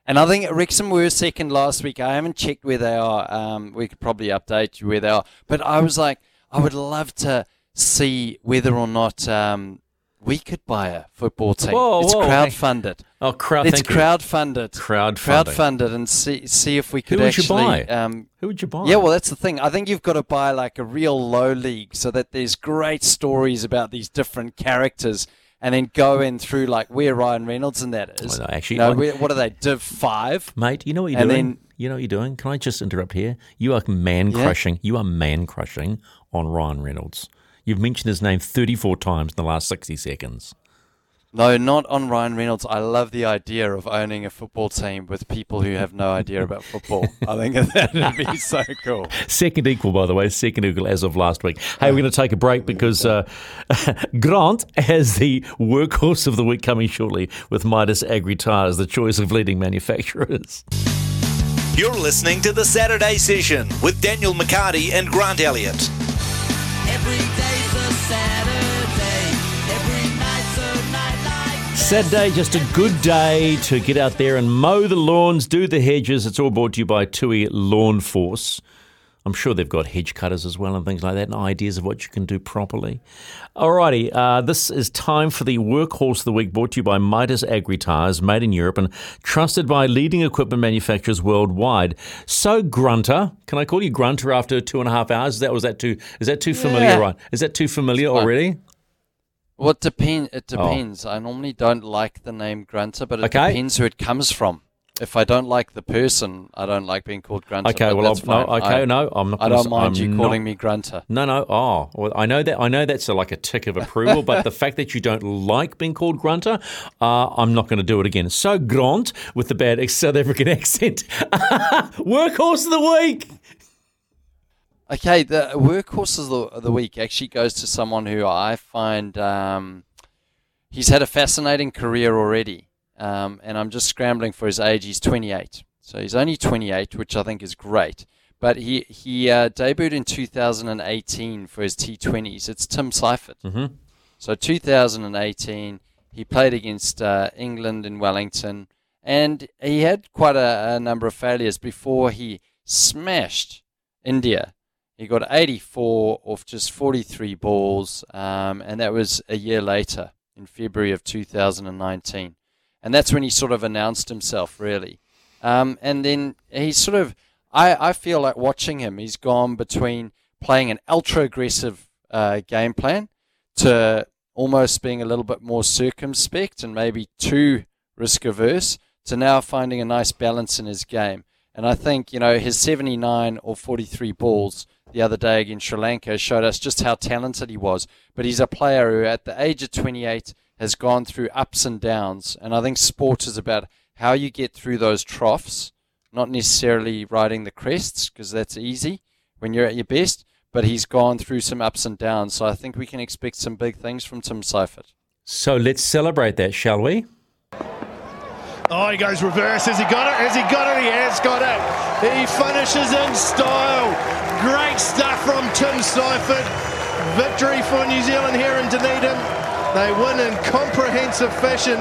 And I think Wrexham were second last week. I haven't checked where they are. Um, we could probably update you where they are. But I was like, I would love to see whether or not um, we could buy a football team. Whoa, it's whoa, crowdfunded. Oh, crowd. It's you. crowdfunded. Crowdfunding. Crowdfunded and see see if we could Who would you actually. buy? Um, Who would you buy? yeah, well, that's the thing. I think you've got to buy like a real low league so that there's great stories about these different characters, and then go in through like where Ryan Reynolds and that is. No, actually, you know, where, what are they? Div five, Mate, you know what you're And doing? then- you know what you're doing? Can I just interrupt here? You are man Yeah. crushing. You are man crushing on Ryan Reynolds. You've mentioned his name 34 times in the last 60 seconds. No, not on Ryan Reynolds. I love the idea of owning a football team with people who have no idea about football. I think that would be so cool. Second equal, by the way, second equal as of last week. Hey, we're going to take a break because uh, Grant has the workhorse of the week coming shortly with Midas Agri Tires, the choice of leading manufacturers. You're listening to the Saturday Session with Daniel McCarty and Grant Elliott. Like Saturday, just a good day to get out there and mow the lawns, do the hedges. It's all brought to you by TUI Lawn Force. I'm sure they've got hedge cutters as well and things like that, and ideas of what you can do properly. Alrighty, uh, this is time for the Workhorse of the Week, brought to you by Mitas Agri Tires, made in Europe and trusted by leading equipment manufacturers worldwide. So, Grunter, can I call you Grunter after two and a half hours? Is that was that too? Is that too familiar? Yeah. Right? Is that too familiar already? Well, it, depend, it Oh. depends. I normally don't like the name Grunter, but it Okay. depends who it comes from. If I don't like the person, I don't like being called Grunter. Okay, well, I'll, no, okay, I, no, I'm not. I don't mind I'm you not- calling me Grunter. No, no. Oh, well, I know that. I know that's a, like a tick of approval, but the fact that you don't like being called grunter, uh, I'm not going to do it again. So grunt with the bad South African accent. Workhorse of the week. Okay, the workhorse of the, of the week actually goes to someone who I find um, he's had a fascinating career already, um, and I'm just scrambling for his age. He's 28, so he's only 28, which I think is great. But he he uh, debuted in 2018 for his T20s. It's Tim Seifert. Mm-hmm. So 2018, he played against uh, England in Wellington, and he had quite a, a number of failures before he smashed India. He got 84 off just 43 balls, um, and that was a year later in February of 2019. And that's when he sort of announced himself, really. Um, and then he sort of, I, I feel like watching him, he's gone between playing an ultra aggressive uh, game plan to almost being a little bit more circumspect and maybe too risk averse to now finding a nice balance in his game. And I think, you know, his 79 or 43 balls the other day against Sri Lanka showed us just how talented he was. But he's a player who, at the age of 28, has gone through ups and downs. And I think sport is about how you get through those troughs, not necessarily riding the crests, because that's easy when you're at your best. But he's gone through some ups and downs. So I think we can expect some big things from Tim Seifert. So let's celebrate that, shall we? Oh, he goes reverse. Has he got it? Has he got it? He has got it. He finishes in style. Great stuff from Tim Seifert. Victory for New Zealand here in Dunedin. They win in comprehensive fashion.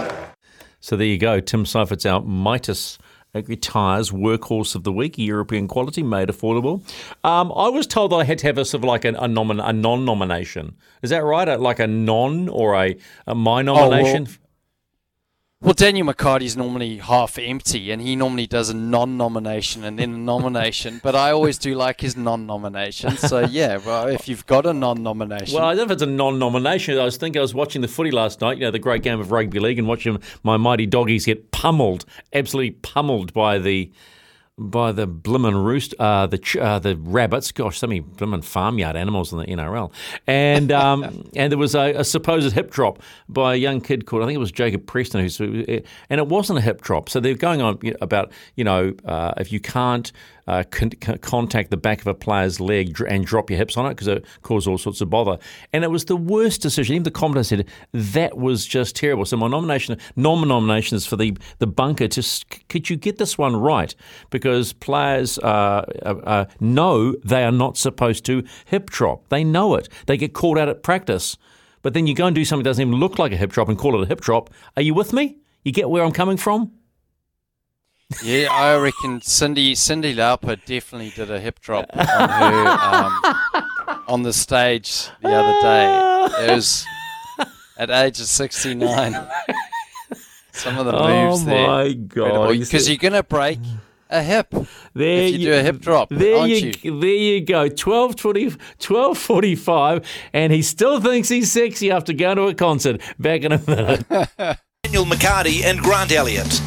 So there you go. Tim Seifert's our Mitas Agri Tires Workhorse of the Week, European quality, made affordable. Um, I was told that I had to have a sort of like a, a, nomin- a non-nomination. Is that right? A, like a non or a, a my nomination? Well, Daniel McCarty's normally half empty, and he normally does a non-nomination and then a nomination. but I always do like his non-nomination. So yeah, well, if you've got a non-nomination, Well, I don't know if it's a non-nomination. I was thinking I was watching the footy last night. You know, the great game of rugby league, and watching my mighty doggies get pummeled, absolutely pummeled by the by the blimmin' roost, uh, the ch- uh, the rabbits. Gosh, so many blimmin' farmyard animals in the NRL. And um, and there was a, a supposed hip drop by a young kid called I think it was Jacob Preston, who's and it wasn't a hip drop. So they're going on about you know uh, if you can't uh, con- con- contact the back of a player's leg dr- and drop your hips on it because it caused all sorts of bother. And it was the worst decision. Even the commentator said that was just terrible. So my nomination, non-nomination is for the the bunker. Just could you get this one right? Because players uh, uh, uh, know they are not supposed to hip drop. They know it. They get called out at practice. But then you go and do something that doesn't even look like a hip drop and call it a hip drop. Are you with me? You get where I'm coming from? Yeah, I reckon Cyndi Cyndi Lauper definitely did a hip drop on her um, on the stage the other day. It was at age of sixty nine. Some of the Oh moves there. Oh my God. Because you're gonna break a hip There if you, do a hip drop, There aren't you, you? there you go. 12:20 12:45 and he still thinks he's sexy after going to a concert. Back in a minute. Daniel McCarty and Grant Elliott.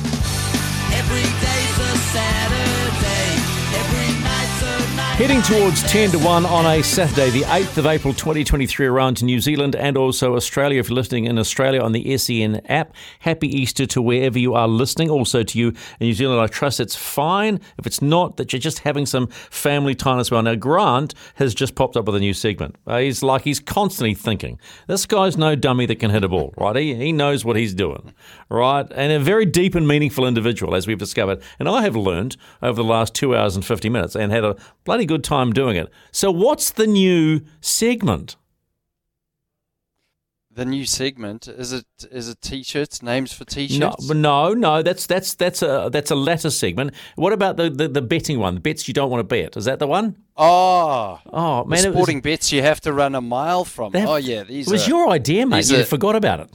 Heading towards 10 to 1 on a Saturday, the 8th of April 2023, around to New Zealand and also Australia. If you're listening in Australia on the SEN app, happy Easter to wherever you are listening. Also to you in New Zealand, I trust it's fine. If it's not, that you're just having some family time as well. Now, Grant has just popped up with a new segment. Uh, he's like, he's constantly thinking. This guy's no dummy that can hit a ball, right? He, he knows what he's doing, right? And a very deep and meaningful individual, as we've discovered. And I have learned over the last two hours and 50 minutes and had a bloody good time doing it. So, what's the new segment? The new segment is it is it t-shirts names for No, t-shirts? no, no. That's that's that's a that's a latter segment. What about the, the, the betting one? The bets you don't want to bet. Is that the one? Oh, Oh the man, it was- sporting bets you have to run a mile from. That- oh yeah, these it was are, your idea, mate. You are- forgot about it.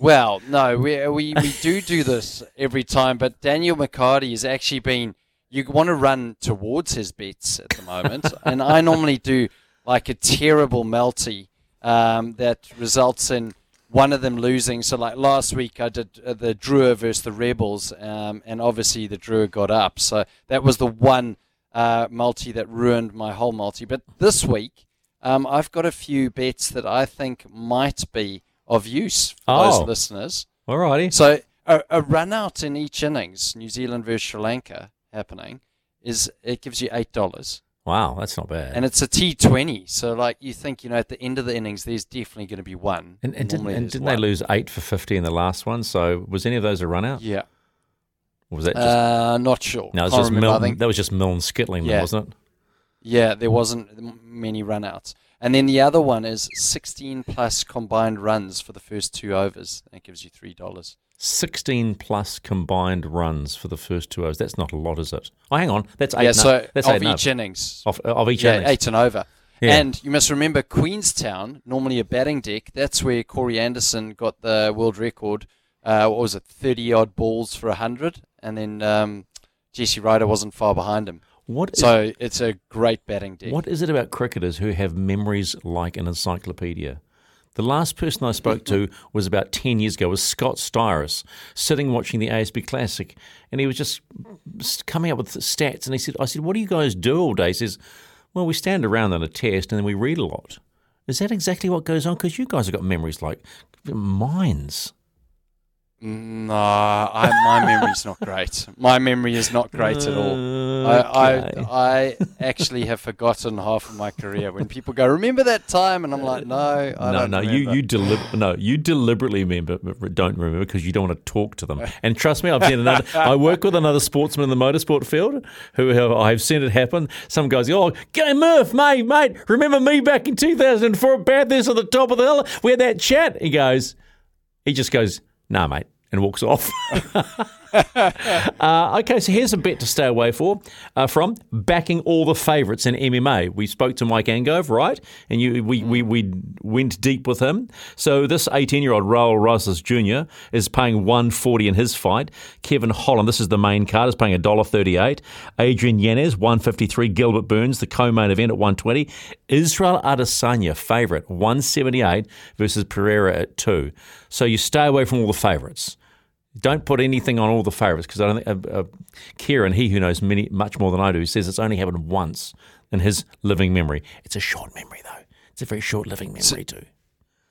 Well, no, we, we, we do do this every time, but Daniel McCarty has actually been. You want to run towards his bets at the moment, and I normally do like a terrible multi um, that results in one of them losing. So, like last week, I did uh, the Drua versus the Rebels, um, and obviously the Drua got up. So that was the one uh, multi that ruined my whole multi. But this week, um, I've got a few bets that I think might be of use for Oh. those listeners. Alrighty. So a, a run out in each innings, New Zealand versus Sri Lanka happening, is it gives you eight dollars. Wow, that's not bad. And it's a T twenty, so like you think, you know, at the end of the innings, there's definitely going to be one. and, and didn't, and didn't they lose eight for fifty in the last one? So was any of those a run out? Yeah. Or was that just Uh, not sure. no? It was just remember, I Milton. think- That was just Milton Skittling, Yeah. wasn't it? Yeah, there wasn't many run outs. And then the other one is 16 plus combined runs for the first two overs. That gives you $3. 16 plus combined runs for the first two overs. That's not a lot, is it? Oh, hang on. That's eight. yeah, so that's of each over. innings. Of, of each yeah, innings. eight and over. Yeah. And you must remember Queenstown, normally a batting deck. That's where Corey Anderson got the world record. Uh, what was it, 30 odd balls for 100? And then um, Jesse Ryder wasn't far behind him. What is- so it's a great batting deck. What is it about cricketers who have memories like an encyclopedia? The last person I spoke to was about 10 years ago, was Scott Styris, sitting watching the ASB Classic, and he was just coming up with stats, and he said, I said, what do you guys do all day? He says, well, we stand around on a test, and then we read a lot. Is that exactly what goes on? Because you guys have got memories like mm, mines. No, I, my memory's not great. My memory is not great at all. I, Okay. I, I actually have forgotten half of my career. When people go, "Remember that time?" and I'm like, "No, I no, don't no, you remember." you delib- no, you deliberately remember, don't remember because you don't want to talk to them. And trust me, I've seen another. I work with another sportsman in the motorsport field who have, I've seen it happen. Some guys go, "Oh, go Murph, mate, mate, remember me back in 2004 at Bathurst at the top of the hill? We had that chat." He goes, he just goes, "Nah, mate," and walks off. Uh, okay, so here's a bet to stay away for uh, from backing all the favourites in MMA. We spoke to Mike Angove, right? And you, we, we, we went deep with him. So this 18-year-old Raul Rosas Jr. is paying 140 in his fight. Kevin Holland, this is the main card, is paying $1.38. Adrian Yanez, 153. Gilbert Burns, the co-main event at 120. Israel Adesanya, favourite, 178 versus Pereira at 2. So you stay away from all the favourites. Don't put anything on all the favourites because I don't think uh, uh, Kieran, he who knows many much more than I do, says it's only happened once in his living memory. It's a short memory though. It's a very short living memory too.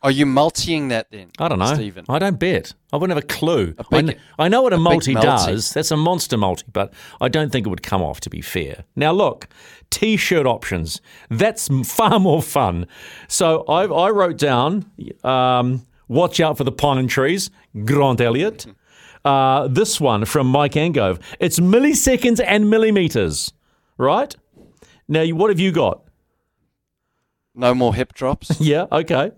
Are you multiing that then? I don't know. Stephen. I don't bet. I wouldn't have a clue. I, big- kn- I know what a, a multi does. That's a monster multi, but I don't think it would come off, to be fair. Now, look, t shirt options. That's far more fun. So I, I wrote down um, watch out for the pine and trees, Grant Elliott. Uh, this one from Mike Angove. It's milliseconds and millimeters, right? Now, what have you got? No more hip drops. Yeah, okay.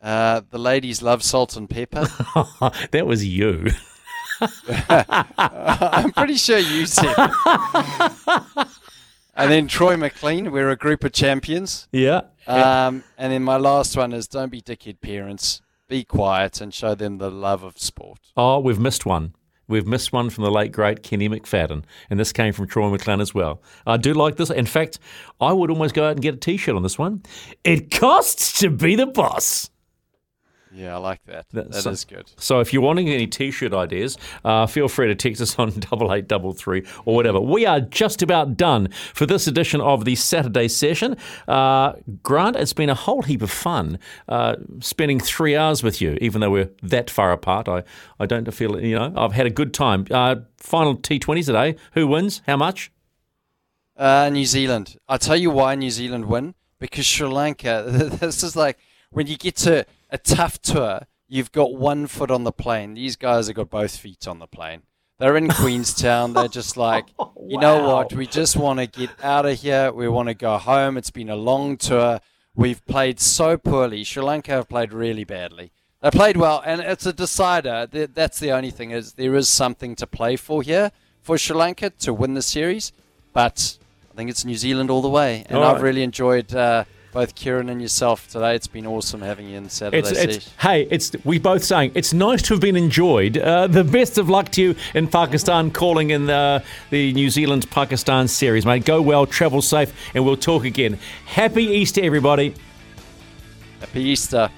Uh, the ladies love salt and pepper. that was you. I'm pretty sure you said. and then Troy McLean, we're a group of champions. Yeah. Um, and then my last one is don't be dickhead parents. Be quiet and show them the love of sport. Oh, we've missed one. We've missed one from the late great Kenny McFadden, and this came from Troy McLean as well. I do like this. In fact, I would almost go out and get a T-shirt on this one. It costs to be the boss. Yeah, I like that. That's- That is good. So if you're wanting any T-shirt ideas, uh, feel free to text us on double eight double three or whatever. We are just about done for this edition of the Saturday session. Uh, Grant, it's been a whole heap of fun uh, spending three hours with you, even though we're that far apart. I, I don't feel you know I've had a good time. Uh, final T20 today. Who wins? How much? Uh, New Zealand. I'll tell you why New Zealand win. Because Sri Lanka, this is like when you get to a tough tour, you've got one foot on the plane. These guys have got both feet on the plane. They're in Queenstown. They're just like, you know what? We just want to get out of here. We want to go home. It's been a long tour. We've played so poorly. Sri Lanka have played really badly. They played well, and it's a decider. That's the only thing is there is something to play for here for Sri Lanka to win the series, but I think it's New Zealand all the way. And All I've right. really enjoyed uh, both Kieran and yourself today. It's been awesome having you in Saturday. It's, it's hey, it's we both saying it's nice to have been enjoyed. Uh, the best of luck to you in Pakistan, calling in the the New Zealand Pakistan series, mate. Go well, travel safe, and we'll talk again. Happy Easter, everybody. Happy Easter.